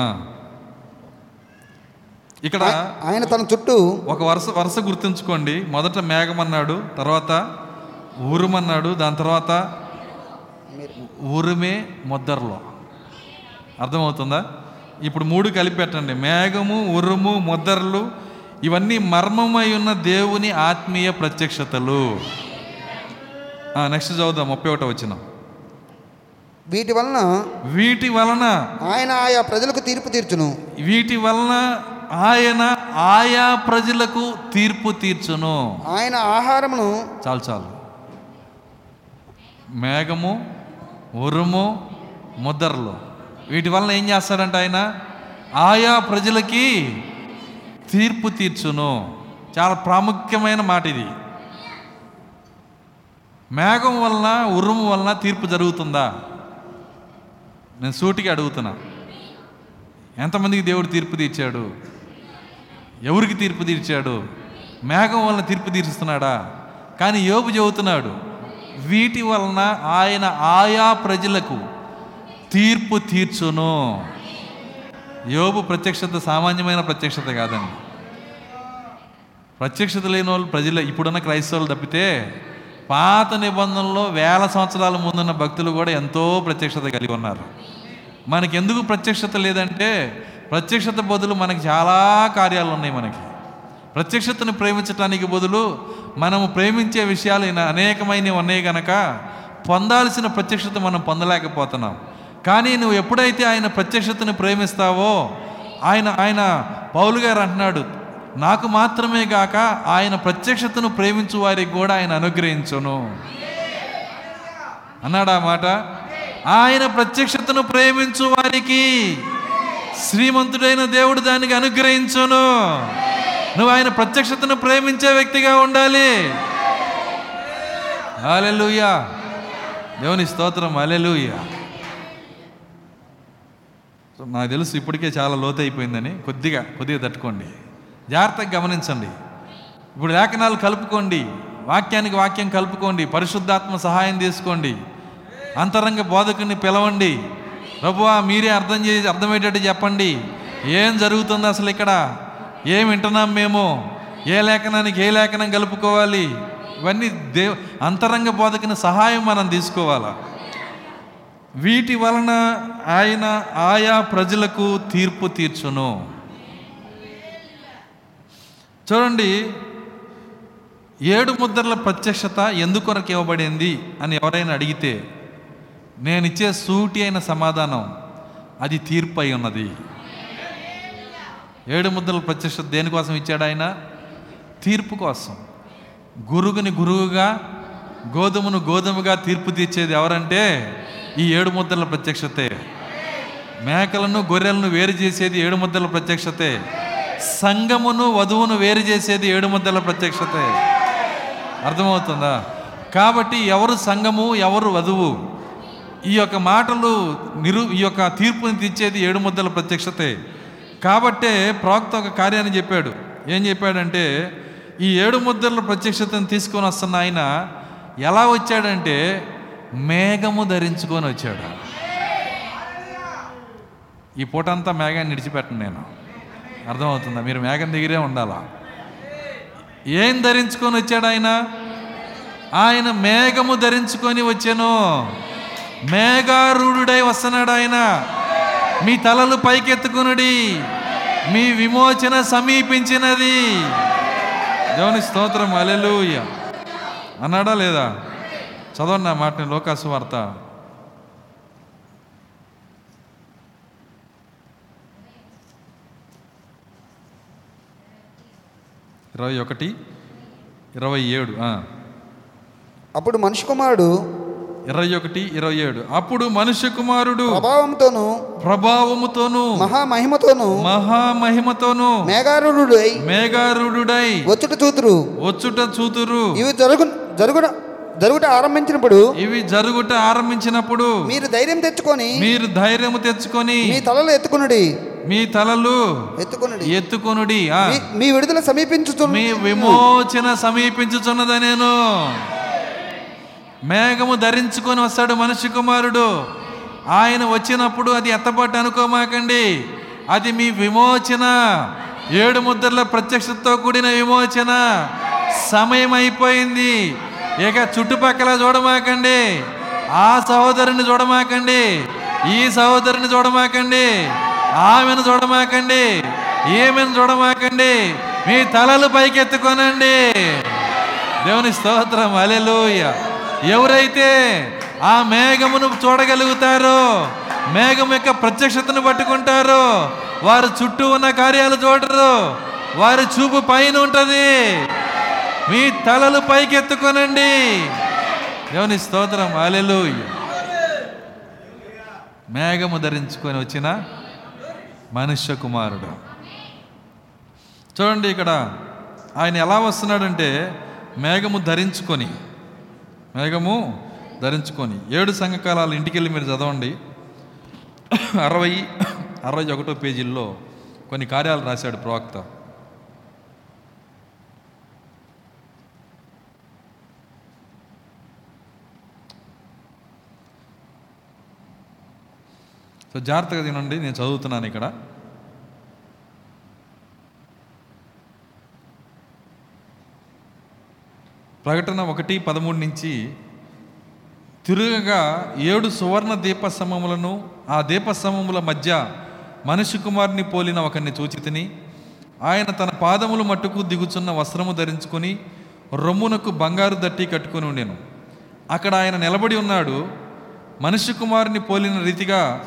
ఇక్కడ ఆయన తన చుట్టూ ఒక వరుస వరుస గుర్తుంచుకోండి. మొదట మేఘం అన్నాడు తర్వాత ఊరుమన్నాడు దాని తర్వాత ఉరుమే ముద్దర్లో. అర్థమవుతుందా? ఇప్పుడు మూడు కలిపి పెట్టండి. మేఘము ఉరుము ముద్దర్లు ఇవన్నీ మర్మమై ఉన్న దేవుని ఆత్మీయ ప్రత్యక్షతలు. నెక్స్ట్ చదువుదాం. ముప్పై ఒకటో వచ్చిన వీటి వలన వీటి వలన ఆయన ఆయా ప్రజలకు తీర్పు తీర్చును. వీటి వలన ఆయన ఆయా ప్రజలకు తీర్పు తీర్చును. ఆయన ఆహారమును చాలు చాలు. మేఘము ఉరుము ముద్దర్లు. వీటి వలన ఏం చేస్తాడంట ఆయన? ఆయా ప్రజలకి తీర్పు తీర్చును. చాలా ప్రాముఖ్యమైన మాట ఇది. మేఘం వలన ఉరుము వలన తీర్పు జరుగుతుందా? నేను సూటికి అడుగుతున్నా. ఎంతమందికి దేవుడు తీర్పు తీర్చాడు? ఎవరికి తీర్పు తీర్చాడు? మేఘం వలన తీర్పు తీరుస్తున్నాడా? కానీ యోబు చెబుతున్నాడు వీటి వలన ఆయన ఆయా ప్రజలకు తీర్పు తీర్చును. యోబు ప్రత్యక్షత సామాన్యమైన ప్రత్యక్షత కాదండి. ప్రత్యక్షత లేని వాళ్ళు ప్రజలు ఇప్పుడున్న క్రైస్తవులు తప్పితే పాత నిబంధనలో వేల సంవత్సరాల ముందున్న భక్తులు కూడా ఎంతో ప్రత్యక్షత కలిగి ఉన్నారు. మనకి ఎందుకు ప్రత్యక్షత లేదంటే ప్రత్యక్షత బదులు మనకి చాలా కార్యాలు ఉన్నాయి మనకి. ప్రత్యక్షతను ప్రేమించటానికి బదులు మనము ప్రేమించే విషయాలు అనేకమైనవి ఉన్నాయి గనక పొందాల్సిన ప్రత్యక్షత మనం పొందలేకపోతున్నాం. కానీ నువ్వు ఎప్పుడైతే ఆయన ప్రత్యక్షతను ప్రేమిస్తావో ఆయన ఆయన పౌలు గారు అంటున్నాడు నాకు మాత్రమే గాక ఆయన ప్రత్యక్షతను ప్రేమించు వారికి కూడా ఆయన అనుగ్రహించును. అన్నాడా మాట? ఆయన ప్రత్యక్షతను ప్రేమించు వారికి శ్రీమంతుడైన దేవుడు దానికి అనుగ్రహించును. నువ్వు ఆయన ప్రత్యక్షతను ప్రేమించే వ్యక్తిగా ఉండాలి. అలెలుయా దేవుని స్తోత్రం అలెలుయా సో నాకు తెలుసు ఇప్పటికే చాలా లోతైపోయిందని. కొద్దిగా కొద్దిగా తట్టుకోండి. జాగ్రత్తగా గమనించండి. ఇప్పుడు లేఖనాలు కలుపుకోండి. వాక్యానికి వాక్యం కలుపుకోండి. పరిశుద్ధాత్మ సహాయం తీసుకోండి. అంతరంగ బోధకుని పిలవండి. ప్రభువా మీరే అర్థం చేసి అర్థమయ్యేటట్టు చెప్పండి. ఏం జరుగుతుంది అసలు ఇక్కడ? ఏం వింటున్నాం మేము? ఏ లేఖనానికి ఏ లేఖనం కలుపుకోవాలి? ఇవన్నీ దేవ్ అంతరంగ బోధకుని సహాయం మనం తీసుకోవాలా? వీటి వలన ఆయన ఆయా ప్రజలకు తీర్పు తీర్చును. చూడండి ఏడు ముద్రల ప్రత్యక్షత ఎందుకొరకు ఇవ్వబడింది అని ఎవరైనా అడిగితే నేను ఇచ్చే సూటి అయిన సమాధానం అది తీర్పు అయి ఉన్నది. ఏడు ముద్రల ప్రత్యక్షత దేనికోసం ఇచ్చాడు ఆయన? తీర్పు కోసం. గురుగుని గురువుగా గోధుమను గోధుమగా తీర్పు తీర్చేది ఎవరంటే ఈ ఏడు ముద్రల ప్రత్యక్షతే. మేకలను గొర్రెలను వేరు చేసేది ఏడు ముద్రల ప్రత్యక్షతే. సంగమును వధువును వేరు చేసేది ఏడు ముద్రల ప్రత్యక్షతే. అర్థమవుతుందా? కాబట్టి ఎవరు సంగము ఎవరు వధువు? ఈ యొక్క మాటలు నిరు ఈ యొక్క తీర్పుని తెచ్చేది ఏడు ముద్దల ప్రత్యక్షతే. కాబట్టే ప్రవక్త ఒక కార్యాన్ని చెప్పాడు. ఏం చెప్పాడంటే ఈ ఏడు ముద్దల ప్రత్యక్షతను తీసుకొని వస్తున్న ఆయన ఎలా వచ్చాడంటే మేఘము ధరించుకొని వచ్చాడు. ఈ పూటంతా మేఘాన్ని నిడిచిపెట్టను నేను. అర్థమవుతుందా? మీరు మేఘం దగ్గరే ఉండాలా? ఏం ధరించుకొని వచ్చాడు ఆయన? ఆయన మేఘము ధరించుకొని వచ్చాను. మేఘారూఢుడై వస్తున్నాడు ఆయన మీ తలలు పైకెత్తుకునుడి. మీ విమోచన సమీపించినది. దేవుని స్తోత్రం అలెలుయ అన్నాడా లేదా? చదవండి నా మాటని లోకాసు వార్త. ఇరవై ఒకటి ఇరవై ఏడు అప్పుడు మనిషి కుమారుడు ఇరవై ఒకటి ఇరవై ఏడు. అప్పుడు మనుష్య కుమారుడు ప్రభావంతోను ప్రభావముతోను మహామహిమతోను మహామహిమతోను మేఘారుడై మేఘారుడై వచ్చుట చూతురు. వచ్చుట చూతురు. ఇవి జరుగు జరుగుట జరుగుట ఆరంభించినప్పుడు ఇవి జరుగుట ఆరంభించినప్పుడు మీరు ధైర్యం తెచ్చుకొని మీరు ధైర్యము తెచ్చుకొని మీ తలలు ఎత్తుకునుడి. మీ తలలు ఎత్తుకునుడి. ఎత్తుకొనుడి. మీ- విడుదల సమీపించుచు మీ విమోచన సమీపించుచున్నద నేను. మేఘము ధరించుకొని వస్తాడు మనిషి కుమారుడు. ఆయన వచ్చినప్పుడు అది ఎత్తబట్టు అనుకోమాకండి. అది మీ విమోచన. ఏడు ముద్రల ప్రత్యక్షతతో కూడిన విమోచన. సమయం అయిపోయింది. ఇక చుట్టుపక్కల చూడమాకండి. ఆ సహోదరుని చూడమాకండి. ఈ సహోదరుని చూడమాకండి. ఆమెను చూడమాకండి. ఏమని చూడమాకండి. మీ తలలు పైకెత్తుకోనండి. దేవుని స్తోత్రం. అలెలుయ ఎవరైతే ఆ మేఘమును చూడగలుగుతారో మేఘం యొక్క ప్రత్యక్షతను పట్టుకుంటారో వారు చుట్టూ ఉన్న కార్యాలు చూడరు. వారి చూపు పైన ఉంటుంది. మీ తలలు పైకెత్తుకోనండి. దేవుని స్తోత్రం. అలెలు మేఘము ధరించుకొని వచ్చిన మనుష్య కుమారుడు. చూడండి ఇక్కడ ఆయన ఎలా వస్తున్నాడంటే మేఘము ధరించుకొని మేఘము ధరించుకొని. ఏడు సంఘకాలాలు ఇంటికి వెళ్ళి మీరు చదవండి. అరవై అరవై ఒకటో పేజీల్లో కొన్ని కార్యాలు రాశాడు ప్రవక్త. సో జాగ్రత్తగా తినండి నేను చదువుతున్నాను ఇక్కడ. ప్రకటన ఒకటి పదమూడు నుంచి తిరుగగా ఏడు సువర్ణ దీపస్తంభములను ఆ దీపస్తంభముల మధ్య మనిషి కుమారుని పోలిన ఒకరిని చూచితిని ఆయన తన పాదములు మట్టుకు దిగుచున్న వస్త్రము ధరించుకొని రొమ్మునకు బంగారు దట్టి కట్టుకొని ఉండెను. అక్కడ ఆయన నిలబడి ఉన్నాడు. మనిషి కుమారుని పోలిన రీతిగా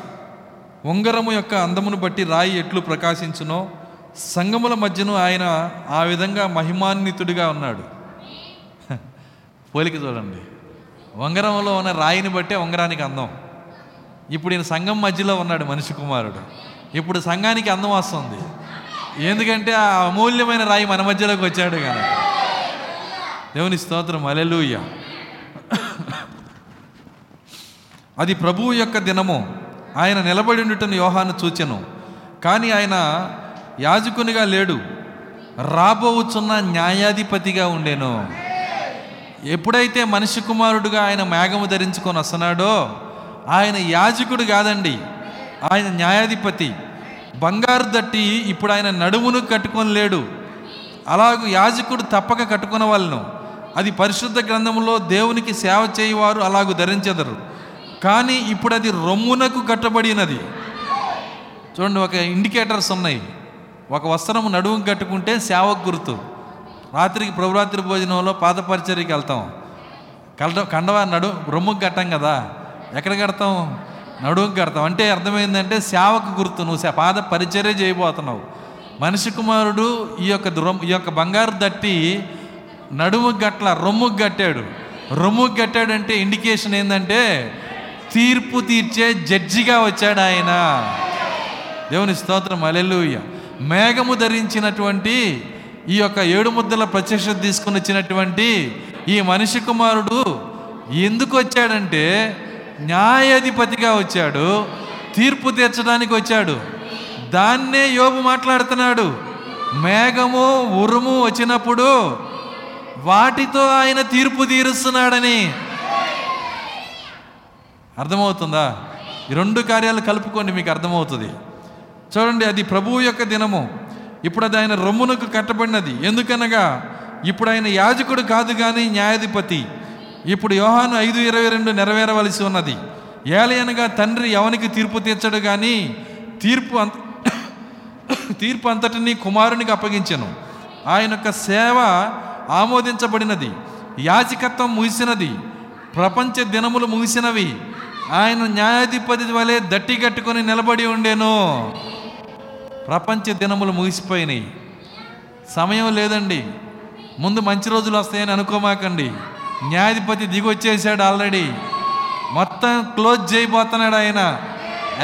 ఉంగరము యొక్క అందమును బట్టి రాయి ఎట్లు ప్రకాశించునో సంగముల మధ్యను ఆయన ఆ విధంగా మహిమాన్వితుడిగా ఉన్నాడు. పోలిక చూడండి. ఉంగరంలో ఉన్న రాయిని బట్టే ఉంగరానికి అందం. ఇప్పుడు ఈయన సంఘం మధ్యలో ఉన్నాడు మనిషి కుమారుడు. ఇప్పుడు సంఘానికి అందం వస్తుంది. ఎందుకంటే ఆ అమూల్యమైన రాయి మన మధ్యలోకి వచ్చాడు కనుక. దేవుని స్తోత్రం. అలెలుయ్య అది ప్రభువు యొక్క దినము. ఆయన నిలబడి ఉండటం యోహాను చూచెను. కానీ ఆయన యాజకునిగా లేడు. రాబోవుచున్న న్యాయాధిపతిగా ఉండేను. ఎప్పుడైతే మనిషి కుమారుడుగా ఆయన మేఘము ధరించుకొని వస్తున్నాడో ఆయన యాజకుడు కాదండి. ఆయన న్యాయాధిపతి. బంగారు దట్టి ఇప్పుడు ఆయన నడుమును కట్టుకొని లేడు. అలాగూ యాజకుడు తప్పక కట్టుకున్న వాళ్ళను. అది పరిశుద్ధ గ్రంథంలో దేవునికి సేవ చేయవారు అలాగూ ధరించెదరు. కానీ ఇప్పుడు అది రొమ్మునకు కట్టబడినది. చూడండి ఒక ఇండికేటర్స్ ఉన్నాయి. ఒక వస్త్రము నడుము కట్టుకుంటే సేవకు గుర్తు. రాత్రికి ప్రభురాత్రి భోజనంలో పాదపరిచర్యకి వెళ్తాం. కలడ కండవ నడు రొమ్ముకు కట్టాం కదా. ఎక్కడ కడతాం? నడుముకు కడతాం. అంటే అర్థమైందంటే సేవకు గుర్తు నువ్వు సే- పాద పరిచర్య చేయబోతున్నావు. మనిషి కుమారుడు ఈ యొక్క ఈ యొక్క బంగారు దట్టి నడుముకు గట్ల రొమ్ముకు కట్టాడు రొమ్ముకు కట్టాడంటే ఇండికేషన్ ఏంటంటే తీర్పు తీర్చే జడ్జిగా వచ్చాడు ఆయన. దేవుని స్తోత్రం. అలెలుయ్య మేఘము ధరించినటువంటి ఈ యొక్క ఏడు ముద్దల ప్రత్యక్ష తీసుకుని వచ్చినటువంటి ఈ మనిషి కుమారుడు ఎందుకు వచ్చాడంటే న్యాయాధిపతిగా వచ్చాడు తీర్పు తీర్చడానికి వచ్చాడు. దాన్నే యోబు మాట్లాడుతున్నాడు. మేఘము ఉరుము వచ్చినప్పుడు వాటితో ఆయన తీర్పు తీరుస్తున్నాడని. అర్థమవుతుందా? ఈ రెండు కార్యాలు కలుపుకోండి మీకు అర్థమవుతుంది. చూడండి అది ప్రభువు యొక్క దినము. ఇప్పుడు అది ఆయన రొమ్మునకు కట్టబడినది. ఎందుకనగా ఇప్పుడు ఆయన యాజకుడు కాదు కానీ న్యాయాధిపతి. ఇప్పుడు యోహాను ఐదు ఇరవై రెండు నెరవేరవలసి ఉన్నది. ఏలయనగా తండ్రి ఎవనికి తీర్పు తీర్చడు కానీ తీర్పు అంత తీర్పు అంతటిని కుమారునికి అప్పగించను. ఆయన యొక్క సేవ ఆమోదించబడినది. యాజకత్వం ముగిసినది. ప్రపంచ దినములు ముగిసినవి. ఆయన న్యాయాధిపతి వలె దట్టి కట్టుకొని నిలబడి ఉండేను. ప్రపంచ దినములు ముగిసిపోయినాయి. సమయం లేదండి. ముందు మంచి రోజులు వస్తాయని అనుకోమాకండి. న్యాయాధిపతి దిగొచ్చేసాడు ఆల్రెడీ. మొత్తం క్లోజ్ చేయబోతున్నాడు ఆయన.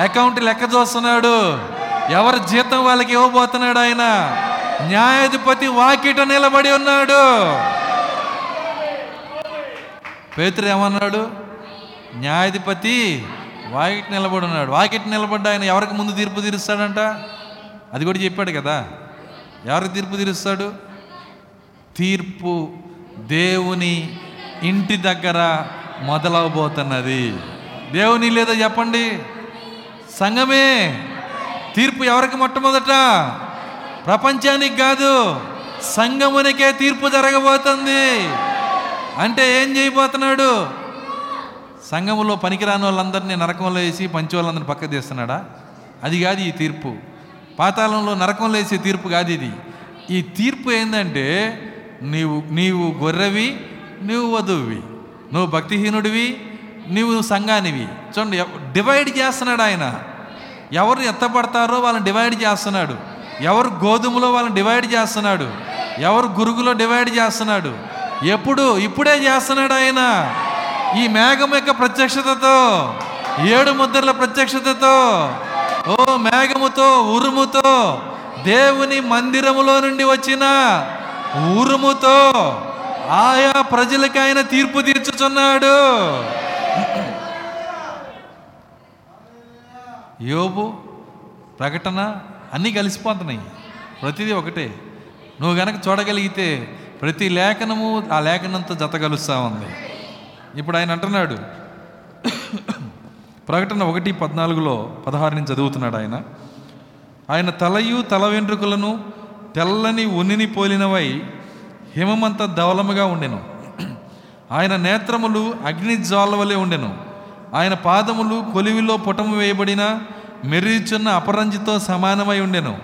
అకౌంట్ లెక్క చూస్తున్నాడు. ఎవరి జీతం వాళ్ళకి ఇవ్వబోతున్నాడు ఆయన. న్యాయాధిపతి వాకిట నిలబడి ఉన్నాడు. పేతురు ఏమన్నాడు? న్యాయాధిపతి వాకిట్ నిలబడి ఉన్నాడు. వాకిట్ నిలబడ్డ ఆయన ఎవరికి ముందు తీర్పు తీరుస్తాడంట? అది కూడా చెప్పాడు కదా. ఎవరికి తీర్పు తీరుస్తాడు? తీర్పు దేవుని ఇంటి దగ్గర మొదలవబోతున్నది. దేవుని లేదా చెప్పండి? సంఘమే. తీర్పు ఎవరికి మొట్టమొదట? ప్రపంచానికి కాదు సంఘమునికే తీర్పు జరగబోతుంది. అంటే ఏం చేయబోతున్నాడు? సంఘములో పనికిరాని వాళ్ళందరినీ నరకంలో వేసి పంచి వాళ్ళందరినీ పక్క తీస్తున్నాడా? అది కాదు ఈ తీర్పు. పాతాళంలో నరకం వేసే తీర్పు కాదు ఇది. ఈ తీర్పు ఏంటంటే నీవు నీవు గొర్రెవి నువ్వు వధువువి. నువ్వు భక్తిహీనుడివి నువ్వు సంఘానివి. చూడండి డివైడ్ చేస్తున్నాడు ఆయన. ఎవరు ఎత్తపడతారో వాళ్ళని డివైడ్ చేస్తున్నాడు. ఎవరు గోధుమలో వాళ్ళని డివైడ్ చేస్తున్నాడు. ఎవరు గురుగులో డివైడ్ చేస్తున్నాడు. ఎప్పుడు ఇప్పుడే చేస్తున్నాడు ఆయన. ఈ మేఘం యొక్క ప్రత్యక్షతతో ఏడు ముద్రల ప్రత్యక్షతతో ఓ మేఘముతో ఉరుముతో దేవుని మందిరములో నుండి వచ్చిన ఉరుముతో ఆయా ప్రజలకి ఆయన తీర్పు తీర్చుచున్నాడు. యోబు ప్రకటన అన్నీ కలిసిపోతున్నాయి. ప్రతిదీ ఒకటే. నువ్వు గనక చూడగలిగితే ప్రతి లేఖనము ఆ లేఖనంతో జత ఉంది. ఇప్పుడు ఆయన అంటున్నాడు. ప్రకటన ఒకటి పద్నాలుగులో పదహారుని చదువుతున్నాడు ఆయన. ఆయన తలయు తల వెంట్రుకలను తెల్లని ఉన్నిని పోలినవై హిమమంత ధవలముగా ఉండెను. ఆయన నేత్రములు అగ్ని జ్వాల వలె ఉండెను. ఆయన పాదములు కొలివిలో పుటము వేయబడిన మెరుగుచున్న అపరంజితో సమానమై ఉండెను.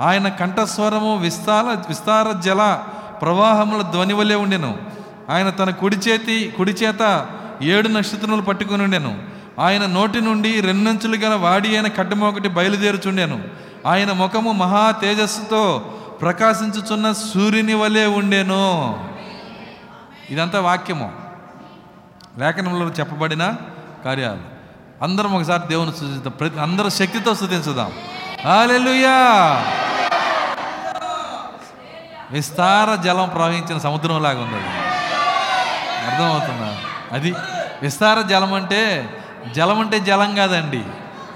ఆయన కంఠస్వరము విస్తార విస్తార జల ప్రవాహముల ధ్వని వలె ఉండెను. ఆయన తన కుడి చేతి కుడి చేత ఏడు నక్షత్రములు పట్టుకుని ఉండెను. ఆయన నోటి నుండి రెండంచులు గల వాడి అయిన కట్టెమ ఒకటి బయలుదేరుచుండెను. ఆయన ముఖము మహా తేజస్సుతో ప్రకాశించుచున్న సూర్యుని వలె ఉండెను. ఇదంతా వాక్యము. లేఖనంలో చెప్పబడిన కార్యాలు. అందరం ఒకసారి దేవుని సూచిస్తాం ప్రతి అందరూ శక్తితో స్థుతించుదాం. హల్లెలూయా! విస్తార జలం ప్రవహించిన సముద్రం లాగా ఉంది అర్థమవుతుందా? అది విస్తార జలం అంటే జలం అంటే జలం కాదండి.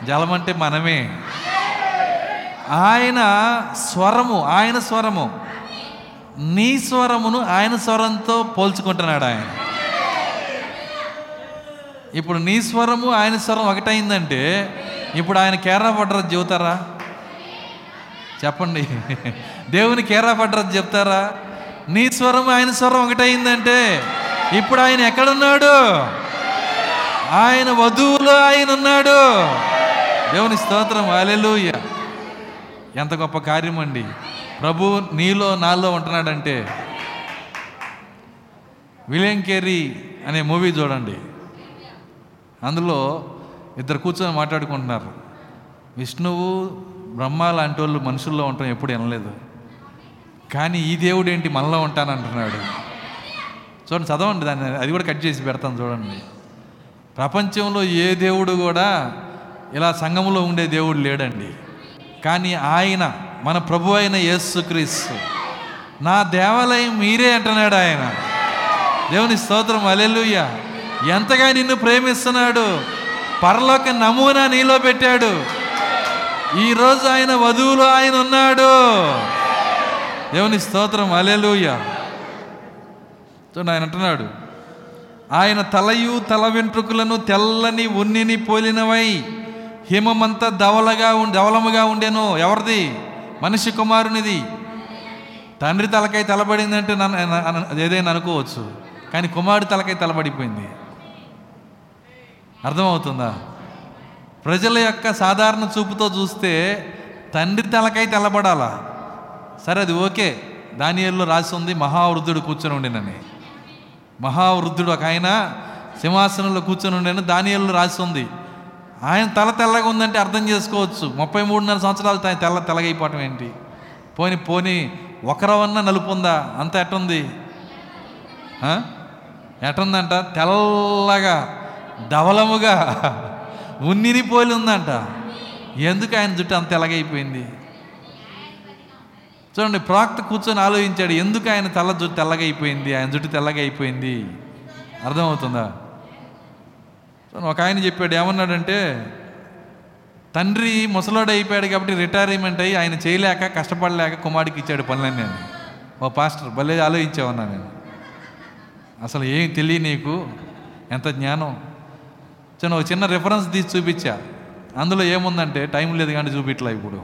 జలం అంటే మనమే. ఆయన స్వరము ఆయన స్వరము. నీ స్వరమును ఆయన స్వరంతో పోల్చుకుంటున్నాడు ఆయన. ఇప్పుడు నీ స్వరము ఆయన స్వరం ఒకటైందంటే ఇప్పుడు ఆయన కేరళ పడ్డరది చెబుతారా? చెప్పండి. దేవుని కేరా పడ్డరది చెప్తారా? నీ స్వరం ఆయన స్వరం ఒకటైందంటే ఇప్పుడు ఆయన ఎక్కడున్నాడు? ఆయన వధువులో ఆయన ఉన్నాడు. దేవుని స్తోత్రం. అలెలుయ్య ఎంత గొప్ప కార్యం అండి. ప్రభు నీలో నాలో ఉంటున్నాడంటే విలియం కేరీ అనే మూవీ చూడండి. అందులో ఇద్దరు కూర్చొని మాట్లాడుకుంటున్నారు. విష్ణువు బ్రహ్మ లాంటి వాళ్ళు మనుషుల్లో ఉండటం ఎప్పుడు వినలేదు. కానీ ఈ దేవుడు ఏంటి మనలో ఉంటానంటున్నాడు. చూడండి చదవండి దాన్ని. అది కూడా కట్ చేసి పెడతాను చూడండి. ప్రపంచంలో ఏ దేవుడు కూడా ఇలా సంఘంలో ఉండే దేవుడు లేడండి. కానీ ఆయన మన ప్రభు అయిన యేసుక్రీస్తు నా దేవాలయం మీరే అంటున్నాడు ఆయన. దేవుని స్తోత్రం అలెలుయ్య ఎంతగా నిన్ను ప్రేమిస్తున్నాడు పరలోక నమూనా నీలో పెట్టాడు. ఈరోజు ఆయన వధువులో ఆయన ఉన్నాడు. దేవుని స్తోత్రం అలెలుయ్య చూడండి ఆయన అంటున్నాడు ఆయన తలయు తల వెంట్రుకలను తెల్లని ఉన్నిని పోలినవై హిమమంతా ధవలగా ఉం ధవలముగా ఉండేను. ఎవరిది? మనిషి కుమారునిది. తండ్రి తలకై తలబడిందంటే నన్ను ఏదైనా అనుకోవచ్చు. కానీ కుమారుడి తలకై తలబడిపోయింది. అర్థమవుతుందా? ప్రజల యొక్క సాధారణ చూపుతో చూస్తే తండ్రి తలకై తెల్లబడాలా సరే అది ఓకే. దానియల్లో రాసి ఉంది మహావృద్ధుడు కూర్చొని ఉండినని. మహావృద్ధుడు ఒక ఆయన సింహాసనంలో కూర్చొని ఉండేను దానియల్లో రాసి ఉంది. ఆయన తల తెల్లగా ఉందంటే అర్థం చేసుకోవచ్చు. ముప్పై మూడున్నర సంవత్సరాలు తన తెల్ల తెల్లగైపోవటం ఏంటి? పోని పోని ఒకరవన్నా నలుపు ఉందా? అంత ఎట్టుంది? ఎట్టుందంట? తెల్లగా ధవలముగా ఉన్నిని పోలి ఉందంట. ఎందుకు ఆయన జుట్టు అంత తెల్లగైపోయింది? చూడండి ప్రాక్త కూర్చొని ఆలోచించాడు ఎందుకు ఆయన తెల్ల జుట్టు తెల్లగా అయిపోయింది ఆయన జుట్టు తెల్లగా అయిపోయింది అర్థమవుతుందా? చూడండి, ఒక ఆయన చెప్పాడు ఏమన్నాడంటే తండ్రి ముసలోడు అయిపోయాడు కాబట్టి రిటైర్మెంట్ అయ్యి ఆయన చేయలేక కష్టపడలేక కుమారుడికి ఇచ్చాడు పనులన్నీ నేను ఓ పాస్టర్ భలే ఆలోచించావన్నా నేను. అసలు ఏం తెలియ నీకు? ఎంత జ్ఞానం? చిన్న ఒక చిన్న రిఫరెన్స్ తీసి చూపించా. అందులో ఏముందంటే టైం లేదు కానీ చూపించలే ఇప్పుడు.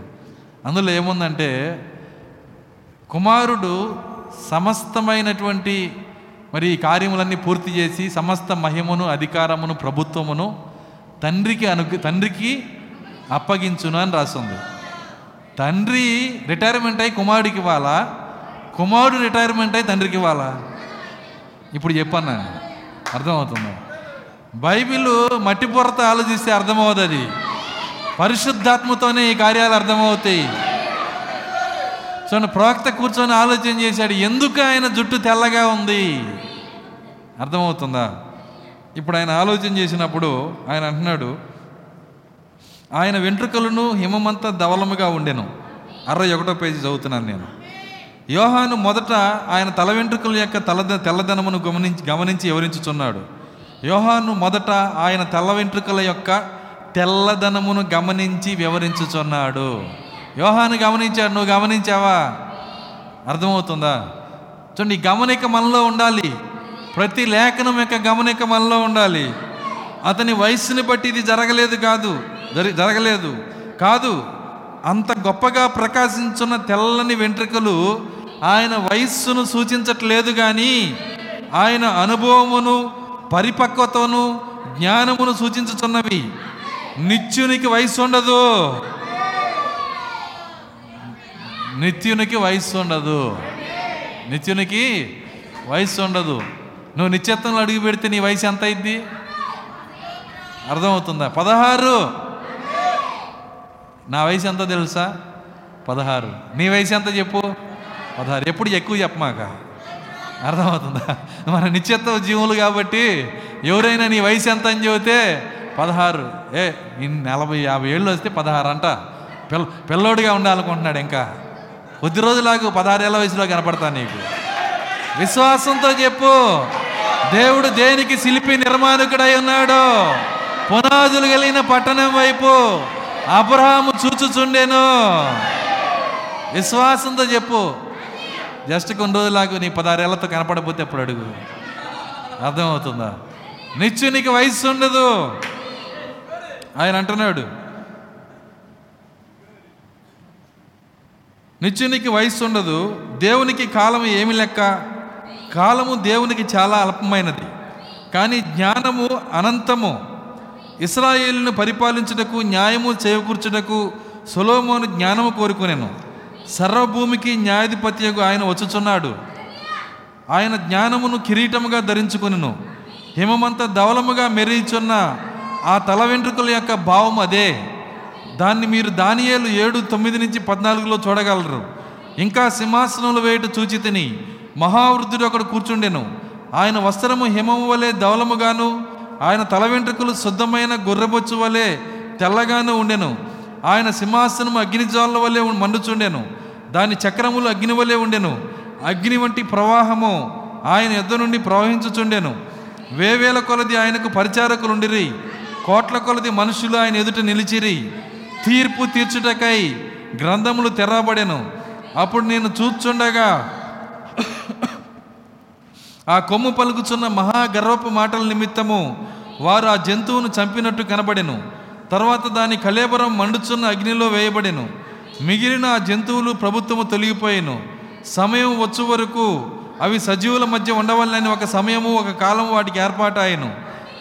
అందులో ఏముందంటే కుమారుడు సమస్తమైనటువంటి మరి ఈ కార్యములన్నీ పూర్తి చేసి సమస్త మహిమను అధికారమును ప్రభుత్వమును తండ్రికి అను తండ్రికి అప్పగించును అని రాస్తుంది తండ్రి రిటైర్మెంట్ అయి కుమారుడికి ఇవ్వాలా? కుమారుడు రిటైర్మెంట్ అయి తండ్రికి ఇవ్వాలా? ఇప్పుడు చెప్పాను అర్థమవుతుంది? బైబిల్ మట్టి పొరత ఆలోచిస్తే అర్థమవుతుంది పరిశుద్ధాత్మతోనే ఈ కార్యాలు అర్థమవుతాయి. చూడండి ప్రవక్త కూర్చొని ఆలోచన చేశాడు ఎందుకు ఆయన జుట్టు తెల్లగా ఉంది? అర్థమవుతుందా? ఇప్పుడు ఆయన ఆలోచన చేసినప్పుడు ఆయన అంటున్నాడు ఆయన వెంట్రుకలను హిమమంతా ధవలముగా ఉండెను. అరవై ఒకటో పేజీ చదువుతున్నాను నేను. యోహాను మొదట ఆయన తల వెంట్రుకల యొక్క తలద తెల్లదనమును గమనించి గమనించి వివరించుచున్నాడు. యోహాను మొదట ఆయన తెల్ల వెంట్రుకల యొక్క తెల్లదనమును గమనించి వివరించుచున్నాడు. యోహాను గమనించాడు నువ్వు గమనించావా? అర్థమవుతుందా? చూడండి గమనిక మనలో ఉండాలి. ప్రతి లేఖనం యొక్క గమనిక మనలో ఉండాలి. అతని వయస్సుని బట్టి ఇది జరగలేదు కాదు. జరి జరగలేదు. కాదు అంత గొప్పగా ప్రకాశించున్న తెల్లని వెంట్రుకలు ఆయన వయస్సును సూచించట్లేదు కానీ ఆయన అనుభవమును పరిపక్వతను జ్ఞానమును సూచించుచున్నవి. నిత్యునికి వయసు ఉండదు నిత్యునికి వయస్సు ఉండదు. నిత్యునికి వయస్సు ఉండదు. నువ్వు నిత్యత్వంలో అడుగు పెడితే నీ వయసు ఎంత అయింది? అర్థమవుతుందా? పదహారు. నా వయసు ఎంత తెలుసా? పదహారు. నీ వయసు ఎంత చెప్పు? పదహారు. ఎప్పుడు ఎక్కువ చెప్పమాక అర్థమవుతుందా? మన నిత్యత్వ జీవులు కాబట్టి ఎవరైనా నీ వయసు ఎంత అని చెబితే పదహారు. ఏ ఈ నలభై యాభై ఏళ్ళు వస్తే పదహారు అంట. పిల్ల పిల్లోడిగా ఉండాలనుకుంటున్నాడు ఇంకా. కొద్ది రోజులాగు పదహారేళ్ళ వయసులో కనపడతా నీకు. విశ్వాసంతో చెప్పు. దేవుడు దేనికి శిల్పి నిర్మాణకుడై ఉన్నాడు? పునాదులు కలిగిన పట్టణం వైపు అబ్రహాము చూచుచుండెను. విశ్వాసంతో చెప్పు. జస్ట్ కొన్ని రోజులాగు నీ పదహారేళ్ళతో కనపడపోతే అప్పుడు అడుగు? అర్థమవుతుందా? నిత్యునికి వయస్సు ఉండదు ఆయన అంటున్నాడు నిత్యునికి వయస్సు ఉండదు దేవునికి కాలం ఏమి లెక్క? కాలము దేవునికి చాలా అల్పమైనది. కానీ జ్ఞానము అనంతము. ఇస్రాయేలును పరిపాలించుటకు న్యాయము చేకూర్చుటకు సొలోమోను జ్ఞానము కోరుకునేను. సర్వభూమికి న్యాయాధిపత్యకు ఆయన వచ్చుచున్నాడు. ఆయన జ్ఞానమును కిరీటముగా ధరించుకొనెను. హిమమంత ధవలముగా మెరిచున్న ఆ తల వెంట్రుకల యొక్క భావం అదే. దాన్ని మీరు దానియేలు ఏడు తొమ్మిది నుంచి పద్నాలుగులో చూడగలరు. ఇంకా సింహాసనంలో వేయట చూచి తిని మహావృద్ధుడు అక్కడ కూర్చుండెను. ఆయన వస్త్రము హిమము వలె ధవలముగాను ఆయన తల వెంట్రుకలు శుద్ధమైన గొర్రెబొచ్చు వలె తెల్లగాను ఉండెను. ఆయన సింహాసనము అగ్నిజాల వలె మండుచుండెను. దాని చక్రములు అగ్ని వలె ఉండెను. అగ్ని వంటి ప్రవాహము ఆయన యుద్ధ నుండి ప్రవహించుచుండెను. వేవేల కొలది ఆయనకు పరిచారకులుండిరి. కోట్ల కొలది మనుషులు ఆయన ఎదుట నిలిచిరి. తీర్పు తీర్చుటకై గ్రంథములు తెరవబడెను. అప్పుడు నేను చూచుండగా ఆ కొమ్ము పలుకుచున్న మహా గర్వపు మాటల నిమిత్తము వారు ఆ జంతువును చంపినట్టు కనబడెను. తర్వాత దాని కలేబరం మండుచున్న అగ్నిలో వేయబడెను. మిగిలిన ఆ జంతువులు ప్రభుత్వము తొలగిపోయాను. సమయం వచ్చే వరకు అవి సజీవుల మధ్య ఉండవల్లని ఒక సమయము ఒక కాలం వాటికి ఏర్పాటాయను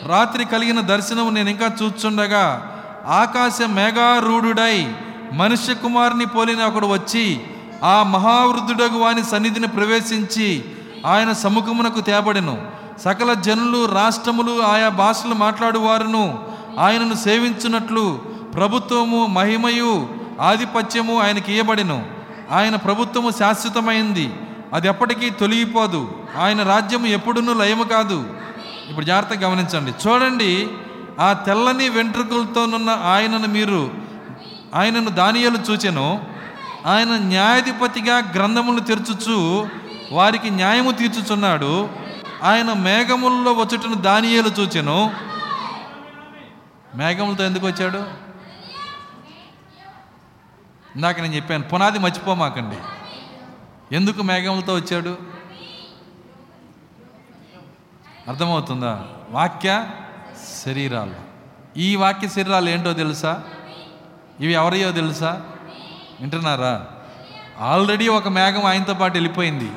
రాత్రి కలిగిన దర్శనము నేను ఇంకా చూచుండగా ఆకాశ మేఘారూఢుడై మనుష్య కుమారుని పోలిన ఒకడు వచ్చి ఆ మహావృద్ధుడగు వాని సన్నిధిని ప్రవేశించి ఆయన సముఖమునకు తేబడెను. సకల జనులు రాష్ట్రములు ఆయా భాషలు మాట్లాడువారును. ఆయనను సేవించున్నట్లు ప్రభుత్వము మహిమయు ఆధిపత్యము ఆయనకి ఇయ్యబడెను. ఆయన ప్రభుత్వము శాశ్వతమైంది. అది ఎప్పటికీ తొలగిపోదు. ఆయన రాజ్యము ఎప్పుడునూ లయము కాదు. ఇప్పుడు జాగ్రత్తగా గమనించండి. చూడండి ఆ తెల్లని వెంట్రుకలతోనున్న ఆయనను మీరు ఆయనను దానియలు చూచెను. ఆయన న్యాయాధిపతిగా గ్రంథములు తెరుచుచు వారికి న్యాయము తీర్చుచున్నాడు. ఆయన మేఘముల్లో వచ్చుటను దానియాలు చూచెను. మేఘములతో ఎందుకు వచ్చాడు? ఇందాక నేను చెప్పాను పునాది మర్చిపోమాకండి ఎందుకు మేఘములతో వచ్చాడు? అర్థమవుతుందా? వాక్య శరీరాలు. ఈ వాక్య శరీరాలు ఏంటో తెలుసా? ఇవి ఎవరియో తెలుసా? వింటున్నారా? ఆల్రెడీ ఒక మేఘం ఆయనతో పాటు వెళ్ళిపోయింది.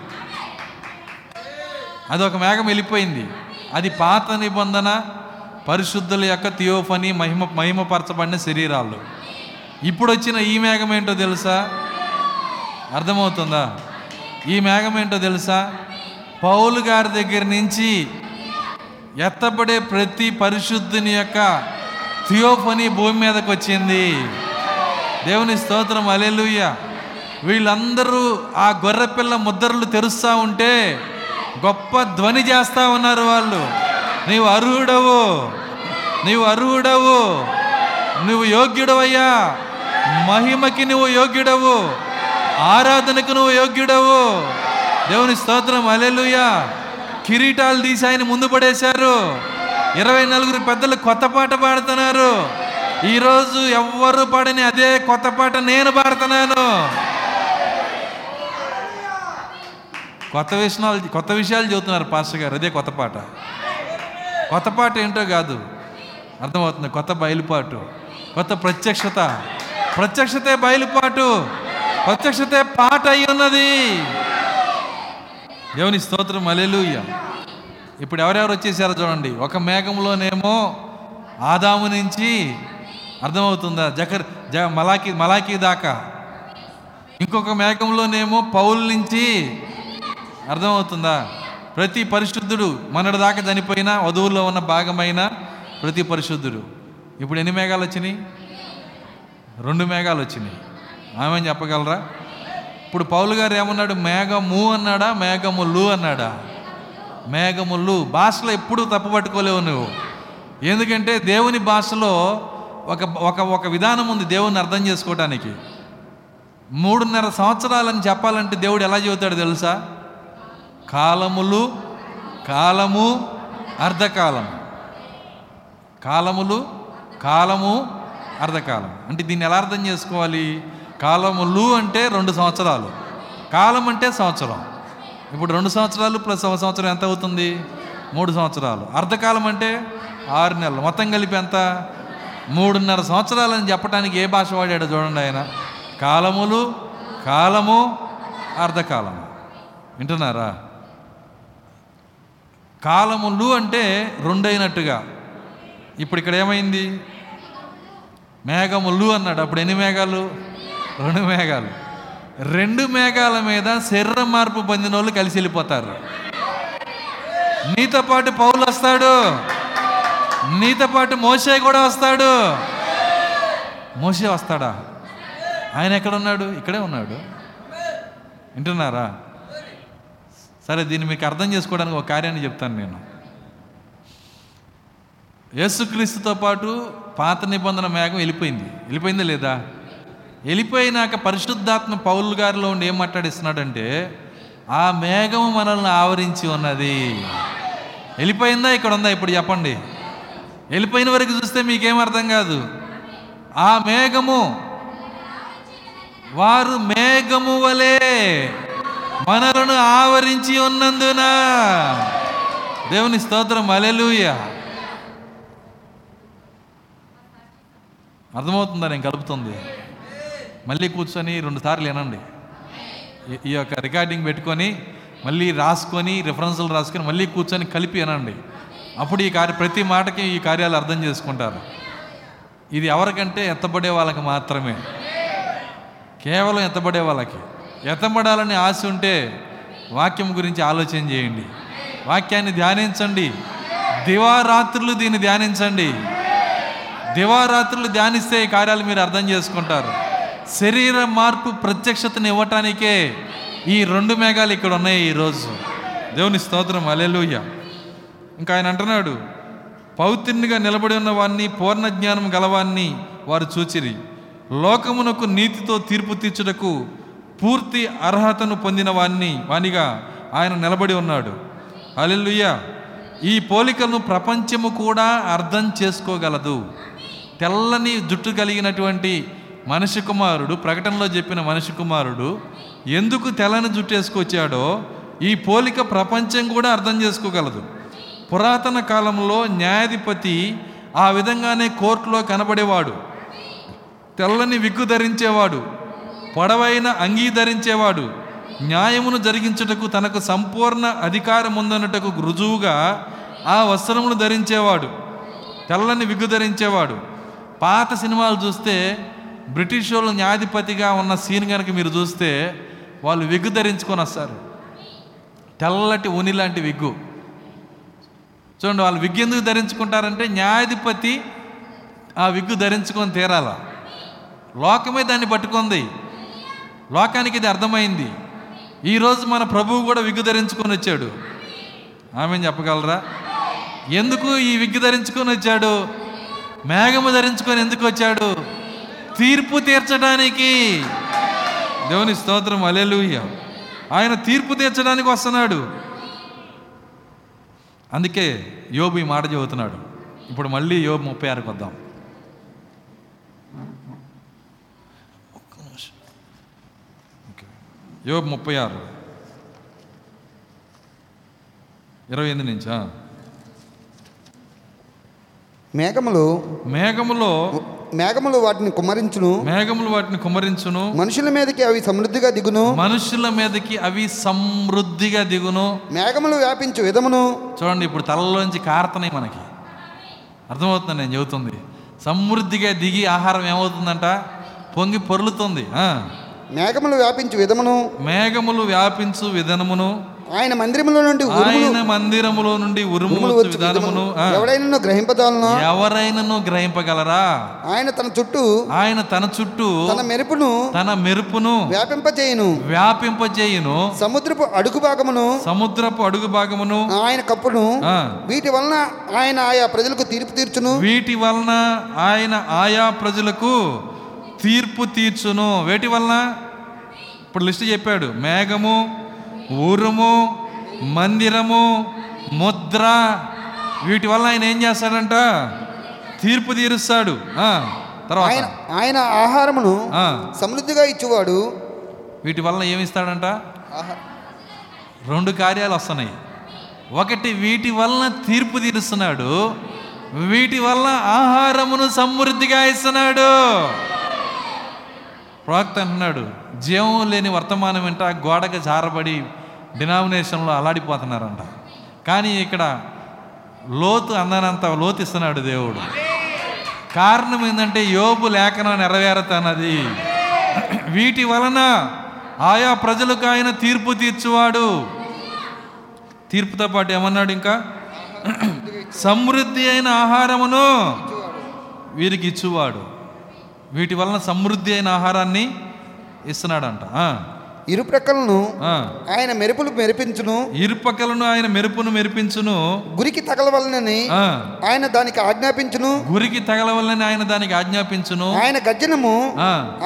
అది ఒక మేఘం వెళ్ళిపోయింది. అది పాత నిబంధన పరిశుద్ధుల యొక్క థియోఫని మహిమ మహిమపరచబడిన శరీరాలు. ఇప్పుడు వచ్చిన ఈ మేఘం ఏంటో తెలుసా? అర్థమవుతుందా? ఈ మేఘం ఏంటో తెలుసా? పౌలు గారి దగ్గర నుంచి ఎత్తబడే ప్రతి పరిశుద్ధుని యొక్క థియోఫనీ భూమి మీదకి వచ్చింది. దేవుని స్తోత్రం అలెలుయ్య వీళ్ళందరూ ఆ గొర్రెపిల్ల ముద్రలు తెరుస్తూ ఉంటే గొప్ప ధ్వని చేస్తూ ఉన్నారు వాళ్ళు. నీవు అర్హుడవు నీవు అర్హుడవు నువ్వు యోగ్యుడవయ్యా. మహిమకి నువ్వు యోగ్యుడవు ఆరాధనకు నువ్వు యోగ్యుడవు. దేవుని స్తోత్రం అలెలుయ్యా కిరీటాలు తీసి ఆయన ముందు పడేశారు. ఇరవై నలుగురు పెద్దలు కొత్త పాట పాడుతున్నారు. ఈరోజు ఎవ్వరు పాడని అదే కొత్త పాట నేను పాడుతున్నాను. కొత్త విషయాలు కొత్త విషయాలు చెబుతున్నారు పాస్టర్ గారు. అదే కొత్త పాట. కొత్త పాట ఏంటో కాదు. అర్థమవుతుంది. కొత్త బయలుపాటు. కొత్త ప్రత్యక్షత. ప్రత్యక్షతే బయలుపాటు. ప్రత్యక్షతే పాట అయి ఉన్నది. దేవుని స్తోత్రం అలెలుయ్య ఇప్పుడు ఎవరెవరు వచ్చేసారో చూడండి. ఒక మేఘంలోనేమో ఆదాము నుంచి అర్థమవుతుందా? జకర్ జ మలాకి మలాకి దాకా. ఇంకొక మేఘంలోనేమో పౌల్ నుంచి అర్థమవుతుందా? ప్రతి పరిశుద్ధుడు మనడు దాకా చనిపోయిన వధువుల్లో ఉన్న భాగమైన ప్రతి పరిశుద్ధుడు. ఇప్పుడు ఎన్ని మేఘాలు వచ్చినాయి? రెండు మేఘాలు వచ్చినాయి. ఆమె చెప్పగలరా? ఇప్పుడు పౌలు గారు ఏమన్నాడు? మేఘము అన్నాడా? మేఘములు అన్నాడా? మేఘములు భాషలో ఎప్పుడూ తప్పు పట్టుకోలేవు నువ్వు. ఎందుకంటే దేవుని భాషలో ఒక ఒక ఒక విధానం ఉంది దేవుని అర్థం చేసుకోవటానికి. మూడున్నర సంవత్సరాలని చెప్పాలంటే దేవుడు ఎలా చెబుతాడు తెలుసా? కాలములు కాలము అర్ధకాలం కాలములు కాలము అర్ధకాలం అంటే దీన్ని ఎలా అర్థం చేసుకోవాలి? కాలములు అంటే రెండు సంవత్సరాలు. కాలం అంటే సంవత్సరం. ఇప్పుడు రెండు సంవత్సరాలు ప్లస్ ఒక సంవత్సరం ఎంత అవుతుంది? మూడు సంవత్సరాలు. అర్ధకాలం అంటే ఆరు నెలలు. మొత్తం కలిపి ఎంత? మూడున్నర సంవత్సరాలని చెప్పడానికి ఏ భాష వాడాడు చూడండి ఆయన? కాలములు కాలము అర్ధకాలము. వింటున్నారా? కాలములు అంటే రెండైనట్టుగా. ఇప్పుడు ఇక్కడ ఏమైంది? మేఘములు అన్నాడు. అప్పుడు ఎన్ని మేఘాలు? రెండు మేఘాలు. రెండు మేఘాల మీద శరీర మార్పు పొందిన వాళ్ళు కలిసి వెళ్ళిపోతారు. నీతో పాటు పౌలు వస్తాడు. నీతో పాటు మోసే కూడా వస్తాడు. మోసే వస్తాడా? ఆయన ఎక్కడ ఉన్నాడు? ఇక్కడే ఉన్నాడు. వింటున్నారా? సరే దీన్ని మీకు అర్థం చేసుకోవడానికి ఒక కార్యాన్ని చెప్తాను నేను. యేసుక్రీస్తుతో పాటు పాత నిబంధన మేఘం వెళ్ళిపోయింది. వెళ్ళిపోయిందా లేదా? వెళ్ళిపోయినాక పరిశుద్ధాత్మ పౌలు గారిలో ఉండి ఏం మాట్లాడిస్తున్నాడంటే ఆ మేఘము మనల్ని ఆవరించి ఉన్నది. వెళ్ళిపోయిందా ఇక్కడ ఉందా ఇప్పుడు చెప్పండి. వెళ్ళిపోయిన వరకు చూస్తే మీకేం అర్థం కాదు. ఆ మేఘము వారు మేఘము వలె మనలను ఆవరించి ఉన్నందున. దేవుని స్తోత్రం అలెలుయ అర్థమవుతుందా? నేను కలుపుతుంది. మళ్ళీ కూర్చొని రెండుసార్లు వినండి. ఈ- ఈ యొక్క రికార్డింగ్ పెట్టుకొని మళ్ళీ రాసుకొని రిఫరెన్సులు రాసుకొని మళ్ళీ కూర్చొని కలిపి వినండి. అప్పుడు ఈ కార్య ప్రతి మాటకి ఈ కార్యాలు అర్థం చేసుకుంటారు. ఇది ఎవరికంటే ఎత్తబడే వాళ్ళకి మాత్రమే. కేవలం ఎత్తబడే వాళ్ళకి. ఎత్తబడాలని ఆశ ఉంటే వాక్యం గురించి ఆలోచన చేయండి. వాక్యాన్ని ధ్యానించండి. దివారాత్రులు దీన్ని ధ్యానించండి. దివారాత్రులు ధ్యానిస్తే ఈ కార్యాలు మీరు అర్థం చేసుకుంటారు. శరీర మార్పు ప్రత్యక్షతను ఇవ్వటానికే ఈ రెండు మేఘాలు ఇక్కడ ఉన్నాయి ఈరోజు. దేవుని స్తోత్రం అలెలుయ్య ఇంకా ఆయన అంటున్నాడు పౌత్రునిగా నిలబడి ఉన్నవాన్ని పూర్ణ జ్ఞానం గలవాన్ని వారు చూచిరి. లోకమునకు నీతితో తీర్పు తీర్చుటకు పూర్తి అర్హతను పొందిన వాణ్ణి వానిగా ఆయన నిలబడి ఉన్నాడు. అలెలుయ్య ఈ పోలికలను ప్రపంచము కూడా అర్థం చేసుకోగలదు. తెల్లని జుట్టు కలిగినటువంటి మనిషి కుమారుడు ప్రకటనలో చెప్పిన మనిషి కుమారుడు ఎందుకు తెల్లని జుట్టేసుకొచ్చాడో ఈ పోలిక ప్రపంచం కూడా అర్థం చేసుకోగలదు. పురాతన కాలంలో న్యాయాధిపతి ఆ విధంగానే కోర్టులో కనబడేవాడు. తెల్లని విగ్గు ధరించేవాడు. పొడవైన అంగీ ధరించేవాడు. న్యాయమును జరిగించుటకు తనకు సంపూర్ణ అధికారం ఉందన్నటకు రుజువుగా ఆ వస్త్రమును ధరించేవాడు. తెల్లని విగ్గు ధరించేవాడు. పాత సినిమాలు చూస్తే బ్రిటిష్ వాళ్ళు న్యాయాధిపతిగా ఉన్న సీన్ కనుక మీరు చూస్తే వాళ్ళు విగ్గు ధరించుకొని వస్తారు. తెల్లటి ఉని లాంటి విగ్గు. చూడండి వాళ్ళు విగ్గు ఎందుకు ధరించుకుంటారంటే న్యాయాధిపతి ఆ విగ్గు ధరించుకొని తీరాల. లోకమే దాన్ని పట్టుకుంది. లోకానికి ఇది అర్థమైంది. ఈరోజు మన ప్రభువు కూడా విగ్గు ధరించుకొని వచ్చాడు. ఆమె చెప్పగలరా? ఎందుకు ఈ విగ్గు ధరించుకొని వచ్చాడు? మేఘము ధరించుకొని ఎందుకు వచ్చాడు? తీర్పు తీర్చడానికి. దేవుని స్తోత్రం అలెలుయ్య ఆయన తీర్పు తీర్చడానికి వస్తున్నాడు. అందుకే యోబు ఈ మాట చెబుతున్నాడు. ఇప్పుడు మళ్ళీ యోబు ముప్పై ఆరుకి వద్దాం. యోబు ముప్పై ఆరు. ఇరవై ఎనిమిది నుంచా మేఘములు మేఘములో మేఘములు వాటిని కుమ్మరించును. మేఘములు వాటిని కుమరించును మనుషుల మీదకి అవి సమృద్ధిగా దిగును. మనుషుల మీదకి అవి సమృద్ధిగా దిగును. మేఘములు వ్యాపించు విధమును. చూడండి ఇప్పుడు తలలోంచి కారుతున్నాయి మనకి. అర్థమవుతుంది నేను చెబుతుంది? సమృద్ధిగా దిగి ఆహారం ఏమవుతుందంట? పొంగి పొర్లుతుంది. మేఘములు వ్యాపించు విధమును. మేఘములు వ్యాపించు విధానమును ఆయన మందిరములో నుండి ఆయన మందిరములో నుండి ఉరుములు విధానమును ఆ. ఎవడైనా గ్రహింపదాలను ఎవరైనను గ్రహింపగలరా? ఆయన తన చుట్టూ ఆయన తన చుట్టూ తన మెరుపును తన మెరుపును వ్యాపింపజేయును వ్యాపింపజేయును సముద్రపు అడుగు భాగమును సముద్రపు అడుగు భాగమును ఆయన కప్పును. వీటి వలన ఆయన ఆయా ప్రజలకు తీర్పు తీర్చును. వీటి వలన ఆయన ఆయా ప్రజలకు తీర్పు తీర్చును. వేటి వలన? ఇప్పుడు లిస్ట్ చెప్పాడు. మేఘము ఊరుము మందిరము ముద్ర వీటి వల్ల ఆయన ఏం చేస్తాడంట? తీర్పు తీరుస్తాడు. తర్వాత. ఆయన ఆహారమును సమృద్ధిగా ఇచ్చువాడు. వీటి వల్ల ఏమిస్తాడంట? రెండు కార్యాలు వస్తున్నాయి. ఒకటి వీటి వలన తీర్పు తీరుస్తున్నాడు. వీటి వలన ఆహారమును సమృద్ధిగా ఇస్తున్నాడు. ప్రవక్త అంటున్నాడు జీవం లేని వర్తమానం వెంట గోడకు జారబడి డినామినేషన్లో అలాడిపోతున్నారంట కానీ ఇక్కడ లోతు అందనంత లోతు ఇస్తున్నాడు దేవుడు. కారణం ఏంటంటే యోబు లేఖనం నెరవేరుతున్నది వీటి వలన ఆయా ప్రజలకు ఆయన తీర్పు తీర్చువాడు. తీర్పుతో పాటు ఏమన్నాడు ఇంకా? సమృద్ధి అయిన ఆహారమును వీరికి ఇచ్చువాడు. వీటి వలన సమృద్ధి అయిన ఆహారాన్ని ఇస్తున్నాడంట. ఇరు ప్రక్కలను. ఆయన మెరుపులు మెరిపించును. ఇరుపక్కలను ఆయన మెరుపును మెరిపించును. గురికి తగలవలనని ఆయన దానికి ఆజ్ఞాపించును. గురికి తగలవల్లని ఆయన దానికి ఆజ్ఞాపించును. ఆయన గర్జనము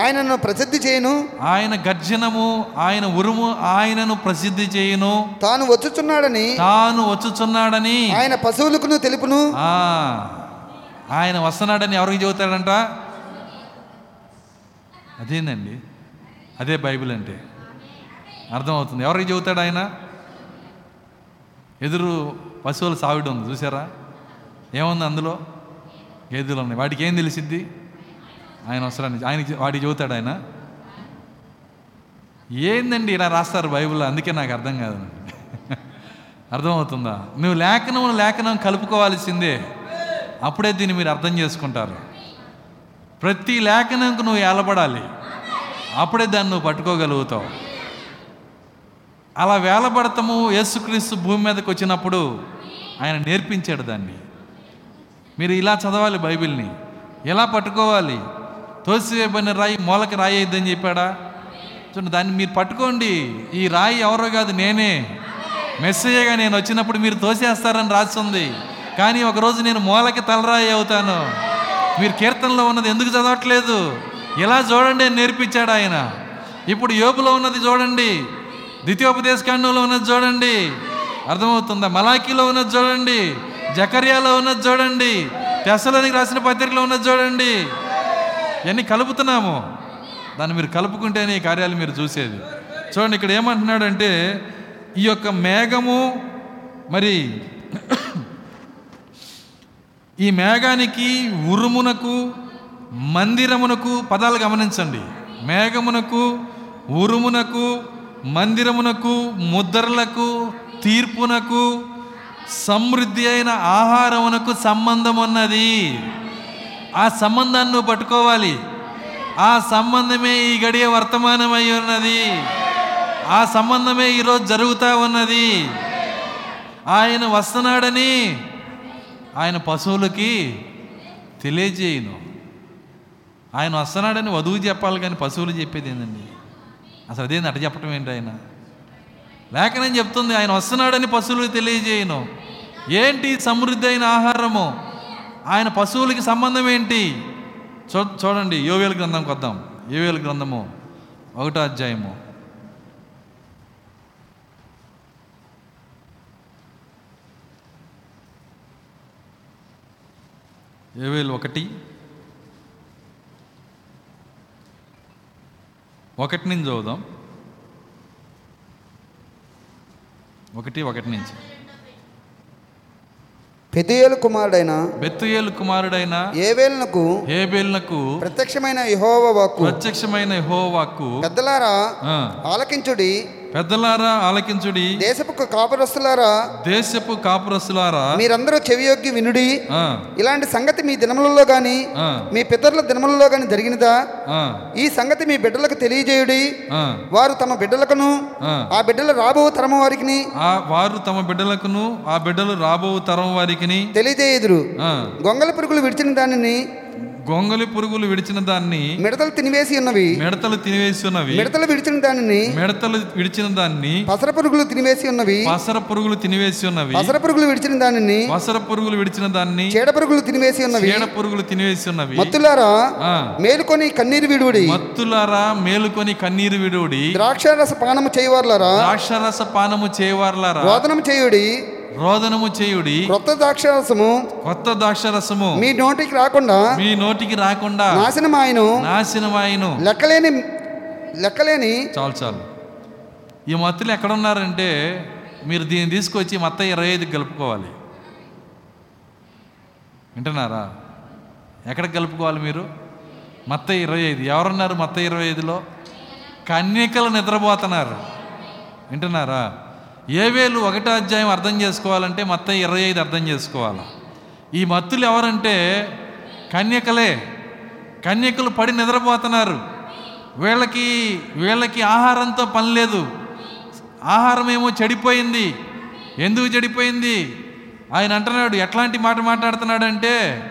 ఆయనను ప్రసిద్ధి చేయను. ఆయన గర్జనము ఆయన ఉరుము ఆయనను ప్రసిద్ధి చేయును. తాను వచ్చుచున్నాడని తాను వచ్చుచున్నాడని ఆయన పశువులకును తెలుపును. ఆయన వస్తున్నాడని ఎవరికి చెబుతాడంట? అదేందండి? అదే బైబిల్ అంటే. అర్థమవుతుంది. ఎవరికి చెబుతాడు ఆయన? ఎదురు పశువుల సావిడి ఉంది చూసారా ఏముంది అందులో? గేదెలు ఉన్నాయి. వాటికి ఏం తెలిసిద్ది? ఆయన వస్తాడని ఆయనకి వాడికి చెబుతాడు ఆయన. ఏందండి ఇలా రాస్తారు బైబిల్ అందుకే నాకు అర్థం కాదు. అర్థమవుతుందా? నువ్వు లేఖనం లేఖనం కలుపుకోవాల్సిందే. అప్పుడే దీన్ని మీరు అర్థం చేసుకుంటారు. ప్రతి లేఖనంకు నువ్వు ఏలబడాలి అప్పుడే దాన్ని నువ్వు పట్టుకోగలుగుతావు. అలా వేలబడతాము యేసుక్రీస్తు భూమి మీదకి వచ్చినప్పుడు ఆయన నేర్పించాడు దాన్ని. మీరు ఇలా చదవాలి బైబిల్ని. ఎలా పట్టుకోవాలి? తోసివేయబడిన రాయి మూలకి రాయి అయిద్దని చెప్పాడా? చూడండి దాన్ని మీరు పట్టుకోండి. ఈ రాయి ఎవరో కాదు నేనే. మెస్సేజ్గా నేను వచ్చినప్పుడు మీరు తోసేస్తారని రాస్తుంది. కానీ ఒకరోజు నేను మూలకి తలరాయి అవుతాను. మీరు కీర్తనలో ఉన్నది ఎందుకు చదవట్లేదు? ఇలా చూడండి నేర్పించాడు ఆయన. ఇప్పుడు యోపులో ఉన్నది చూడండి ద్వితీయోపదేశ కాండంలో ఉన్నది చూడండి అర్థమవుతుందా? మలాఖీలో ఉన్నది చూడండి జకర్యాలో ఉన్నది చూడండి తెసలోనికి రాసిన పత్రికలో ఉన్నది చూడండి. ఇవన్నీ కలుపుతున్నాము. దాన్ని మీరు కలుపుకుంటేనే ఈ కార్యాలు మీరు చూసేది. చూడండి ఇక్కడ ఏమంటున్నాడంటే ఈ యొక్క మేఘము మరి ఈ మేఘానికి ఉరుమునకు మందిరమునకు పదాలు గమనించండి. మేఘమునకు ఉరుమునకు మందిరమునకు ముద్రలకు తీర్పునకు సమృద్ధి అయిన ఆహారమునకు సంబంధం ఉన్నది ఆ సంబంధాన్ని నువ్వు పట్టుకోవాలి. ఆ సంబంధమే ఈ గడియ వర్తమానమై ఉన్నది. ఆ సంబంధమే ఈరోజు జరుగుతూ ఉన్నది. ఆయన వస్తున్నాడని ఆయన పశువులకి తెలియజేయను. ఆయన వస్తున్నాడని వధువు చెప్పాలి కానీ పశువులు చెప్పేది ఏందండి? అసలు అదేంది? అట చెప్పటం ఏంటి ఆయన? లేఖనం చెప్తుంది ఆయన వస్తున్నాడని పశువులు తెలియజేయను. ఏంటి సమృద్ధి అయిన ఆహారము? ఆయన పశువులకి సంబంధం ఏంటి? చూ చూడండి యోవేలు గ్రంథంకి వద్దాం యోవేలు గ్రంథము ఒకటో అధ్యాయము. యోవేలు ఒకటి. ఒకటి నుంచి చదువుదాం. ఒకటి ఒకటి నుంచి. పెతుయేలు కుమారుడైన బెత్తుయేలు కుమారుడైన ఏవేలునకు హేబేల్నకు ప్రత్యక్షమైన యెహోవా వాక్కు. ప్రత్యక్షమైన యెహోవాకు పెద్దలారా ఆ, ఆలకించుడి పెద్దలారా ఆలకించుడి. దేశపు కాపురస్తులారా దేశపు కాపురసులారా మీరందరూ చెవియొగ్గి వినుడి. ఇలాంటి సంగతి మీ దినములలో గాని మీ పితరుల దినములలో గాని జరిగినదా? ఈ సంగతి మీ బిడ్డలకు తెలియజేయుడి. వారు తమ బిడ్డలకును ఆ. బిడ్డల రాబో తరము వారికి ఆ వారు తమ బిడ్డలకును ఆ బిడ్డలు రాబో తరం వారికిని తెలియజేయుదురు. గొంగల పురుగులు విడిచిన దానిని గొంగలి పురుగులు విడిచిన దాన్ని మిడతలు తినివేసి ఉన్నవి. మిడతలు తినివేసి ఉన్నవి. మిడతలు విడిచిన దానిని మిడతలు విడిచిన దాన్ని పసర పురుగులు తినివేసి ఉన్నవి. పసర పురుగులు తినివేసి ఉన్నవి. పసర పురుగులు విడిచిన దానిని పసర పురుగులు విడిచిన దాన్ని చీడ పురుగులు తినివేసి ఉన్నవి. చీడ పురుగులు తినివేసి ఉన్నవి. మత్తులారా మేలుకొని కన్నీరు విడుడి మత్తులారా మేలుకొని కన్నీరు విడుడి ద్రాక్షారస పానము చేయవారులారా. ద్రాక్షరస పానము చేయవార్లారా. రోదనం చేయుడి. రోదనము చేయుడి. క్రొత్త ద్రాక్షారసము కొత్త ద్రాక్షరసము. మీ నోటికి రాకుండా మీ నోటికి రాకుండా నాశనం ఆయను నాశనమాయను. లెక్కలేని లెక్కలేని చాలు చాలు. ఈ మత్తులు ఎక్కడున్నారంటే మీరు దీన్ని తీసుకొచ్చి మత్త ఇరవై ఐదుకి కలుపుకోవాలి. వింటున్నారా? ఎక్కడికి కలుపుకోవాలి మీరు? మత్త ఇరవై ఐదు. ఎవరున్నారు మత్త ఇరవై ఐదులో? కన్యకలు నిద్రపోతున్నారు. వింటున్నారా? ఏ వేలు ఒకటో అధ్యాయం అర్థం చేసుకోవాలంటే మత్త ఇరవై ఐదు అర్థం చేసుకోవాలి. ఈ మత్తులు ఎవరంటే కన్యకలే. కన్యకలు పడి నిద్రపోతున్నారు. వీళ్ళకి వీళ్ళకి ఆహారంతో పని లేదు. ఆహారం ఏమో చెడిపోయింది. ఎందుకు చెడిపోయింది? ఆయన అంటున్నాడు ఎట్లాంటి మాట మాట్లాడుతున్నాడంటే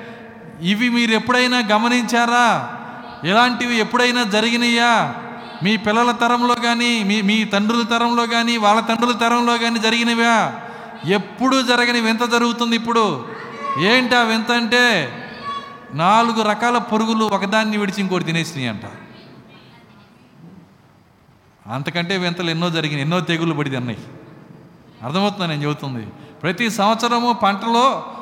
ఇవి మీరు ఎప్పుడైనా గమనించారా? ఇలాంటివి ఎప్పుడైనా జరిగినాయా? మీ పిల్లల తరంలో కానీ మీ మీ తండ్రుల తరంలో కానీ వాళ్ళ తండ్రుల తరంలో కానీ జరిగినవా? ఎప్పుడు జరగని వింత జరుగుతుంది ఇప్పుడు. ఏంటి ఆ వింత అంటే నాలుగు రకాల పురుగులు ఒకదాన్ని విడిచి ఇంకోటి తినేసినాయి అంట. అంతకంటే వింతలు ఎన్నో జరిగినాయి ఎన్నో తెగులు పడి తిన్నాయి అర్థమవుతుందా నేను చెబుతుంది? ప్రతి సంవత్సరము పంటలో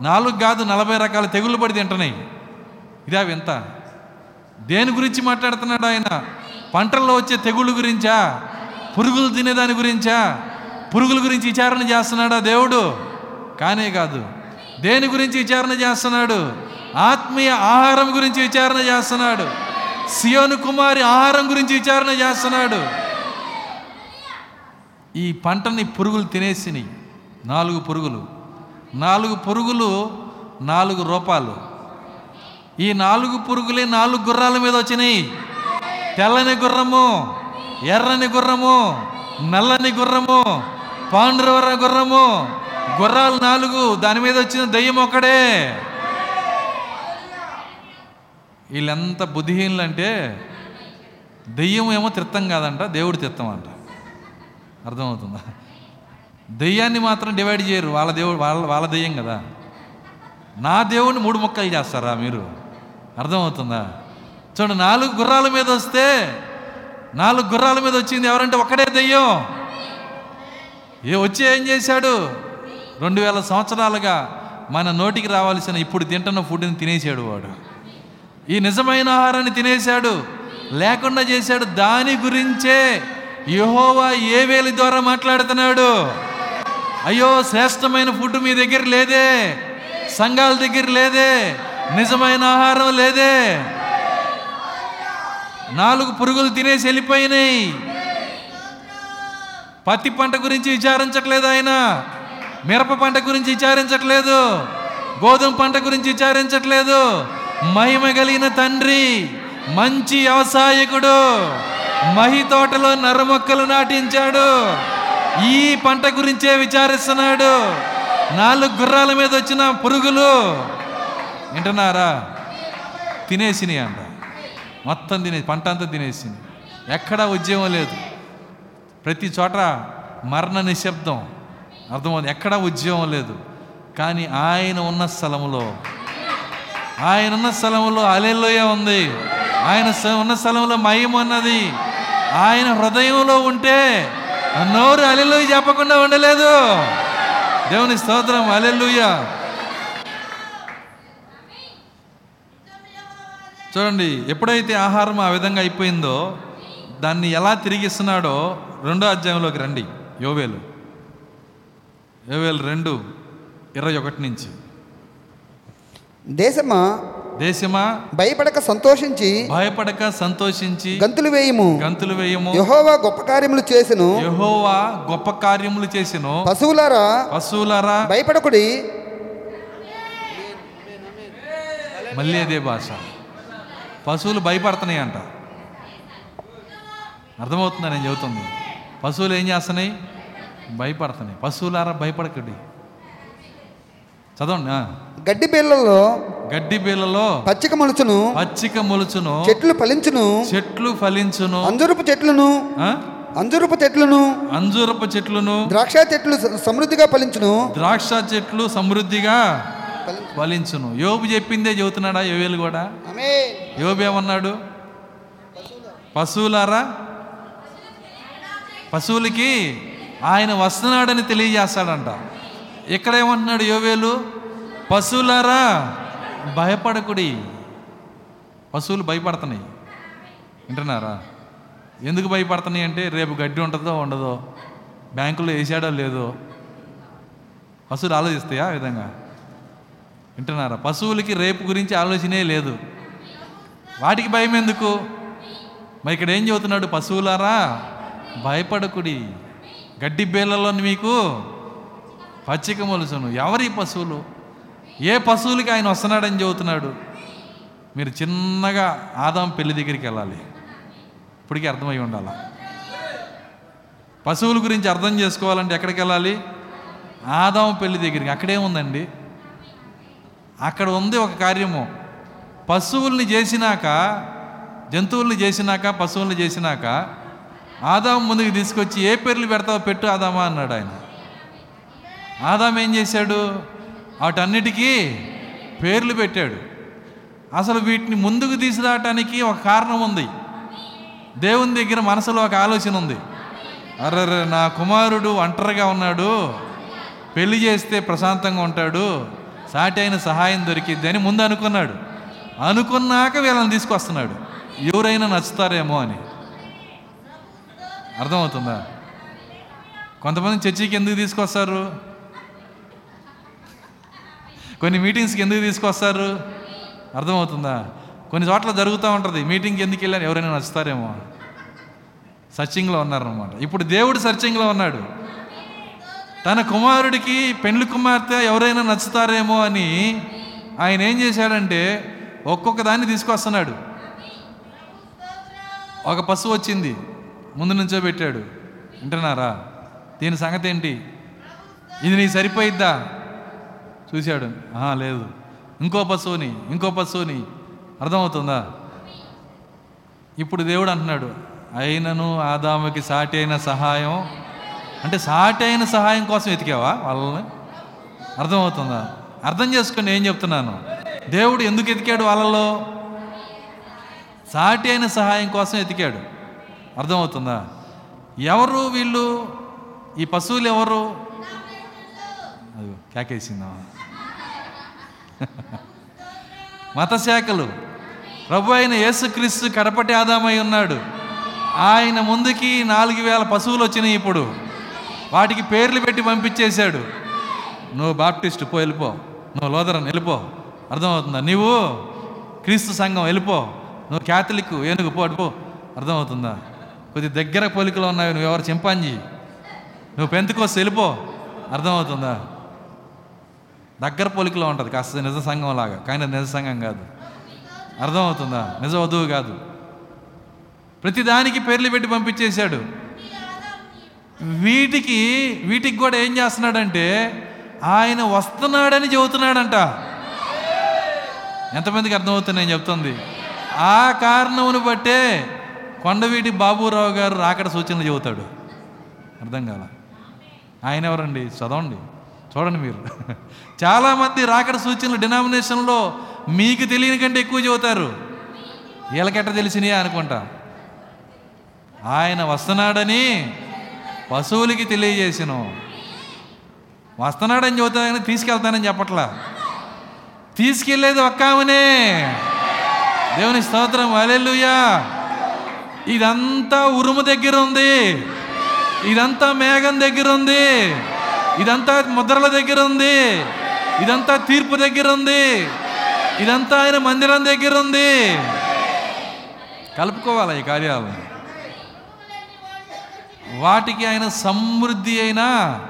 నాలుగు కాదు నలభై రకాల తెగులు పడి తింటున్నాయి ఇదే వింత. దేని గురించి మాట్లాడుతున్నాడు ఆయన? పంటల్లో వచ్చే తెగుళ్ళ గురించా? పురుగులు తినేదాని గురించా? పురుగుల గురించి విచారణ చేస్తున్నాడా దేవుడు? కానే కాదు. దేని గురించి విచారణ చేస్తున్నాడు? ఆత్మీయ ఆహారం గురించి విచారణ చేస్తున్నాడు. సియోను కుమారి ఆహారం గురించి విచారణ చేస్తున్నాడు. ఈ పంటని పురుగులు తినేసినాయి. నాలుగు పురుగులు. నాలుగు పురుగులు నాలుగు రూపాలు. ఈ నాలుగు పురుగులే నాలుగు గుర్రాల మీద వచ్చినాయి. తెల్లని గుర్రము ఎర్రని గుర్రము నల్లని గుర్రము పాండ్రవర గుర్రము గుర్రాలు నాలుగు దాని మీద వచ్చిన దయ్యం ఒక్కడే. వీళ్ళెంత బుద్ధిహీనులు అంటే దెయ్యం ఏమో తిత్తం కాదంట దేవుడు తిత్తం అంట అర్థమవుతుందా? దెయ్యాన్ని మాత్రం డివైడ్ చేయరు వాళ్ళ దేవుడు వాళ్ళ వాళ్ళ దెయ్యం కదా. నా దేవుడిని మూడు మొక్కలు చేస్తారా మీరు? అర్థమవుతుందా? చూడండి నాలుగు గుర్రాల మీద వస్తే నాలుగు గుర్రాల మీద వచ్చింది ఎవరంటే ఒక్కడే దెయ్యం. ఏ వచ్చి ఏం చేశాడు? రెండు వేల సంవత్సరాలుగా మన నోటికి రావాల్సిన ఇప్పుడు తింటున్న ఫుడ్ని తినేసాడు వాడు. ఈ నిజమైన ఆహారాన్ని తినేశాడు. లేకుండా చేశాడు. దాని గురించే యహోవా ఏ వేలి ద్వారా మాట్లాడుతున్నాడు. అయ్యో శ్రేష్టమైన ఫుడ్ మీ దగ్గర లేదే. సంఘాల దగ్గర లేదే. నిజమైన ఆహారం లేదే. నాలుగు పురుగులు తినేసి వెళ్ళిపోయినాయి. పత్తి పంట గురించి విచారించట్లేదు ఆయన. మిరప పంట గురించి విచారించట్లేదు. గోధుమ పంట గురించి విచారించట్లేదు. మహిమ కలిగిన తండ్రి మంచి వ్యవసాయకుడు మహి తోటలో నరమొక్కలు మొక్కలు నాటించాడు. ఈ పంట గురించే విచారిస్తున్నాడు. నాలుగు గుర్రాల మీద వచ్చిన పురుగులు. వింటున్నారా? తినేసినాయి అంట మొత్తం తినేసి పంట అంతా తినేసింది. ఎక్కడా ఉద్యమం లేదు. ప్రతి చోట మరణ నిశ్శబ్దం. అర్థమవుతుంది? ఎక్కడా ఉద్యమం లేదు. కానీ ఆయన ఉన్న స్థలములో ఆయన ఉన్న స్థలంలో అలెల్లోయ ఉంది. ఆయన ఉన్న స్థలంలో మయం ఉన్నది. ఆయన హృదయంలో ఉంటే నోరు అలెల్లోయ చెప్పకుండా ఉండలేదు. దేవుని స్తోత్రం అలెల్లుయ చూడండి ఎప్పుడైతే ఆహారం ఆ విధంగా అయిపోయిందో దాన్ని ఎలా తిరిగిస్తున్నాడో రెండో అధ్యాయంలోకి రండి. యోవేలు. యోవేలు రెండు ఇరవై ఒకటి నుంచి. దేశమా? దేశమా? భయపడక సంతోషించి. భయపడక సంతోషించి. గంతులు వేయము. గంతులు వేయము. యెహోవా గొప్ప కార్యములు చేసెను. యెహోవా గొప్ప కార్యములు చేసెను. పశువులారా? పశువులారా? భయపడకుడి. మళ్ళీ అదే భాష. పశువులు భయపడుతున్నాయి అంట అర్థమవుతుందా నేను చెబుతుంది? పశువులు ఏం చేస్తున్నాయి? భయపడుతున్నాయి. పశువులారా భయపడకండి. చదవండి. గడ్డి బీళ్ళలో గడ్డి బీళ్ళలో పచ్చిక మొలుచును పచ్చిక మొలుచును చెట్లు ఫలించును చెట్లు ఫలించును అంజురపు చెట్లును? అంజురపు చెట్లును అంజూరపు చెట్లును ద్రాక్ష చెట్లు సమృద్ధిగా ఫలించును. ద్రాక్ష చెట్లు సమృద్ధిగా ఫలించును. యోబు చెప్పిందే చెబుతున్నాడా యోవేలు కూడా. యోబు ఏమన్నాడు? పశువులారా పశువులకి ఆయన వస్తున్నాడని తెలియజేస్తాడంట. ఇక్కడ ఏమంటున్నాడు యోవేలు? పశువులారా భయపడకుడి. పశువులు భయపడుతున్నాయి. వింటున్నారా? ఎందుకు భయపడుతున్నాయి అంటే రేపు గడ్డి ఉంటుందో ఉండదో బ్యాంకులో వేసాడో లేదో. పశువులు ఆలోచిస్తాయా ఆ విధంగా? వింటున్నారా? పశువులకి రేపు గురించి ఆలోచనే లేదు. వాటికి భయం ఎందుకు? మరి ఇక్కడ ఏం చెబుతున్నాడు పశువులారా? భయపడకుడి. గడ్డి బేళ్ళలో మీకు పచ్చిక మొలుసును. ఎవరి పశువులు? ఏ పశువులకి ఆయన వస్తున్నాడని చెబుతున్నాడు? మీరు చిన్నగా ఆదాం పెళ్ళి దగ్గరికి వెళ్ళాలి. ఇప్పటికీ అర్థమై ఉండాలి. పశువుల గురించి అర్థం చేసుకోవాలంటే ఎక్కడికి వెళ్ళాలి? ఆదాం పెళ్ళి దగ్గరికి. అక్కడే ఉందండి అక్కడ ఉంది ఒక కార్యము. పశువుల్ని చేసినాక జంతువుల్ని చేసినాక పశువుల్ని చేసినాక ఆదాం ముందుకు తీసుకొచ్చి ఏ పేర్లు పెడతావో పెట్టు ఆదామా అన్నాడు ఆయన. ఆదాం ఏం చేశాడు? వాటన్నిటికీ పేర్లు పెట్టాడు. అసలు వీటిని ముందుకు తీసుకురావటానికి ఒక కారణం ఉంది. దేవుని దగ్గర మనసులో ఒక ఆలోచన ఉంది. అర్రర్ర నా కుమారుడు ఒంటరిగా ఉన్నాడు. పెళ్ళి చేస్తే ప్రశాంతంగా ఉంటాడు. సాటి అయిన సహాయం దొరికిద్ది అని ముందు అనుకున్నాడు. అనుకున్నాక వీళ్ళని తీసుకొస్తున్నాడు. ఎవరైనా నచ్చుతారేమో అని. అర్థమవుతుందా? కొంతమంది చర్చికి ఎందుకు తీసుకొస్తారు? కొన్ని మీటింగ్స్కి ఎందుకు తీసుకొస్తారు? అర్థమవుతుందా? కొన్ని చోట్ల జరుగుతూ ఉంటుంది. మీటింగ్కి ఎందుకు వెళ్ళాను ఎవరైనా నచ్చుతారేమో సర్చింగ్లో ఉన్నారనమాట ఇప్పుడు దేవుడు సర్చింగ్లో ఉన్నాడు. తన కుమారుడికి పెండ్లి కుమార్తె ఎవరైనా నచ్చుతారేమో అని ఆయన ఏం చేశాడంటే ఒక్కొక్క దాన్ని తీసుకొస్తున్నాడు. ఒక పశువు వచ్చింది ముందు నుంచో పెట్టాడు. వింటున్నారా? దీని సంగతి ఏంటి? ఇది నీకు సరిపోయిద్దా? చూశాడు. ఆహా లేదు. ఇంకో పశువుని ఇంకో పశువుని. అర్థమవుతుందా? ఇప్పుడు దేవుడు అంటున్నాడు అయినను ఆదాముకి సాటి అయిన సహాయం అంటే సాటి అయిన సహాయం కోసం వెతికావా వాళ్ళని? అర్థమవుతుందా? అర్థం చేసుకుని ఏం చెప్తున్నాను. దేవుడు ఎందుకు ఎతికాడు వాళ్ళలో? సాటి అయిన సహాయం కోసం ఎతికాడు అర్థమవుతుందా? ఎవరు వీళ్ళు? ఈ పశువులు ఎవరు? అది కేకేసిందా? మతశాఖలు ప్రభు అయిన యేసుక్రీస్తు కడపటి ఆదామై ఉన్నాడు. ఆయన ముందుకి నాలుగు వేల పశువులు వచ్చినాయి ఇప్పుడు. వాటికి పేర్లు పెట్టి పంపించేశాడు. నువ్వు బాప్టిస్ట్ పో వెళ్ళిపో. నువ్వు లోదరన్ వెళ్ళిపో. అర్థమవుతుందా? నీవు క్రీస్తు సంఘం వెళ్ళిపో. నువ్వు క్యాథలిక్ ఏనుగు పో పో. అర్థమవుతుందా? కొద్ది దగ్గర పోలికలు ఉన్నాయి నువ్వు ఎవరు? చింపాంజీ. నువ్వు పెంతుకొస్తే వెళ్ళిపో. అర్థమవుతుందా? దగ్గర పోలికలో ఉంటుంది కాస్త నిజ సంఘం లాగా. కానీ నిజ సంఘం కాదు. అర్థమవుతుందా? నిజ వధువు కాదు. ప్రతిదానికి పేర్లు పెట్టి పంపించేశాడు. వీటికి వీటికి కూడా ఏం చేస్తున్నాడంటే ఆయన వస్తున్నాడని చెబుతున్నాడంట. ఎంతమందికి అర్థమవుతుంది నేను చెప్తుంది? ఆ కారణమును బట్టే కొండవీటి బాబురావు గారు రాకడ సూచనలు చెబుతాడు. అర్థం కాల? ఆయన ఎవరండి? చదవండి. చూడండి మీరు. చాలామంది రాకడ సూచనలు డినామినేషన్లో మీకు తెలియని కంటే ఎక్కువ చెబుతారు. వీళ్ళకెట్ట తెలిసినాయా అనుకుంటా. ఆయన వస్తున్నాడని పశువులకి తెలియజేసిన. వస్తున్నాడని చెబుతానని తీసుకెళ్తానని చెప్పట్లా. తీసుకెళ్ళేది ఒక్క ఆమెనే. దేవుని స్తోత్రం అలెలుయా ఇదంతా ఉరుము దగ్గర ఉంది. ఇదంతా మేఘం దగ్గర ఉంది. ఇదంతా ముద్రల దగ్గర ఉంది. ఇదంతా తీర్పు దగ్గర ఉంది. ఇదంతా ఆయన మందిరం దగ్గర ఉంది. కలుపుకోవాలి ఈ కార్యాలను? వాటికి ఆయన సమృద్ధి అయినా.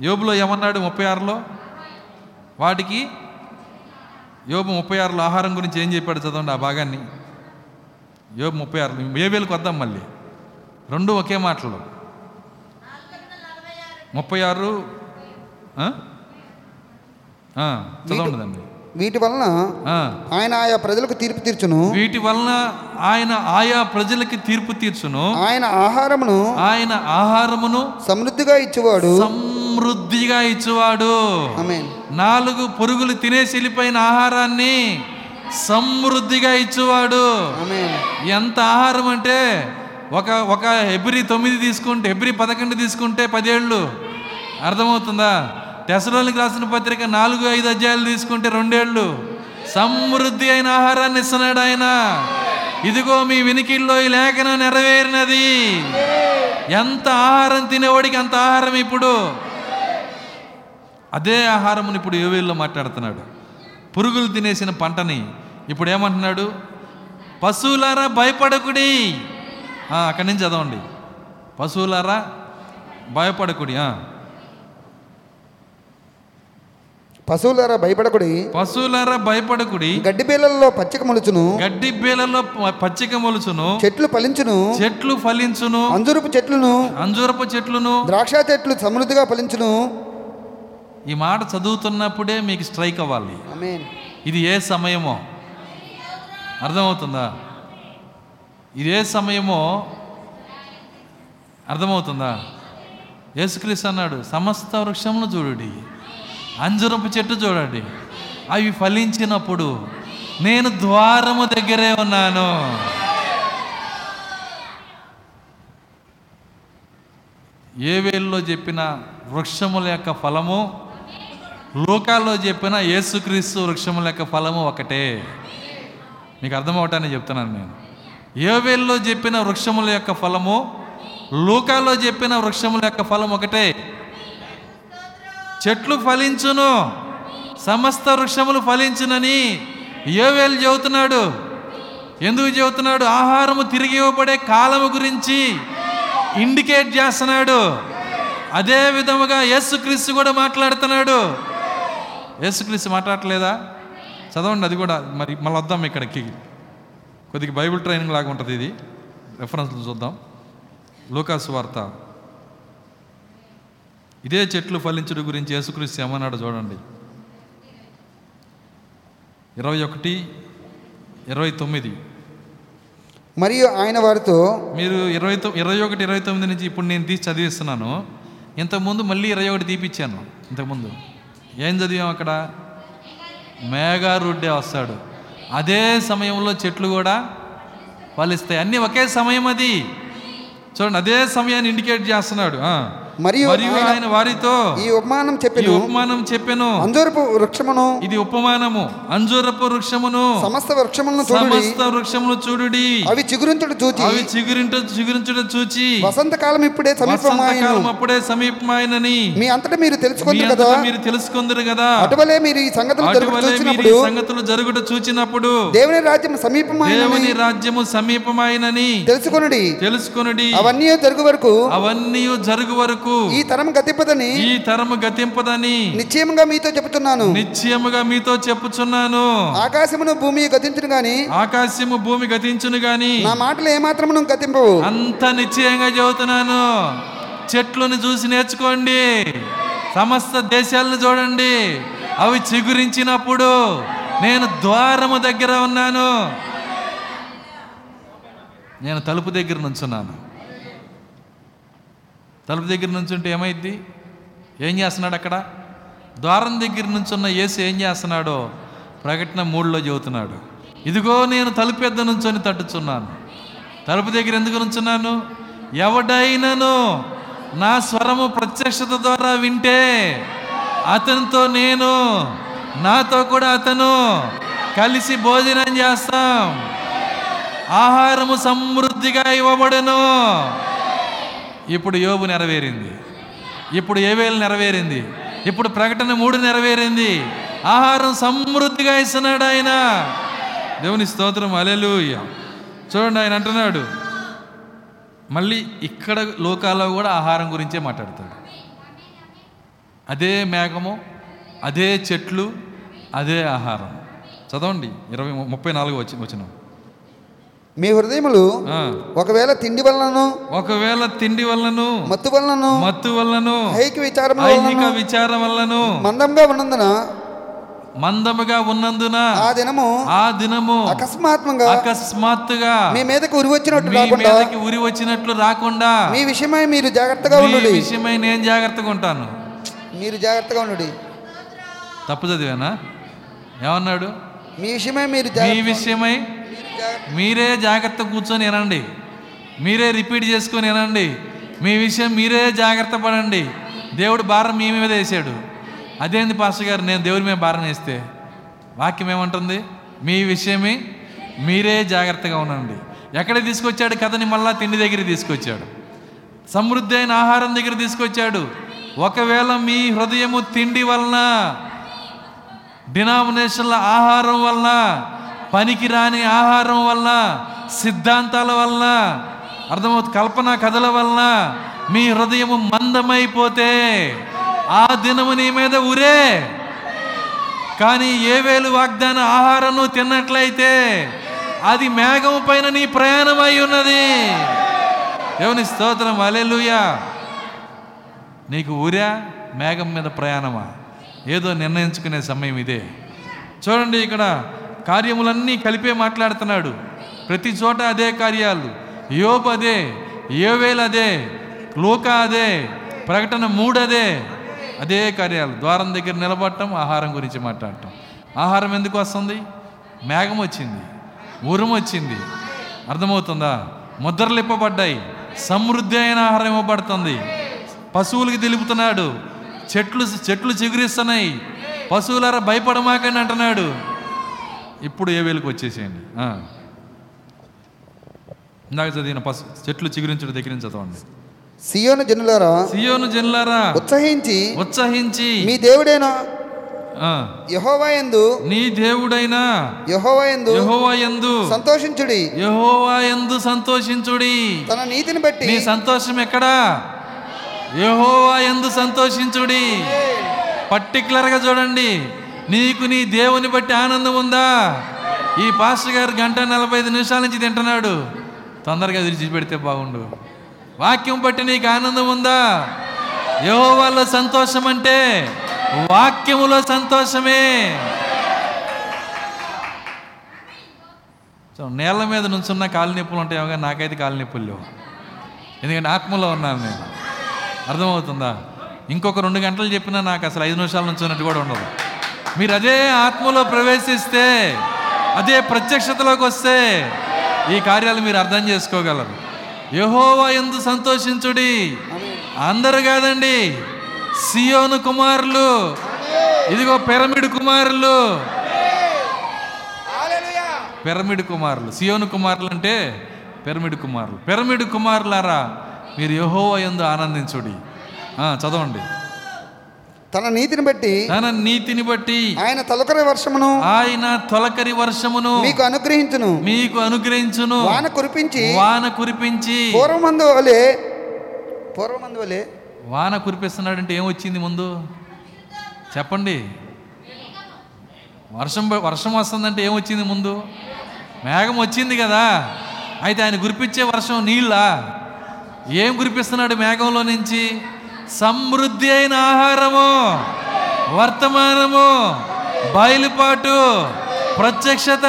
యోబులో ఏమన్నాడు ముప్పై ఆరులో? వాటికి యోబు ముప్పై ఆరులో ఆహారం గురించి ఏం చెప్పాడు చదవండి ఆ భాగాన్ని. యోబు ముప్పై ఆరు ఏబేలకు వద్దాం మళ్ళీ. రెండు ఒకే మాటలు. ముప్పై ఆరు ఆ? చదవండి వీటి వలన. ఆయన ఆయా ప్రజలకు తీర్పు తీర్చును. వీటి వలన ఆయన ఆయా ప్రజలకి తీర్పు తీర్చును. ఆయన ఆహారమును ఆయన ఆహారమును సమృద్ధిగా ఇచ్చేవాడు. సమృద్ధిగా ఇచ్చువాడు. నాలుగు పురుగులు తినేసి వెళ్ళిపోయిన ఆహారాన్ని సమృద్ధిగా ఇచ్చువాడు. ఎంత ఆహారం అంటే ఒక ఒక ఎబ్రి తొమ్మిది తీసుకుంటే ఎబ్రి పదకొండు తీసుకుంటే పదేళ్ళు. అర్థమవుతుందా? తెసలోనికి రాసిన పత్రిక నాలుగు ఐదు అధ్యాయాలు తీసుకుంటే రెండేళ్ళు. సమృద్ధి అయిన ఆహారాన్ని ఇస్తున్నాడు ఆయన. ఇదిగో మీ వినికిల్లో ఈ లేఖనం నెరవేరినది. ఎంత ఆహారం తినేవాడికి అంత ఆహారం ఇప్పుడు? అదే ఆహారముని ఇప్పుడు యోవేల్లో మాట్లాడుతున్నాడు. పురుగులు తినేసిన పంటని ఇప్పుడు ఏమంటున్నాడు? పశువులారా భయపడకుడి. అక్కడి నుంచి చదవండి. పశువులారా భయపడకుడి ఆ. పశువులారా భయపడకుడి. పశువులారా భయపడకుడి. గడ్డి బీలల్లో పచ్చిక మొలుచును. గడ్డి బేలలో పచ్చిక మొలుచును. చెట్లు ఫలించును. చెట్లు ఫలించును. అంజురపు చెట్లును. అంజూరపు చెట్లును. ద్రాక్ష చెట్లు సమృద్ధిగా ఫలించును. ఈ మాట చదువుతున్నప్పుడే మీకు స్ట్రైక్ అవ్వాలి. ఇది ఏ సమయమో? అర్థమవుతుందా? ఇది ఏ సమయమో? అర్థమవుతుందా? యేసుక్రీస్తు అన్నాడు సమస్త వృక్షమును చూడండి. అంజురపు చెట్టు చూడండి. అవి ఫలించినప్పుడు నేను ద్వారము దగ్గరే ఉన్నాను. ఏ వేల్లో చెప్పిన వృక్షముల యొక్క ఫలము లోకాల్లో చెప్పిన యేసుక్రీస్తు వృక్షముల యొక్క ఫలము ఒకటే. మీకు అర్థమవటాన్ని చెప్తున్నాను నేను. యోవేల్లో చెప్పిన వృక్షముల యొక్క ఫలము లోకాల్లో చెప్పిన వృక్షముల యొక్క ఫలం ఒకటే. చెట్లు ఫలించును. సమస్త వృక్షములు ఫలించునని యోవేలు చెబుతున్నాడు. ఎందుకు చెబుతున్నాడు? ఆహారము తిరిగి ఇవ్వబడే కాలము గురించి ఇండికేట్ చేస్తున్నాడు. అదే విధముగా యేసుక్రీస్తు కూడా మాట్లాడుతున్నాడు. యేసుక్రీస్తు మాట్లాడలేదా చదవండి అది కూడా మరి మళ్ళీ వద్దాం ఇక్కడికి. కొద్దిగా బైబిల్ ట్రైనింగ్ లాగా ఉంటుంది ఇది. రెఫరెన్స్లు చూద్దాం. లూకాసు వార్త. ఇదే చెట్లు ఫలించుడు గురించి యేసుక్రీస్తు ఏమన్నాడు చూడండి. ఇరవై ఒకటి ఇరవై తొమ్మిది. మరియు ఆయన వారితో మీరు ఇరవై ఇరవై ఒకటి ఇరవై తొమ్మిది నుంచి ఇప్పుడు నేను తీసి చదివిస్తున్నాను. ఇంతకుముందు మళ్ళీ ఇరవై ఒకటి తీపిచ్చాను. ఇంతకుముందు ఏం చదివాం అక్కడ? మేఘారుడ్డే వస్తాడు. అదే సమయంలో చెట్లు కూడా ఫలిస్తాయి. అన్నీ ఒకే సమయం అది. చూడండి అదే సమయాన్ని ఇండికేట్ చేస్తున్నాడు. మరియు ఆయన వారితో ఈ ఉపమానం చెప్పెను. ఉపమానం చెప్పెను. అంజూరపు వృక్షమును ఇది ఉపమానము. అంజూరపు వృక్షమును సమస్త వృక్షములను సమస్త వృక్షములు చూడుడి. అవి చిగురించుడు చూచి. అవి చిగురింట చిగురించుట చూచి. వసంతకాలం ఇప్పుడే సమీపమాయను. అప్పుడే సమీపమైనని మీ అంతటా మీరు అంతటా కదా. మీరు తెలుసుకుందరు కదా. అటువలే మీరు ఈ సంగతులు ఈ సంగతులు జరుగుట చూచినప్పుడు దేవుని రాజ్యం సమీపమైన దేవుని రాజ్యము సమీపమైనని తెలుసుకొనుడి. తెలుసుకొనుడి. అవన్నీ జరుగు వరకు అవన్నీ జరుగు వరకు ఈ తరం గతింపదని ఈ తరము గతింపదని నిశ్చయముగా మీతో చెబుతున్నాను నిశ్చయముగా మీతో చెప్పుచున్నాను. ఆకాశమును భూమి గతించును గాని ఆకాశము భూమి గతించును గాని నా మాటలు ఏమాత్రమును గతింపవు. అంత నిశ్చయంగా చెబుతున్నాను. చెట్లను చూసి నేర్చుకోండి. సమస్త దేశాలను చూడండి. అవి చిగురించినప్పుడు నేను ద్వారము దగ్గర ఉన్నాను. నేను తలుపు దగ్గర నుంచున్నాను. తలుపు దగ్గర నుంచుంటే ఏమైద్ది? ఏం చేస్తున్నాడు అక్కడ? ద్వారం దగ్గర నుంచున్న యేసు ఏం చేస్తున్నాడో ప్రకటన మూడులో చెబుతున్నాడు. ఇదిగో నేను తలుపు పెద్ద నుంచొని తట్టుచున్నాను. తలుపు దగ్గర ఎందుకు నుంచున్నాను? ఎవడైనను నా స్వరము ప్రత్యక్షత ద్వారా వింటే అతనితో నేను నాతో కూడా అతను కలిసి భోజనం చేస్తాం. ఆహారము సమృద్ధిగా ఇవ్వబడును. ఇప్పుడు యోబు నెరవేరింది. ఇప్పుడు ఏవేలు నెరవేరింది. ఇప్పుడు ప్రకటన మూడు నెరవేరింది. ఆహారం సమృద్ధిగా ఇస్తున్నాడు ఆయన. దేవుని స్తోత్రం అలెలుయ్య చూడండి ఆయన అంటున్నాడు. మళ్ళీ ఇక్కడ లోకాల్లో కూడా ఆహారం గురించే మాట్లాడతాడు. అదే మేఘము అదే చెట్లు అదే ఆహారం. చదవండి. ఇరవై ముప్పై నాలుగు వచ్చి వచ్చినాం మీ హృదయములు ఒకవేళ తిండి వలనను ఒకవేళ తిండి వల్లను మత్తు వలనను మత్తు వల్లను ఐహిక విచారము ఐహిక వలనను విచారం వల్లను మందంగా ఉన్నందున మందముగా ఉన్నందున ఆ దినము ఆ దినము అకస్మాత్మంగా అకస్మాత్తుగా మీ మీదకు ఉరి వచ్చినట్టు మీ రాకుండా మీదకి ఉరి వచ్చినట్లు రాకుండా మీ విషయమై మీరు జాగ్రత్తగా మీ ఉండు విషయమై నేను జాగ్రత్తగా ఉంటాను. మీరు జాగ్రత్తగా ఉండు తప్పు చదివానా? ఏమన్నాడు? మీ విషయమై మీరు మీ విషయమై మీరే జాగ్రత్త కూర్చొని వినండి. మీరే రిపీట్ చేసుకొని వినండి. మీ విషయం మీరే జాగ్రత్త పడండి. దేవుడు భారం మీ మీద వేసాడు. అదేంది పాస్టర్ గారు? నేను దేవుడి మీద భారం వేస్తే వాక్యం ఏమంటుంది? మీ విషయమే మీరే జాగ్రత్తగా ఉండండి. ఎక్కడ తీసుకొచ్చాడు? కథని మళ్ళా తిండి దగ్గర తీసుకొచ్చాడు. సమృద్ధి అయిన ఆహారం దగ్గర తీసుకొచ్చాడు. ఒకవేళ మీ హృదయము తిండి వలన డినామినేషన్ల ఆహారం వలన పనికిరాని ఆహారం వల్ల సిద్ధాంతాల వల్ల అర్థమవుతుంది కల్పన కథల వల్ల మీ హృదయం మందమైపోతే ఆ దినము నీ మీద ఉరే కానీ ఏ వేలు వాగ్దాన ఆహారం నువ్వు తిన్నట్లయితే అది మేఘం పైన నీ ప్రయాణం అయి ఉన్నది. దేవుని స్తోత్రం అలెలుయా నీకు ఊరా మేఘం మీద ప్రయాణమా? ఏదో నిర్ణయించుకునే సమయం ఇదే. చూడండి ఇక్కడ కార్యములన్నీ కలిపే మాట్లాడుతున్నాడు. ప్రతి చోట అదే కార్యాలు. యోబు అదే ఏవేలు అదే లోక అదే ప్రకటన మూడు అదే. అదే కార్యాలు. ద్వారం దగ్గర నిలబడటం ఆహారం గురించి మాట్లాడటం. ఆహారం ఎందుకు వస్తుంది? మేఘం వచ్చింది. ఉరుము వచ్చింది. అర్థమవుతుందా? ముద్రలు ఇప్పబడ్డాయి సమృద్ధి అయిన ఆహారం ఇవ్వబడుతుంది. పశువులకి తెలుపుతున్నాడు. చెట్లు చెట్లు చిగురిస్తున్నాయి. పశువులారా భయపడమాకండి అంటున్నాడు. ఇప్పుడు ఏ వేలుకు వచ్చేసేయండి. ఇందాక చదివిన పశు చెట్లు చిగురించడం దగ్గర నుంచి చదవండి. సియోను జనులారా సియోను జనులారా ఉత్సహించి ఉత్సహించి మీ దేవుడైన యహోవా యందు నీ దేవుడైన యహోవా యందు యహోవా యందు సంతోషించుడి. యహోవా యందు సంతోషించుడి. తన నీతిని బట్టి నీ సంతోషం ఎక్కడా? యహోవా ఎందు సంతోషించుడి. పర్టికులర్గా చూడండి. నీకు నీ దేవుని బట్టి ఆనందం ఉందా? ఈ పాస్టర్ గారు గంట నలభై ఐదు నిమిషాల నుంచి తింటున్నాడు. తొందరగా విడిచిపెడితే బాగుండు. వాక్యం బట్టి నీకు ఆనందం ఉందా? యహోవాలో సంతోషం అంటే వాక్యములో సంతోషమే. సో నేల మీద నుంచున్న కాలు నొప్పులు ఉంటాయేమో కానీ నాకైతే కాలు నొప్పులు లేవు. ఎందుకంటే ఆత్మలో ఉన్నాను నేను. అర్థమవుతుందా? ఇంకొక రెండు గంటలు చెప్పినా నాకు అసలు ఐదు నిమిషాల నుంచి ఉన్నట్టు కూడా ఉండదు. మీరు అదే ఆత్మలో ప్రవేశిస్తే అదే ప్రత్యక్షతలోకి వస్తే ఈ కార్యాలు మీరు అర్థం చేసుకోగలరు. యహోవా ఎందు సంతోషించుడి. అందరు కాదండి సియోను కుమారులు ఇదిగో పిరమిడ్ కుమారులు. పిరమిడ్ కుమారులు సియోను కుమారులు అంటే పిరమిడ్ కుమారులు. పిరమిడ్ కుమారులారా మీరు యహోవా ఎందు ఆనందించుడి. ఆ, చదవండి. తన నీతిని బట్టి తన నీతిని బట్టి ఆయన తొలకరి వర్షమును ఆయన తొలకరి వర్షమును మీకు అనుగ్రహించును. మీకు అనుగ్రహించును. వాన కురిపించి వాన కురిపించి పూర్వమందు వలె పూర్వమందు వలె వాన కురిపిస్తున్నాడంటే ఏమొచ్చింది ముందు? చెప్పండి. వర్షం వర్షం వస్తుందంటే ఏమొచ్చింది ముందు? మేఘం వచ్చింది కదా. అయితే ఆయన కురిపించే వర్షం నీళ్ళా? ఏం కురిపిస్తున్నాడు మేఘంలో నుంచి? సమృద్ధి అయిన ఆహారము వర్తమానము బయలుపాటు ప్రత్యక్షత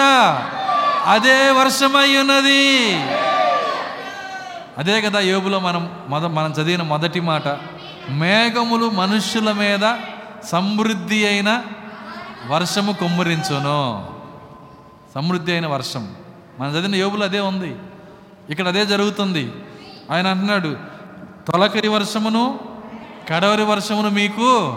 అదే వర్షమై ఉన్నది. అదే కదా యోబులో మనం మొద మనం చదివిన మొదటి మాట. మేఘములు మనుష్యుల మీద సమృద్ధి అయిన వర్షము కుమ్మరించును. సమృద్ధి అయిన వర్షం. మనం చదివిన యోబులు అదే ఉంది. ఇక్కడ అదే జరుగుతుంది. ఆయన అంటున్నాడు తొలకరి వర్షమును కడవరి వర్షమును మీకు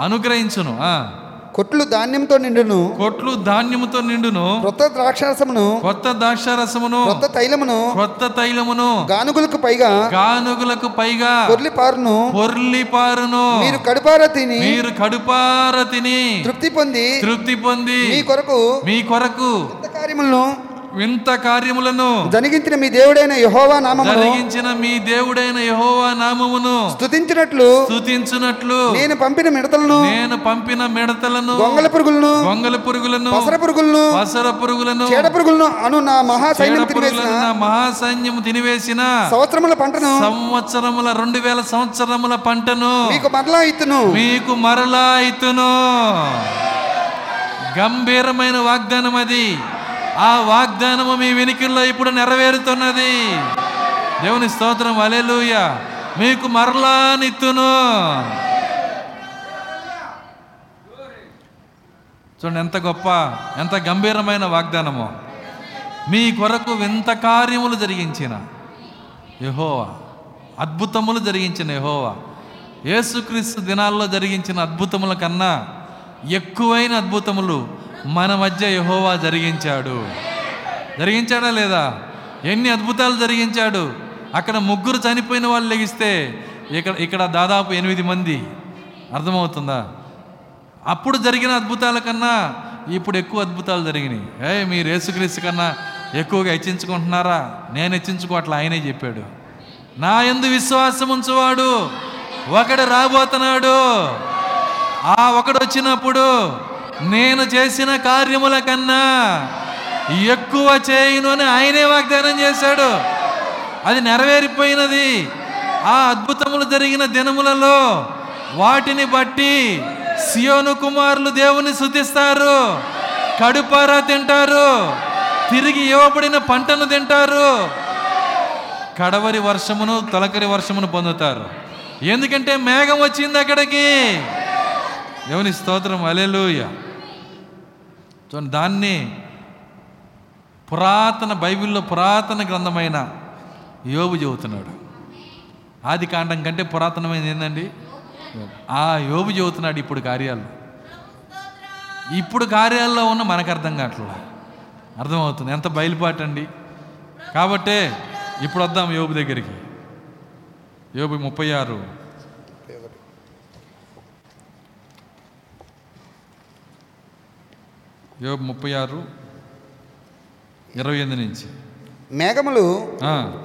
అనుగ్రహించును. ఆ. కొట్లు ధాన్యంతో నిండును. కొట్లు ధాన్యముతో నిండును. క్రొత్త ద్రాక్షారసమును. కొత్త ద్రాక్షారసమును. క్రొత్త తైలమును. కొత్త తైలమును. గానుగులకు పైగా. గానుగులకు పైగా. పొర్లి పారును. పొర్లి పారును. మీరు కడుపార తిని. మీరు కడుపార తిని. తృప్తి పొంది. తృప్తి పొంది. మీ కొరకు. మీ కొరకు. కొత్త కార్యములను వింత కార్యములను. జరిగించిన మీ దేవుడైన యహోవా నామమును జరిగించిన మీ దేవుడైన యెహోవా నామమును స్తుతించినట్లు స్తుతించునట్లు నేను పంపిన మిడతలను నేను పంపిన మిడతలను గొంగల పురుగులను గొంగల పురుగులను పసర పురుగులను పసర పురుగులను చీడ పురుగులను అను నా మహా సైన్యం తినివేసిన నా మహాసైన్యము తినివేసిన సంవత్సరముల పంటను సంవత్సరముల రెండు వేల సంవత్సరముల పంటను మీకు మరలా ఇత్తును. మీకు మరలా ఇత్తును. గంభీరమైన వాగ్దానం అది ఆ వాగ్దానము మీ వెనుకల్లో ఇప్పుడు నెరవేరుతున్నది. దేవుని స్తోత్రం అలెలుయ మీకు మరలా నిత్తును. చూడండి ఎంత గొప్ప ఎంత గంభీరమైన వాగ్దానము. మీ కొరకు వింత కార్యములు జరిగించిన యహోవా అద్భుతములు జరిగించిన యహోవా. యేసుక్రీస్తు దినాల్లో జరిగించిన అద్భుతముల కన్నా ఎక్కువైన అద్భుతములు మన మధ్య యహోవా జరిగించాడు. జరిగించాడా లేదా? ఎన్ని అద్భుతాలు జరిగించాడు. అక్కడ ముగ్గురు చనిపోయిన వాళ్ళు లెగిస్తే ఇక్కడ ఇక్కడ దాదాపు ఎనిమిది మంది. అర్థమవుతుందా? అప్పుడు జరిగిన అద్భుతాల కన్నా ఇప్పుడు ఎక్కువ అద్భుతాలు జరిగినాయి. ఏ మీరు యేసుక్రీస్తు కన్నా ఎక్కువగా హెచ్చించుకుంటున్నారా? నేను హెచ్చించుకోవట్లే ఆయనే చెప్పాడు. నా ఎందు విశ్వాసం ఉంచువాడు. ఒకడు రాబోతున్నాడు. ఆ ఒకడు వచ్చినప్పుడు నేను చేసిన కార్యముల కన్నా ఎక్కువ చేయను అని ఆయనే వాగ్దానం చేశాడు. అది నెరవేరిపోయినది. ఆ అద్భుతములు జరిగిన దినములలో వాటిని బట్టి సియోను కుమారులు దేవుని శుద్ధిస్తారు. కడుపారా తింటారు. తిరిగి ఇవ్వబడిన పంటను తింటారు. కడవరి వర్షమును తొలకరి వర్షమును పొందుతారు. ఎందుకంటే మేఘం వచ్చింది అక్కడికి. దేవుని స్తోత్రం. అలెలుయ్యా చూడండి దాన్ని పురాతన బైబిల్లో పురాతన గ్రంథమైన యోబు చెబుతున్నాడు. ఆది కాండం కంటే పురాతనమైనది ఏంటండి ఆ యోబు చెబుతున్నాడు ఇప్పుడు కార్యాలు ఇప్పుడు కార్యాల్లో ఉన్న మనకు అర్థం కావట్లా? అర్థమవుతుంది. ఎంత బయలుపాటు అండి కాబట్టే ఇప్పుడు వద్దాం యోబు దగ్గరికి. యోబు ముప్పై ఆరు. యోబు ముప్పై ఆరు ఇరవై ఎనిమిది నుంచి. మేఘములు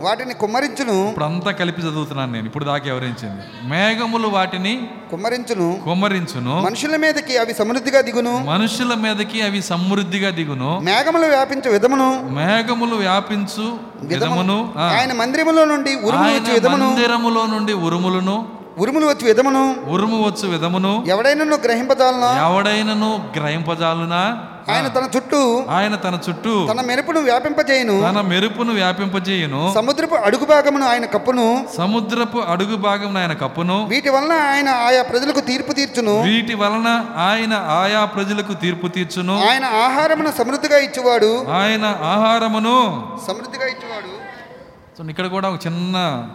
వాటిని కుమ్మరించును. ఇప్పుడు అంతా కలిపి చదువుతున్నాను నేను ఇప్పుడు దాకా వివరించింది మేఘములు వాటిని కుమ్మరించును. కుమ్మరించును. మనుషుల మీదకి అవి సమృద్ధిగా దిగును. మనుషుల మీదకి అవి సమృద్ధిగా దిగును. మేఘములు వ్యాపించే విధమును. మేఘములు వ్యాపించు విధమును. ఆయన మందిరములో నుండి ఉరుములు మందిరములో నుండి ఉరుములను. ఉరుములు వచ్చే విధమును. ఉరుము వచ్చు విధమును. ఎవడైనా గ్రహింపదాలన ఎవడైనను గ్రహింపజాలునా? ఆయన తన చుట్టూ ఆయన తన చుట్టూ తన మెరుపును వ్యాపింపజేయును. తన మెరుపును వ్యాపింపజేయును. సముద్రపు అడుగు భాగమును ఆయన కప్పును. సముద్రపు అడుగు భాగం ఆయన కప్పును. వీటి వలన ఆయన ఆయా ప్రజలకు తీర్పు తీర్చును. వీటి వలన ఆయన ఆయా ప్రజలకు తీర్పు తీర్చును. ఆయన ఆహారమును సమృద్ధిగా ఇచ్చువాడు. ఆయన ఆహారమును సమృద్ధిగా ఇచ్చువాడు. సో ఇక్కడ కూడా ఒక చిన్న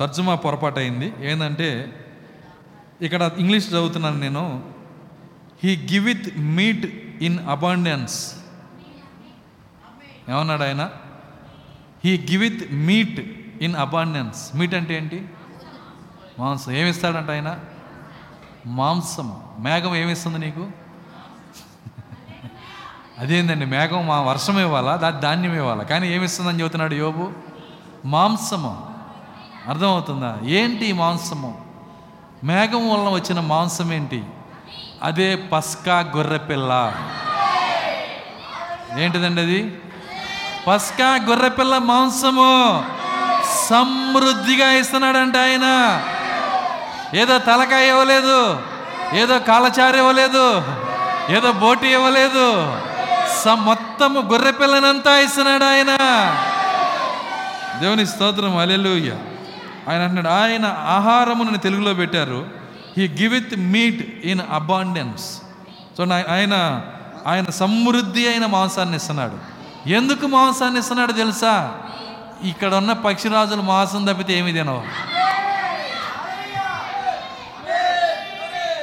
తర్జుమా పొరపాటు అయింది ఏంటంటే ఇక్కడ ఇంగ్లీష్ చదువుతున్నాను నేను. He giveth meat in abundance ఏమన్నాడు ఆయన? He giveth meat in abundance meat అంటే ఏంటి? మాంసం. ఏమిస్తాడంట ఆయన? మాంసం. మేఘం ఏమిస్తుంది నీకు? అదేందండి? మేఘం మా వర్షం ఇవ్వాలా? దా ధాన్యం ఇవ్వాలా? కానీ ఏమిస్తుందని చెబుతున్నాడు యోబు? మాంసము. అర్థమవుతుందా? ఏంటి మాంసము? మేఘం వలన వచ్చిన మాంసం ఏంటి? అదే పస్కా గొర్రెపిల్ల ఏంటిదండి అది? పస్కా గొర్రెపిల్ల మాంసము. సమృద్ధిగా ఇస్తున్నాడంట ఆయన. ఏదో తలకాయ ఇవ్వలేదు ఏదో కాలచారు ఇవ్వలేదు ఏదో బోటి ఇవ్వలేదు. స మొత్తము గొర్రెపిల్లనంతా ఇస్తున్నాడు ఆయన. దేవుని స్తోత్రం అలెలుయ్య ఆయన అంటున్నాడు ఆయన ఆహారమును తెలుగులో పెట్టారు. He giveth meat in abundance so నా- ఆయన ఆయన సమృద్ధి అయిన మాంసాన్ని ఇస్తున్నాడు. ఎందుకు మాంసాన్ని ఇస్తున్నాడు తెలుసా? ఇక్కడ ఉన్న పక్షిరాజులు మాంసం తప్పితే ఏమి తినవు.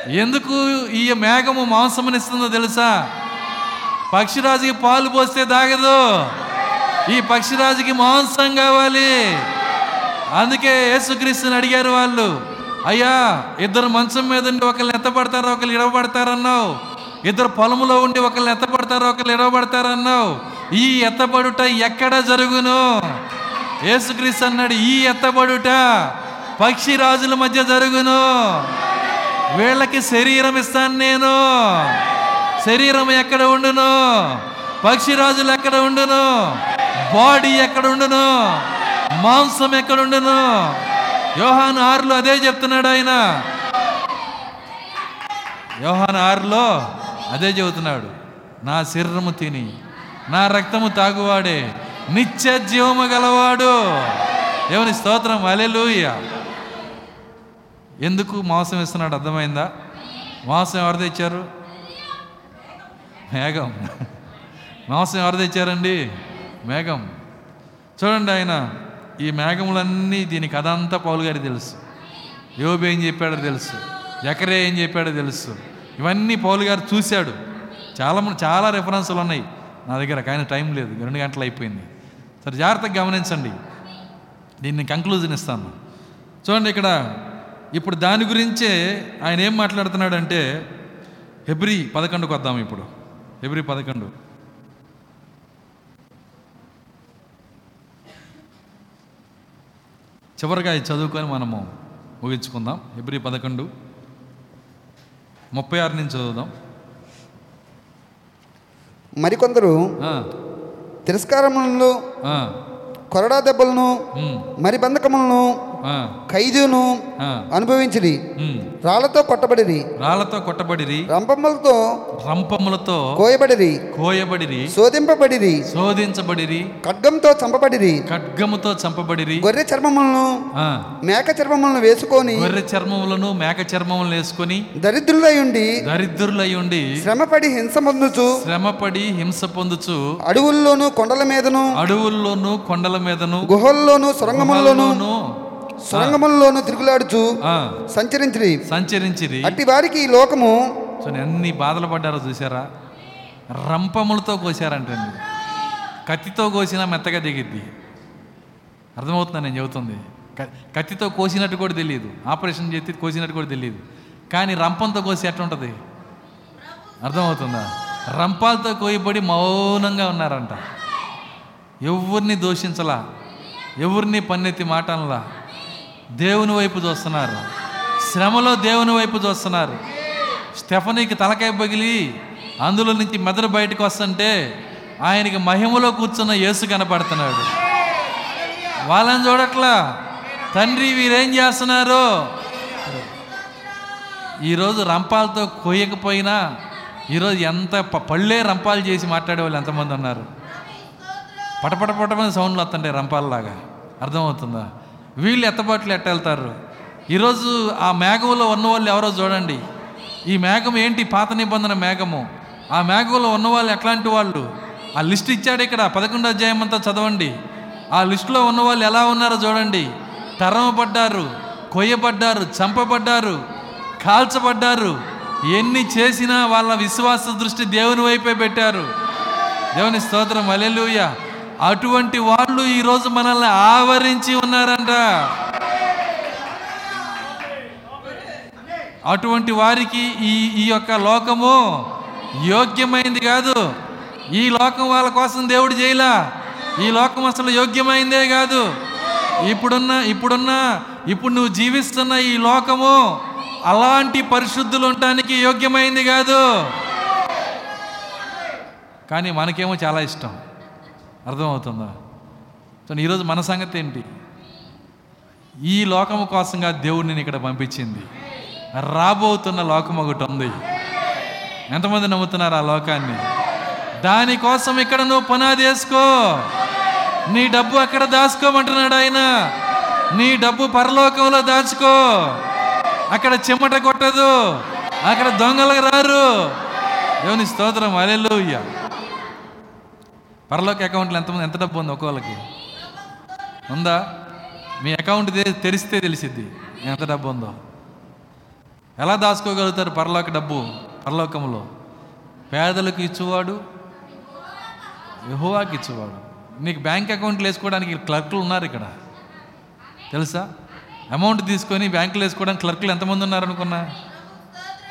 ఎందుకు ఈ మేఘము మాంసమునిస్తుందో తెలుసా? పక్షిరాజుకి పాలు పోస్తే తాగదు. ఈ పక్షిరాజుకి మాంసం కావాలి. అందుకే యేసుక్రీస్తుని అడిగారు వాళ్ళు. అయ్యా ఇద్దరు మంచం మీద ఉండి ఒకళ్ళు ఎత్తపడతారు ఒకళ్ళు ఇడవబడతారన్నావు. ఇద్దరు పొలములో ఉండి ఒకళ్ళు ఎత్తపడతారు ఒకళ్ళు ఇడవబడతారన్నావు. ఈ ఎత్తబడుట ఎక్కడ జరుగును? యేసుక్రీస్తు అన్నాడు ఈ ఎత్తబడుట పక్షి రాజుల మధ్య జరుగును. వీళ్ళకి శరీరం ఇస్తాను నేను. శరీరం ఎక్కడ ఉండును? పక్షి రాజులు ఎక్కడ ఉండును? బాడీ ఎక్కడ ఉండును? మాంసం ఎక్కడ ఉండును? యోహాను ఆరులో అదే చెప్తున్నాడు ఆయన. యోహాను ఆరులో అదే చెబుతున్నాడు. నా శరీరము తిని నా రక్తము తాగువాడే నిత్య జీవము గలవాడు. దేవుని స్తోత్రం అలెలుయ్య ఎందుకు మాంసం ఇస్తున్నాడు అర్థమైందా? మాంసం ఎవరు తెచ్చారు? మేఘం. మాంసం ఎవరు తెచ్చారండి? మేఘం. చూడండి ఆయన. ఈ మేఘములన్నీ దీనికి అదంతా పౌలు గారికి తెలుసు. యోబు ఏం చెప్పాడో తెలుసు. ఎకరే ఏం చెప్పాడో తెలుసు. ఇవన్నీ పౌలు గారు చూశాడు. చాలా చాలా రెఫరెన్సులు ఉన్నాయి. నా దగ్గర కానీ టైం లేదు. రెండు గంటలు అయిపోయింది. సరే జాగ్రత్తగా గమనించండి. దీన్ని కంక్లూజన్ ఇస్తాను. చూడండి ఇక్కడ. ఇప్పుడు దాని గురించే ఆయన ఏం మాట్లాడుతున్నాడంటే హెబ్రి పదకొండుకు వద్దాం ఇప్పుడు. హెబ్రి పదకొండు. చివరిగా ఇది చదువుకొని మనము ముగించుకుందాం. హెబ్రి పదకొండు ముప్పై ఆరు నుంచి చదువుదాం. మరికొందరు తిరస్కారములను కొరడా దెబ్బలను మరి బంధకములను ఖైదును అనుభవించిరి. రాళ్ళతో కొట్టబడిరి. రాళ్ళతో కొట్టబడిరి. రంపములతో రంపములతో కోయబడిరి. కోయబడిరి. శోధింపబడిరి. శోధించబడిరి. ఖడ్గంతో చంపబడిరి. ఖడ్గముతో చంపబడిరి. గొర్రె చర్మములను మేక చర్మములను వేసుకొని గొర్రె చర్మములను మేక చర్మములను వేసుకొని దరిద్రులై ఉండి దరిద్రులై ఉండి శ్రమపడి హింస పొందుచు శ్రమపడి హింస పొందుచు అడవుల్లోను కొండల మీదను అడవుల్లోను కొండల మీదను గుహల్లోను సొరంగముల్లోను సొరంగముల్లోను తిరుగులాడుచు సంచరించిరి. సంచరించిరి. అట్టి వారికి ఈ లోకము సో ఎన్ని బాధలు పడ్డారో చూసారా రంపములతో కోసారంటండి కత్తితో కోసినా మెత్తగా దిగిద్ది. అర్థమవుతుందా నేను చెబుతుంది? కత్తితో కోసినట్టు కూడా తెలియదు ఆపరేషన్ చేసి కోసినట్టు కూడా తెలియదు కానీ రంపంతో కోసి ఎట్లా ఉంటుంది అర్థమవుతుందా? రంపాలతో కోయబడి మౌనంగా ఉన్నారంట. ఎవరిని దూషించలా? ఎవరిని పన్నెత్తి మాటనలా? దేవుని వైపు చూస్తున్నారు. శ్రమలో దేవుని వైపు చూస్తున్నారు. స్టెఫనీకి తలకాయ పగిలి అందులో నుంచి మెదడు బయటకు వస్తుంటే ఆయనకి మహిమలో కూర్చున్న యేసు కనపడుతున్నాడు. వాళ్ళని చూడట్లా? తండ్రి వీరేం చేస్తున్నారు? ఈరోజు రంపాలతో కొయ్యకపోయినా ఈరోజు ఎంత పళ్ళే రంపాలు చేసి మాట్లాడే వాళ్ళు ఎంతమంది ఉన్నారు? పటపట పటమని సౌండ్లు వస్తుంటాయి రంపాలలాగా. అర్థమవుతుందా? వీళ్ళు ఎత్తబాట్లు ఎట్ట వెళ్తారు ఈరోజు ఆ మేఘంలో ఉన్న వాళ్ళు ఎవరో చూడండి. ఈ మేఘం ఏంటి? పాత నిబంధన మేఘము. ఆ మేఘంలో ఉన్న వాళ్ళు ఎట్లాంటి వాళ్ళు? ఆ లిస్ట్ ఇచ్చాడు ఇక్కడ పదకొండో అధ్యాయం అంతా చదవండి. ఆ లిస్టులో ఉన్న వాళ్ళు ఎలా ఉన్నారో చూడండి. తరమపడ్డారు కొయ్యబడ్డారు చంపబడ్డారు కాల్చబడ్డారు. ఎన్ని చేసినా వాళ్ళ విశ్వాస దృష్టి దేవుని వైపే పెట్టారు. దేవుని స్తోత్రం అలెలుయ అటువంటి వాళ్ళు ఈరోజు మనల్ని ఆవరించి ఉన్నారంట. అటువంటి వారికి ఈ ఈ యొక్క లోకము యోగ్యమైంది కాదు. ఈ లోకం వాళ్ళ కోసం దేవుడు చేయలా. ఈ లోకం అసలు యోగ్యమైందే కాదు. ఇప్పుడున్న ఇప్పుడున్న ఇప్పుడు నువ్వు జీవిస్తున్న ఈ లోకము అలాంటి పరిశుద్ధులు ఉండటానికి యోగ్యమైంది కాదు. కానీ మనకేమో చాలా ఇష్టం. అర్థమవుతుందా? సో ఈరోజు మన సంగతి ఏంటి? ఈ లోకము కోసంగా దేవుడు నేను ఇక్కడ పంపించింది. రాబోతున్న లోకం ఒకటి ఉంది. ఎంతమంది నమ్ముతున్నారు ఆ లోకాన్ని? దానికోసం ఇక్కడ నువ్వు పునాది వేసుకో. నీ డబ్బు అక్కడ దాచుకోమంటున్నాడు ఆయన. నీ డబ్బు పరలోకంలో దాచుకో. అక్కడ చెమట కొట్టదు. అక్కడ దొంగలకు రారు. దేవుని స్తోత్రం. అలెలుయ్య పరలోక అకౌంట్లో ఎంతమంది ఎంత డబ్బు ఉంది ఒక్కోళ్ళకి ఉందా? మీ అకౌంట్ తెరిస్తే తెలిసిద్ది ఎంత డబ్బు ఉందో. ఎలా దాచుకోగలుగుతారు పరలోక డబ్బు పరలోకంలో? పేదలకు ఇచ్చేవాడు యహోవాకి ఇచ్చేవాడు. నీకు బ్యాంక్ అకౌంట్లు వేసుకోవడానికి క్లర్కులు ఉన్నారు ఇక్కడ. తెలుసా? అమౌంట్ తీసుకొని బ్యాంకులో వేసుకోవడానికి క్లర్కులు ఎంతమంది ఉన్నారు అనుకున్నా?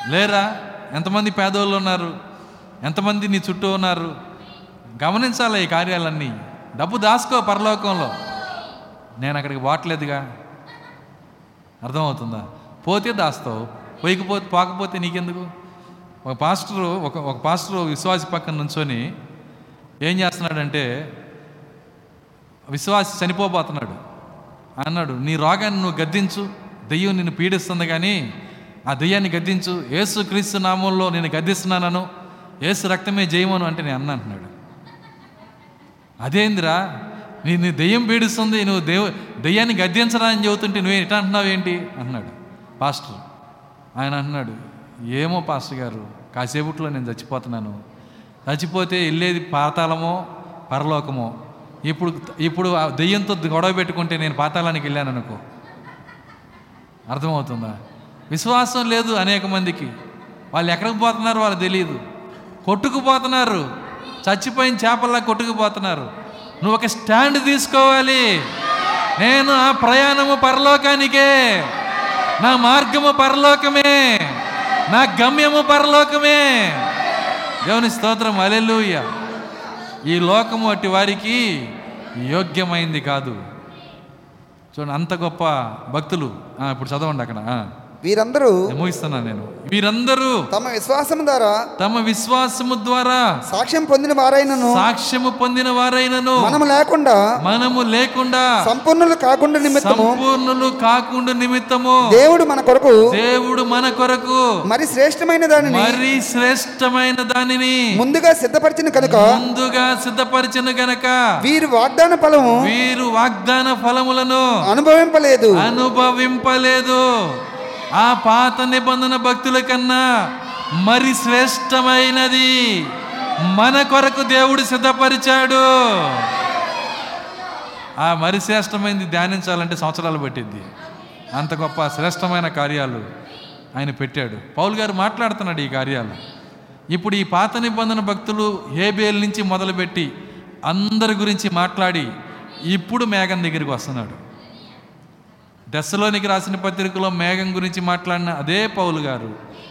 లేరా? ఎంతమంది పేదోళ్ళు ఉన్నారు? ఎంతమంది నీ చుట్టూ ఉన్నారు? గమనించాలి ఈ కార్యాలన్నీ. డబ్బు దాసుకో పరలోకంలో. నేను అక్కడికి పోవట్లేదుగా. అర్థమవుతుందా? పోతే దాస్తావు పోయికపోతే పోకపోతే నీకెందుకు? ఒక పాస్టరు ఒక ఒక పాస్టరు విశ్వాసి పక్కన నుంచొని ఏం చేస్తున్నాడంటే విశ్వాసి చనిపోబోతున్నాడు. అన్నాడు నీ రోగాన్ని నువ్వు గద్దించు దెయ్యం నిన్ను పీడిస్తుంది కానీ ఆ దెయ్యాన్ని గద్దించు. ఏసు క్రీస్తు నామంలో నేను గద్దిస్తున్నానను. ఏసు రక్తమే జయమను అంటే నేను అన్న అంటున్నాడు అదేందిరా? నీ నీ దెయ్యం పీడిస్తుంది నువ్వు దేవు దెయ్యాన్ని గద్దించరా అని చెబుతుంటే నువ్వు ఎట్లా అంటున్నావు ఏంటి? అన్నాడు పాస్టర్ ఆయన అంటున్నాడు ఏమో పాస్టర్ గారు కాసేపట్లో నేను చచ్చిపోతున్నాను. చచ్చిపోతే వెళ్ళేది పాతాళమో పరలోకమో? ఇప్పుడు ఇప్పుడు దెయ్యంతో గొడవ పెట్టుకుంటే నేను పాతాళానికి వెళ్ళాను అనుకో. అర్థమవుతుందా? విశ్వాసం లేదు అనేక మందికి. వాళ్ళు ఎక్కడికి పోతున్నారు వాళ్ళు తెలియదు. కొట్టుకుపోతున్నారు. చచ్చిపోయిన చేపల్లా కొట్టుకుపోతున్నారు. నువ్వు ఒక స్టాండ్ తీసుకోవాలి. నేను ఆ ప్రయాణము పరలోకానికే. నా మార్గము పరలోకమే. నా గమ్యము పరలోకమే. దేవుని స్తోత్రం అలెలుయ్య ఈ లోకము అట్టి వారికి యోగ్యమైంది కాదు. చూడండి అంత గొప్ప భక్తులు. ఇప్పుడు చదవండి అక్కడ. వీరందరూ నేను ముగిస్తున్నాను నేను. వీరందరూ తమ విశ్వాసం ద్వారా తమ విశ్వాసము ద్వారా సాక్ష్యం పొందిన వారైనను సాక్ష్యము పొందిన వారైనను మనము లేకుండా మనము లేకుండా సంపూర్ణులు కాకుండా నిమిత్తము సంపూర్ణులు కాకుండా నిమిత్తము దేవుడు మన కొరకు దేవుడు మన కొరకు మరి శ్రేష్టమైన దానిని మరి శ్రేష్టమైన దానిని ముందుగా సిద్ధపరిచిన కనుక ముందుగా సిద్ధపరిచిన గనక వీరు వాగ్దాన ఫలము వీరు వాగ్దాన ఫలములను అనుభవింపలేదు. అనుభవింపలేదు. ఆ పాత నిబంధన భక్తుల కన్నా మరి శ్రేష్టమైనది మన కొరకు దేవుడు సిద్ధపరిచాడు. ఆ మరి శ్రేష్టమైనది ధ్యానించాలంటే సంవత్సరాలు పట్టింది. అంత గొప్ప శ్రేష్టమైన కార్యాలు ఆయన పెట్టాడు. పౌల్ గారు మాట్లాడుతున్నాడు ఈ కార్యాలు. ఇప్పుడు ఈ పాత నిబంధన భక్తులు హేబేల్ నుంచి మొదలుపెట్టి అందరి గురించి మాట్లాడి ఇప్పుడు మేఘం దగ్గరికి వస్తున్నాడు. దశలోనికి రాసిన పత్రికలో మేఘం గురించి మాట్లాడిన అదే పౌలు గారు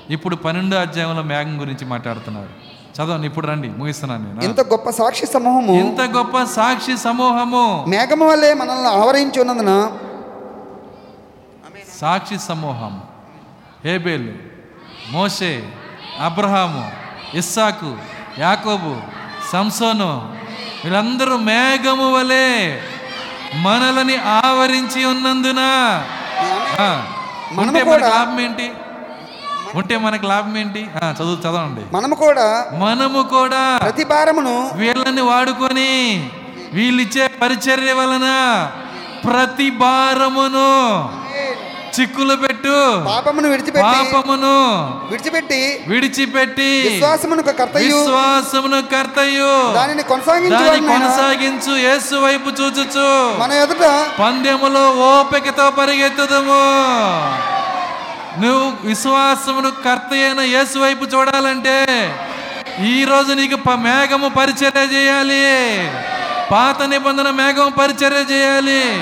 ఇప్పుడు పన్నెండో అధ్యాయంలో మేఘం గురించి మాట్లాడుతున్నారు. చదవండి ఇప్పుడు రండి ముగిస్తున్నాను నేను. ఇంత గొప్ప సాక్షి సమూహము ఇంత గొప్ప సాక్షి సమూహము. మేఘము వల్లే మనల్ని ఆవరించి ఉన్నందున సాక్షి సమూహం. హేబేలు మోషే అబ్రహాము ఇస్సాకు యాకోబు సంసోను వీళ్ళందరూ మేఘము వలె మనలని ఆవరించి ఉన్నందున. ఉంటే మనకి లాభం ఏంటి? ఉంటే మనకి లాభం ఏంటి? చదువు చదవండి. మనము కూడా మనము కూడా ప్రతి భారమును వీళ్ళని వాడుకొని వీళ్ళిచ్చే పరిచర్య వలన ప్రతి భారమును చిక్కులు పెట్టు. పాపమును విడిచిపెట్టి పాపమును విడిచిపెట్టి విడిచిపెట్టి. విశ్వాసమును కర్తయు. విశ్వాసమును కర్తయు. దానిని కొనసాగించు దాన్ని కొనసాగించు. యేసు వైపు చూచుచు. మన ఎదుట పందెములో ఓపికతో పరిగెత్తుదము. నువ్వు విశ్వాసమును కర్త అయిన యేసు వైపు చూడాలంటే ఈ రోజు నీకు మేఘము పరిచర్య చేయాలి. పాత నిబంధన మేఘం పరిచర్య చేయాలి.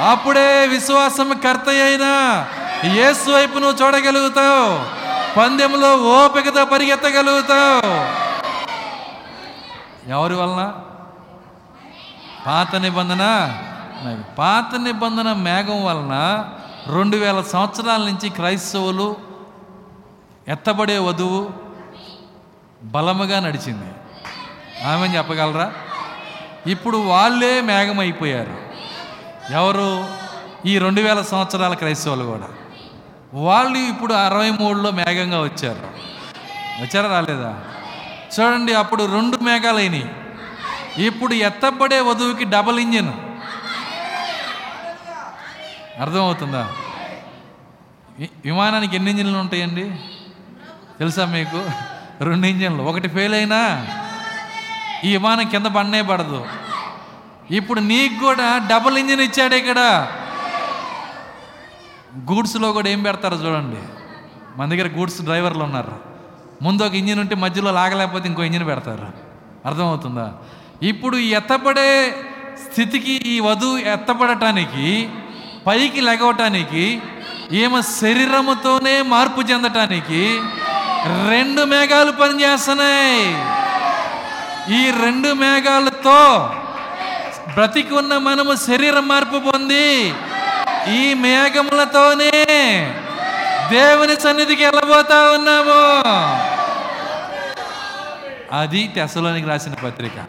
అప్పుడే విశ్వాసం కర్త అయిన యేసు వైపు నువ్వు చూడగలుగుతావు. పందెంలో ఓపికతో పరిగెత్తగలుగుతావు. ఎవరి వలన? పాత నిబంధన? పాత నిబంధన మేఘం వలన రెండు వేల సంవత్సరాల నుంచి క్రైస్తవులు ఎత్తబడే వధువు బలముగా నడిచింది. ఆమె చెప్పగలరా? ఇప్పుడు వాళ్ళే మేఘం అయిపోయారు ఎవరు? ఈ రెండు వేల సంవత్సరాల క్రైస్తవులు కూడా. వాళ్ళు ఇప్పుడు అరవై మూడులో మేఘంగా వచ్చారు. వచ్చారా రాలేదా? చూడండి అప్పుడు రెండు మేఘాలు అయినాయి. ఇప్పుడు ఎత్తబడే వధువుకి డబల్ ఇంజిన్ అర్థమవుతుందా? వి- విమానానికి ఎన్ని ఇంజిన్లు ఉంటాయండి? తెలుసా మీకు? రెండు ఇంజిన్లు ఒకటి ఫెయిల్ అయినా ఈ విమానం కింద పడనే పడదు. ఇప్పుడు నీకు కూడా డబుల్ ఇంజిన్ ఇచ్చాడు ఇక్కడ గూడ్స్లో కూడా ఏం పెడతారో చూడండి. మన దగ్గర గూడ్స్ డ్రైవర్లు ఉన్నారు. ముందు ఒక ఇంజిన్ ఉంటే మధ్యలో లాగలేకపోతే ఇంకో ఇంజిన్ పెడతారు. అర్థమవుతుందా? ఇప్పుడు ఎత్తపడే స్థితికి ఈ వధువు ఎత్తపడటానికి పైకి లెగవటానికి ఈమె శరీరముతోనే మార్పు చెందటానికి రెండు మేఘాలు పనిచేస్తున్నాయి. ఈ రెండు మేఘాలతో బ్రతికి ఉన్న మనము శరీర మార్పు పొంది ఈ మేఘములతోనే దేవుని సన్నిధికి వెళ్ళబోతా ఉన్నాము. అది తెసలోనికి రాసిన పత్రిక.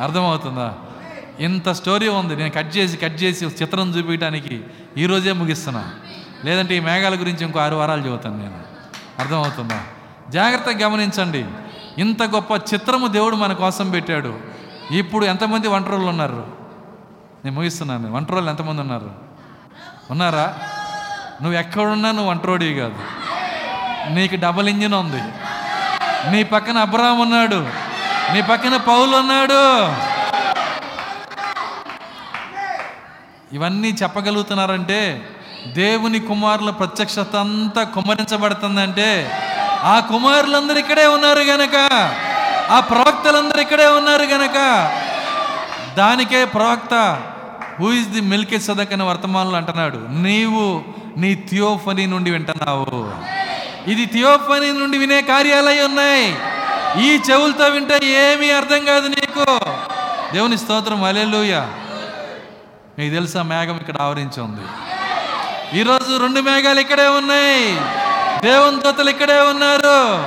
అర్థమవుతుందా? ఇంత స్టోరీ ఉంది. నేను కట్ చేసి కట్ చేసి చిత్రం చూపించడానికి ఈరోజే ముగిస్తున్నా. లేదంటే ఈ మేఘాల గురించి ఇంకో ఆరు వారాలు చెబుతాను నేను. అర్థమవుతుందా? జాగ్రత్తగా గమనించండి. ఇంత గొప్ప చిత్రము దేవుడు మన కోసం పెట్టాడు. ఇప్పుడు ఎంతమంది వంటరోళ్ళు ఉన్నారు? నేను ముగిస్తున్నాను. వంటరోళ్ళు ఎంతమంది ఉన్నారు? ఉన్నారా? నువ్వు ఎక్కడున్నా నువ్వు వంటరోడివి కాదు. నీకు డబల్ ఇంజిన్ ఉంది. నీ పక్కన అబ్రాహం ఉన్నాడు. నీ పక్కన పౌలు ఉన్నాడు. ఇవన్నీ చెప్పగలుగుతున్నారంటే దేవుని కుమారుల ప్రత్యక్షత అంతా కుమరించబడుతుందంటే ఆ కుమారులందరూ ఇక్కడే ఉన్నారు గనక. ఆ ప్రవక్తలందరూ ఇక్కడే ఉన్నారు గనక. దానికే ప్రవక్త హూ ఇస్ ది మిల్కే సదక్ అని వర్తమానంలో అంటున్నాడు నీవు నీ థియోఫనీ నుండి వింటున్నావు. ఇది థియోఫనీ నుండి వినే కార్యాలయం ఉన్నాయి. ఈ చెవులతో వింటే ఏమీ అర్థం కాదు నీకు. దేవుని స్తోత్రం అలెలుయ మీకు తెలుసా మేఘం ఇక్కడ ఆవరించి ఉంది. ఈరోజు రెండు మేఘాలు ఇక్కడే ఉన్నాయి. దేవుని దోతలు ఇక్కడే ఉన్నారు.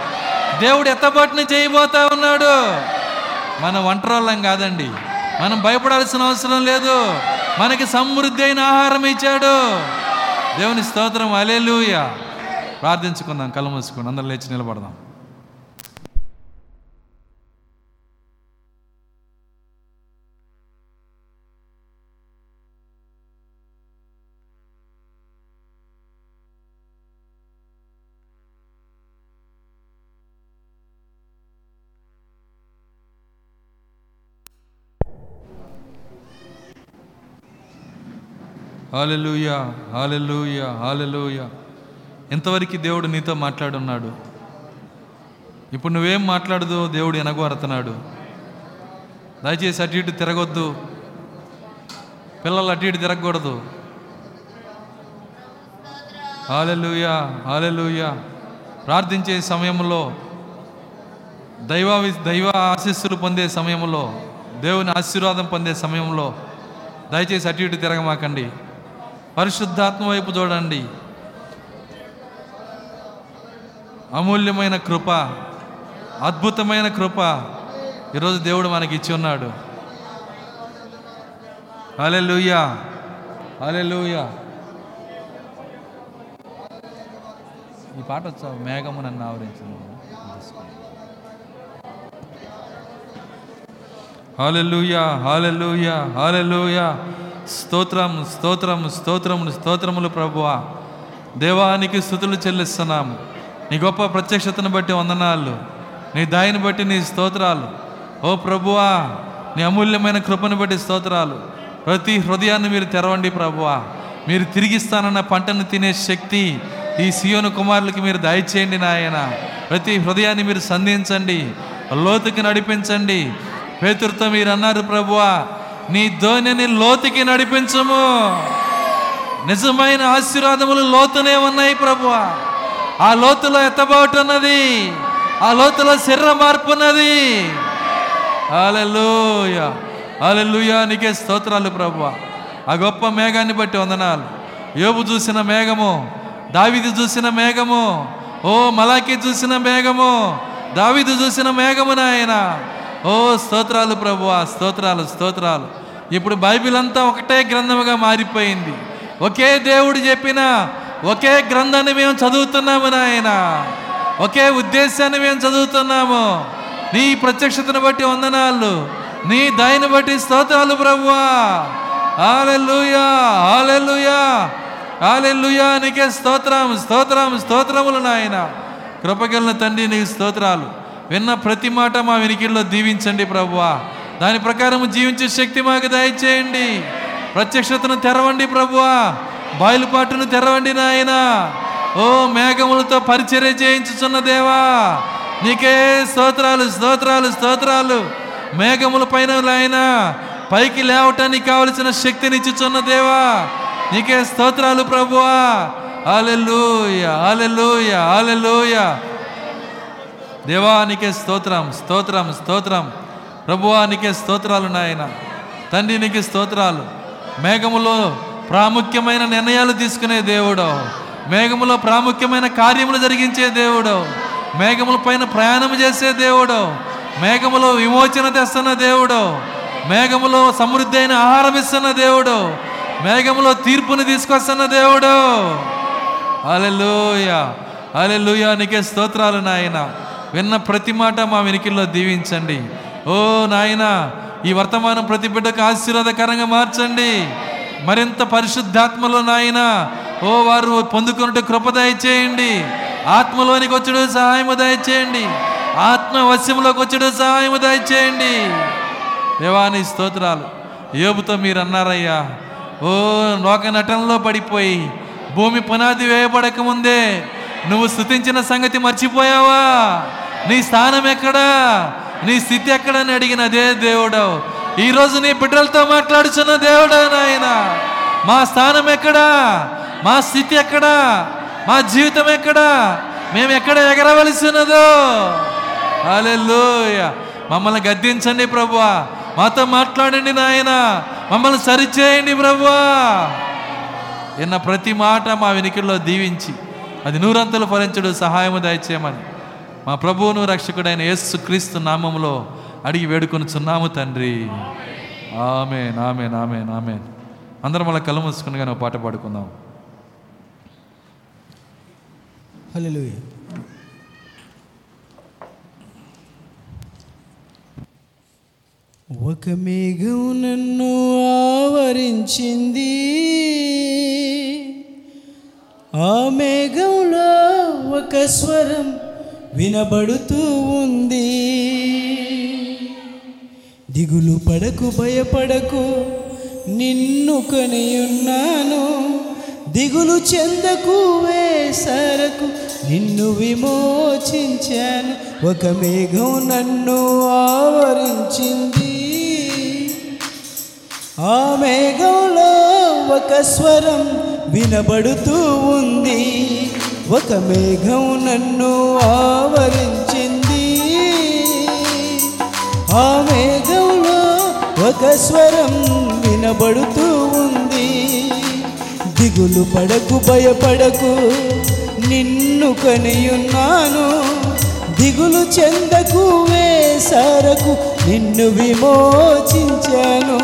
దేవుడు ఎత్తబాటుని చేయబోతా ఉన్నాడు. మన ఒంటరోళ్ళం కాదండి. మనం భయపడాల్సిన అవసరం లేదు. మనకి సమృద్ధి అయిన ఆహారం ఇచ్చాడు. దేవుని స్తోత్రం. అలెలుయ ప్రార్థించుకుందాం. కళ్ళు మూసుకుని అందరం లేచి నిలబడదాం. Hallelujah hallelujah hallelujah. ఇంతవరకు దేవుడు నీతో మాట్లాడున్నాడు. ఇప్పుడు నువ్వేం మాట్లాడదు దేవుడు ఎనగొరుతున్నాడు దయచేసి అటు ఇటు తిరగొద్దు. పిల్లలు అటు ఇటు తిరగకూడదు. Hallelujah hallelujah. ప్రార్థించే సమయంలో దైవ దైవ ఆశీస్సులు పొందే సమయంలో దేవుని ఆశీర్వాదం పొందే సమయంలో దయచేసి అటు ఇటు తిరగమాకండి. పరిశుద్ధాత్మ వైపు చూడండి. అమూల్యమైన కృప అద్భుతమైన కృప ఈరోజు దేవుడు మనకి ఇచ్చి ఉన్నాడు. హల్లెలూయా హల్లెలూయా. ఈ పాట వచ్చా? మేఘము నన్ను ఆవరించింది. హాలెలూయా హాలెలూయా హాలెలూయా స్తోత్రం స్తోత్రం స్తోత్రములు స్తోత్రములు ప్రభువా. దేవానికి స్థుతులు చెల్లిస్తున్నాము. నీ గొప్ప ప్రత్యక్షతను బట్టి వందనాలు. నీ దాయిని బట్టి నీ స్తోత్రాలు. ఓ ప్రభువా నీ అమూల్యమైన కృపను బట్టి స్తోత్రాలు. ప్రతి హృదయాన్ని మీరు తెరవండి ప్రభువా. మీరు తిరిగిస్తానన్న పంటను తినే శక్తి ఈ సియోను కుమారులకి మీరు దయచేయండి నాయన. ప్రతి హృదయాన్ని మీరు సంధించండి. లోతుకి నడిపించండి. పేతురుతో మీరు అన్నారు ప్రభువా నీ ధోనిని లోతుకి నడిపించము. నిజమైన ఆశీర్వాదములు లోతునే ఉన్నాయి ప్రభు ఆ లోతులో ఎత్తబాటు ఉన్నది ఆ లోతులో శరీర మార్పు ఉన్నది హాలెలూయ హాలెలూయ నీకే స్తోత్రాలు ప్రభు ఆ గొప్ప మేఘాన్ని బట్టి వందనాలు. యోబు చూసిన మేఘము దావిది చూసిన మేఘము ఓ మలాకి చూసిన మేఘము దావిదు చూసిన మేఘము నాయనా. ఓ స్తోత్రాలు ప్రభువా స్తోత్రాలు స్తోత్రాలు. ఇప్పుడు బైబిల్ అంతా ఒకటే గ్రంథముగా మారిపోయింది. ఒకే దేవుడు చెప్పిన ఒకే గ్రంథాన్ని మేము చదువుతున్నాము నాయన. ఒకే ఉద్దేశాన్ని మేము చదువుతున్నాము. నీ ప్రత్యక్షతను బట్టి వందనాలు. నీ దయని బట్టి స్తోత్రాలు ప్రభువా. ఆలెల్లుయా ఆలెల్లుయా ఆలెల్లుయా నీకే స్తోత్రం స్తోత్రం స్తోత్రములు నాయన. కృపగలన తండ్రి నీకు స్తోత్రాలు. విన్న ప్రతి మాట మా వెనికిల్లో దీవించండి ప్రభువా. దాని ప్రకారం జీవించే శక్తి మాకు దయచేయండి. ప్రత్యక్షతను తెరవండి ప్రభువా. బయలుపాటును తెరవండి నాయన. ఓ మేఘములతో పరిచర్య చేయించుచున్న దేవా నీకే స్తోత్రాలు స్తోత్రాలు స్తోత్రాలు. మేఘముల పైన ఆయన పైకి లేవటానికి కావలసిన శక్తిని ఇచ్చుచున్న దేవా నీకే స్తోత్రాలు ప్రభువా. ఆలెల్లుయ ఆలెల్లుయ ఆలెల్లుయ దేవానికే స్తోత్రం స్తోత్రం స్తోత్రం. ప్రభువానికే స్తోత్రాలు నాయన. తండ్రినికి స్తోత్రాలు. మేఘములో ప్రాముఖ్యమైన నిర్ణయాలు తీసుకునే దేవుడు. మేఘములో ప్రాముఖ్యమైన కార్యములు జరిగించే దేవుడు. మేఘముల పైన ప్రయాణం చేసే దేవుడు. మేఘములో విమోచన తెస్తున్న దేవుడు. మేఘములో సమృద్ధి అయిన ఆహారం ఇస్తున్న దేవుడు. మేఘములో తీర్పుని తీసుకొస్తున్న దేవుడు. అలెలుయ అలెలుయ నీకే స్తోత్రాలు నాయన. విన్న ప్రతి మాట మా వెనికిల్లో దీవించండి. ఓ నాయన ఈ వర్తమానం ప్రతి బిడ్డకు ఆశీర్వాదకరంగా మార్చండి. మరింత పరిశుద్ధాత్మలో నాయన ఓ వారు పొందుకున్నట్టు కృప దయచేయండి. ఆత్మలోనికి వచ్చుడు సహాయము దయచేయండి. ఆత్మ వశ్యంలోకి వచ్చుడు సహాయము దయచేయండి. దేవాని స్తోత్రాలు. యోబుతో మీరు అన్నారయ్యా ఓ లోక నటనలో పడిపోయి భూమి పునాది వేయబడక ముందే నువ్వు స్థుతించిన సంగతి మర్చిపోయావా? నీ స్థానం ఎక్కడా? నీ స్థితి ఎక్కడని అడిగిన అదే దేవుడు ఈరోజు నీ బిడ్డలతో మాట్లాడుచున్న దేవుడా నాయన. మా స్థానం ఎక్కడా? మా స్థితి ఎక్కడా? మా జీవితం ఎక్కడా? మేము ఎక్కడ ఎగరవలసినదో అలెల్లోయ మమ్మల్ని గద్దించండి ప్రభువా. మాతో మాట్లాడండి నాయన. మమ్మల్ని సరిచేయండి ప్రభువా. విన్న ప్రతి మాట మా వెనుకల్లో దీవించి అది నూరంతలు ఫలించడు సహాయము దయచేయమని. మా ప్రభువును రక్షకుడైన యేసు క్రీస్తు నామంలో అడిగి వేడుకొనుచున్నాము తండ్రి. ఆమె నామే నామే నామే అందరం మళ్ళీ కళ్ళు మూసుకుని కానీ పాట పాడుకుందాం. హల్లెలూయా. ఒక మేఘం నన్ను ఆవరించింది. ఆ మేఘంలో ఒక స్వరం వినబడుతూ ఉంది. దిగులు పడకు భయపడకు నిన్ను కనియున్నాను. దిగులు చెందకు వేసరకు నిన్ను విమోచించాను. ఒక మేఘం నన్ను ఆవరించింది. ఆ మేఘంలో ఒక స్వరం వినబడుతూ ఉంది. ఒక మేఘం నన్ను ఆవరించింది. ఆ మేఘంలో ఒక స్వరం వినబడుతూ ఉంది. దిగులు పడకు భయపడకు నిన్ను కనియున్నాను. దిగులు చెందకు వేసరకు నిన్ను విమోచించాను.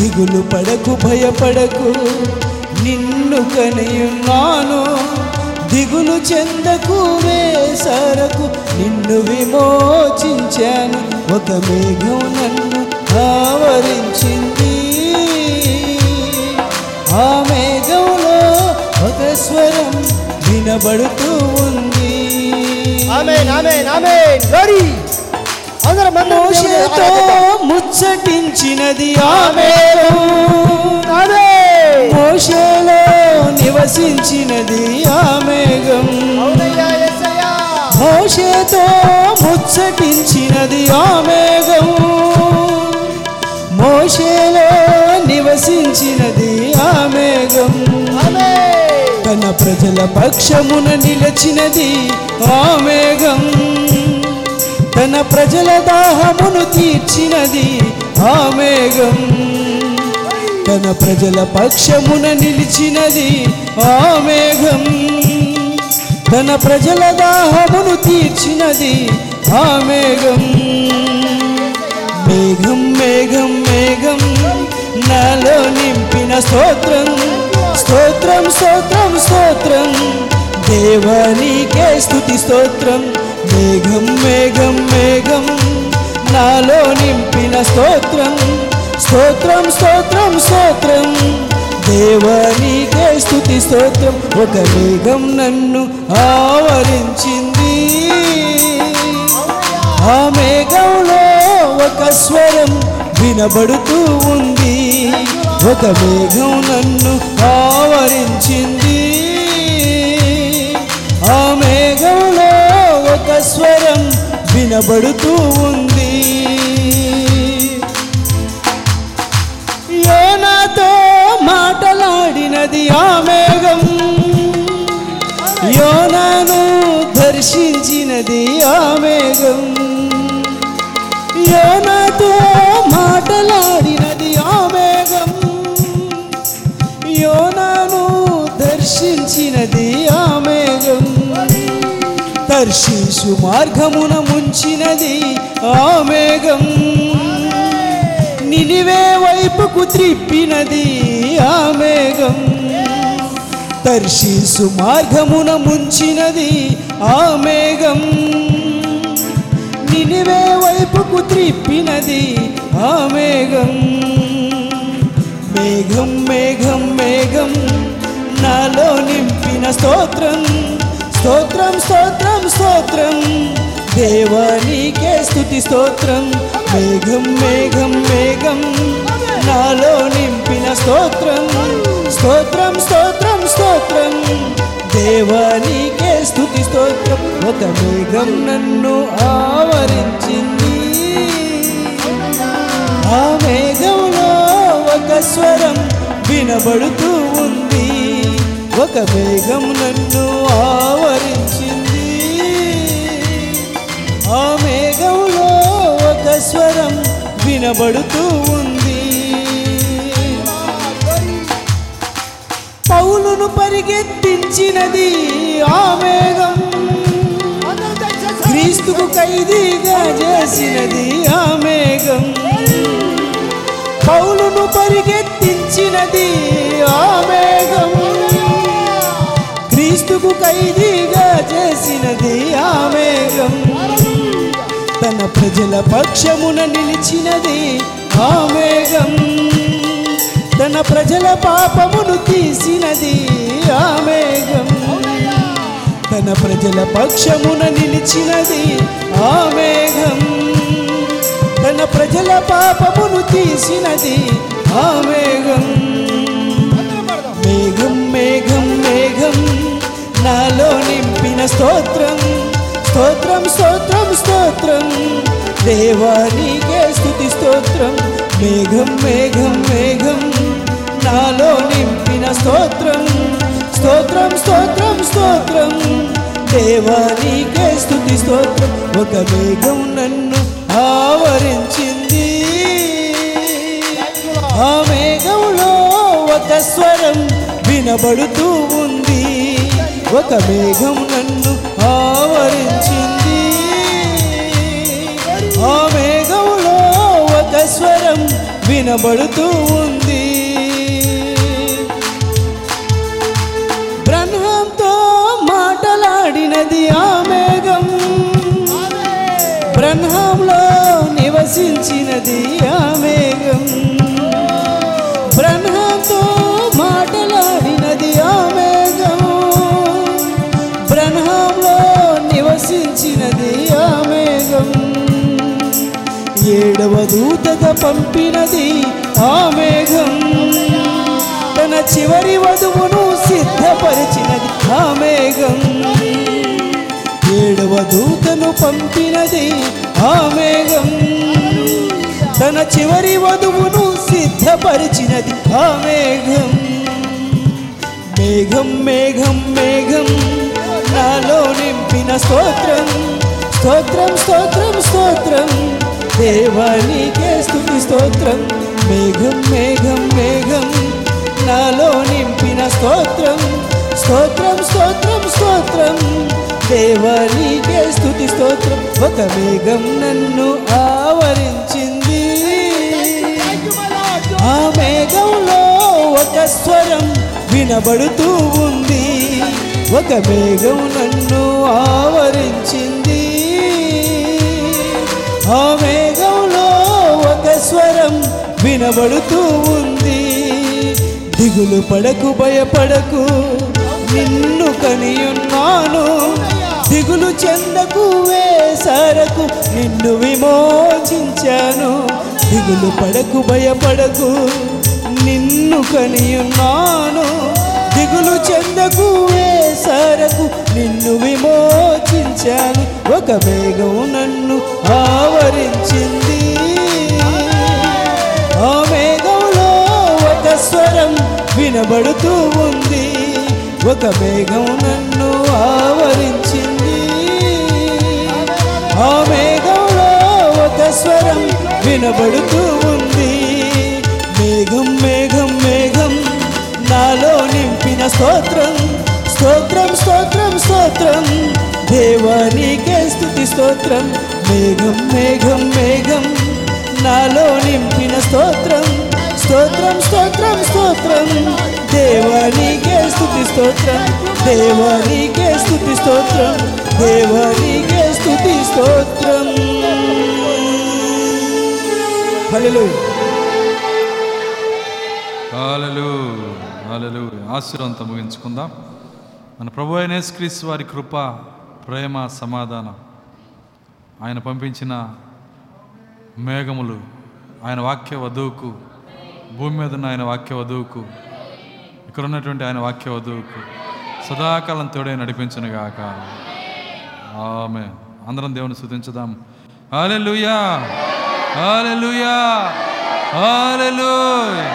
దిగులు పడకు భయపడకు నిన్ను కనియున్నాను దిగులు చెందకు వేసరకు నిన్ను విమోచించాను. ఒక మేఘం నన్ను ఆవరించింది. ఆ మేఘంలో ఒక స్వరం వినబడుతూ ఉంది. ముచ్చటించినది ఆ మేఘం. ఆమేన్. మోషేలో నివసించినది ఆ మేఘం. మోషేతో ముచ్చటించినది ఆ మేఘం. మోషేలో నివసించినది ఆ మేఘం. తన ప్రజల పక్షమున నిలచినది ఆ మేఘం. తన ప్రజల దాహమును తీర్చినది ఆ మేఘం. తన ప్రజల పక్షమున నిలిచినది ఆ మేఘం. తన ప్రజల దాహమును తీర్చినది ఆ మేఘం. మేఘం మేఘం మేఘం నాలో నింపిన స్తోత్రం. స్తోత్రం స్తోత్రం స్తోత్రం. దేవానికే స్థుతి స్తోత్రం. మేఘం మేఘం మేఘం నాలో నింపిన స్తోత్రం. స్తోత్రం స్తోత్రం స్తోత్రం. దేవనికే స్థుతి స్తోత్రం. ఒక మేఘం నన్ను ఆవరించింది. ఆ మేఘంలో ఒక స్వరం వినబడుతూ ఉంది. ఒక మేఘం నన్ను ఆవరించింది. ఆ మేఘంలో ఒక స్వరం వినబడుతూ ఉంది. అది ఆ మేఘం యోనాను దర్శించినది ఆ మేఘం. యోనాతో మాటలాడినది ఆ మేఘం. యోనాను దర్శించినది ఆ మేఘం. దర్శించు మార్గమున ముంచినది ఆ మేఘం. నినివే వైపుకు త్రిప్పినది ఆ మేఘం. తర్షీసు మార్గమున ముంచినది ఆ మేఘం. నినివే వైపుకు త్రిప్పినది ఆ మేఘం. మేఘం మేఘం మేఘం నాలో నింపిన స్తోత్రం. స్తోత్రం స్తోత్రం స్తోత్రం దేవానికే స్థుతి స్తోత్రం. మేఘం మేఘం మేఘం నాలో నింపిన స్తోత్రం. స్తోత్రం స్తోత్రం స్తోత్రం. దేవానికే స్థుతి స్తోత్రం. ఒక మేఘం నన్ను ఆవరించింది. ఆ మేఘంలో ఒక స్వరం వినబడుతూ ఉంది. ఒక మేఘం నన్ను ఆవరించింది. ఆ మేఘంలో ఒక స్వరం వినబడుతూ ఉంది. పౌలును పరిగెత్తించినది ఆ మేఘం. క్రీస్తుకు ఖైదీగా చేసినది ఆ మేఘం. పౌలును పరిగెత్తించినది ఆ మేఘం. క్రీస్తుకు ఖైదీగా చేసినది ఆ మేఘం. తన ప్రజల పక్షమున నిలిచినది ఆ మేఘం. తన ప్రజల పాపమును తీసినది ఆ మేఘం. తన ప్రజల పక్షమున నిలిచినది ఆ మేఘం. తన ప్రజల పాపమును తీసినది ఆ మేఘం. మేఘం మేఘం మేఘం నాలో నింపిన స్తోత్రం. స్తోత్రం స్తోత్రం స్తోత్రం. దేవానికే స్తుతి స్తోత్రం. మేఘం మేఘం మేఘం నాలో నింపిన స్తోత్రం. స్తోత్రం స్తోత్రం స్తోత్రం. దేవానికే స్థుతి స్తోత్రం. ఒక మేఘం నన్ను ఆవరించింది. ఆ మేఘంలో ఒక స్వరం వినబడుతూ ఉంది. ఒక మేఘం నన్ను ఆవరించింది. ఆ మేఘంలో ఒక స్వరం వినబడుతూ ఉంది. మాటలాడినది ఆ మేఘం. బ్రహ్మంలో నివసించినది ఆ మేఘం. బ్రహ్మంతో మాటలాడినది ఆ మేఘం. బ్రహ్మంలో నివసించినది ఆ మేఘం. ఏడవ దూతగా పంపినది ఆ మేఘం. తన చివరి వధువును సిద్ధపరిచినది ఆ మేఘం. ఏడవ దూతను పంపినది ఆ మేఘం తన చివరి వధువును సిద్ధపరిచినది ఆ మేఘం మేఘం మేఘం మేఘం నాలో నింపిన స్తోత్రం. స్తోత్రం స్తోత్రం స్తోత్రం దేవానికే స్థుతి స్తోత్రం. మేఘం మేఘం మేఘం నాలో నింపిన స్తోత్రం. స్తోత్రం స్తోత్రం స్తోత్రం. దేవనికే స్థుతి స్తోత్రం. ఒక మేఘం నన్ను ఆవరించింది. ఆ మేఘంలో ఒక స్వరం వినబడుతూ ఉంది. ఒక మేఘం నన్ను ఆవరించింది. ఆ మేఘంలో ఒక స్వరం వినబడుతూ ఉంది. దిగులు పడకు భయపడకు. నిన్ను కనియున్నాను. దిగులు చెందకు వేసరకు నిన్ను విమోచించాను. దిగులు పడకు భయపడకు నిన్ను కనియున్నాను. దిగులు చెందకు వేసరకు నిన్ను విమోచించాను. ఒక మేఘం నన్ను ఆవరించింది. ఆ మేఘంలో ఒక స్వరం వినబడుతూ ఉంది. ఒక మేఘం నన్ను ఆవరించింది. ఆ మేఘంలో ఒక స్వరం వినబడుతూ ఉంది. మేఘం మేఘం మేఘం నాలో నింపిన స్తోత్రం. స్తోత్రం స్తోత్రం స్తోత్రం దేవానికే స్థుతి స్తోత్రం. మేఘం మేఘం మేఘం నాలో నింపిన స్తోత్రం. స్తోత్రం స్తోత్రం స్తోత్రం. దేవానికే స్థుతి స్తోత్రం దేవానికే స్థుతి స్తోత్రం దేవానికే స్థుతి స్తోత్రం. హాలలు హాలలు ఆశీర్వంతం ముగించుకుందాం. మన ప్రభు అయిన క్రీస్ వారి కృప ప్రేమ సమాధానం. ఆయన పంపించిన మేఘములు ఆయన వాక్య వధువుకు భూమి మీద ఉన్న ఆయన వాక్య వధువుకు ఇక్కడ ఉన్నటువంటి ఆయన వాక్య వధువుకు సదాకాలం తోడే నడిపించను గాక. ఆమె అందరం దేవుని స్తుతించుదాం. హాలెలూయా హాలెలూయా హాలెలూయా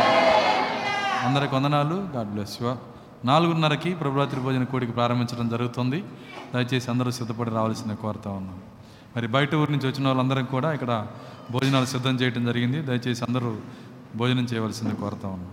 అందరికి వందనాలు. గాడ్ బ్లెస్ యు నాలుగున్నరకి ప్రభురాత్రి భోజన కోడికి ప్రారంభించడం జరుగుతుంది. దయచేసి అందరూ సిద్ధపడి రావాల్సిన కోరుతా ఉన్నాం. మరి బయట ఊరి నుంచి వచ్చిన వాళ్ళందరం కూడా ఇక్కడ భోజనాలు సిద్ధం చేయడం జరిగింది. దయచేసి అందరూ భోజనం చేయవలసింది కోరుతా ఉన్నాం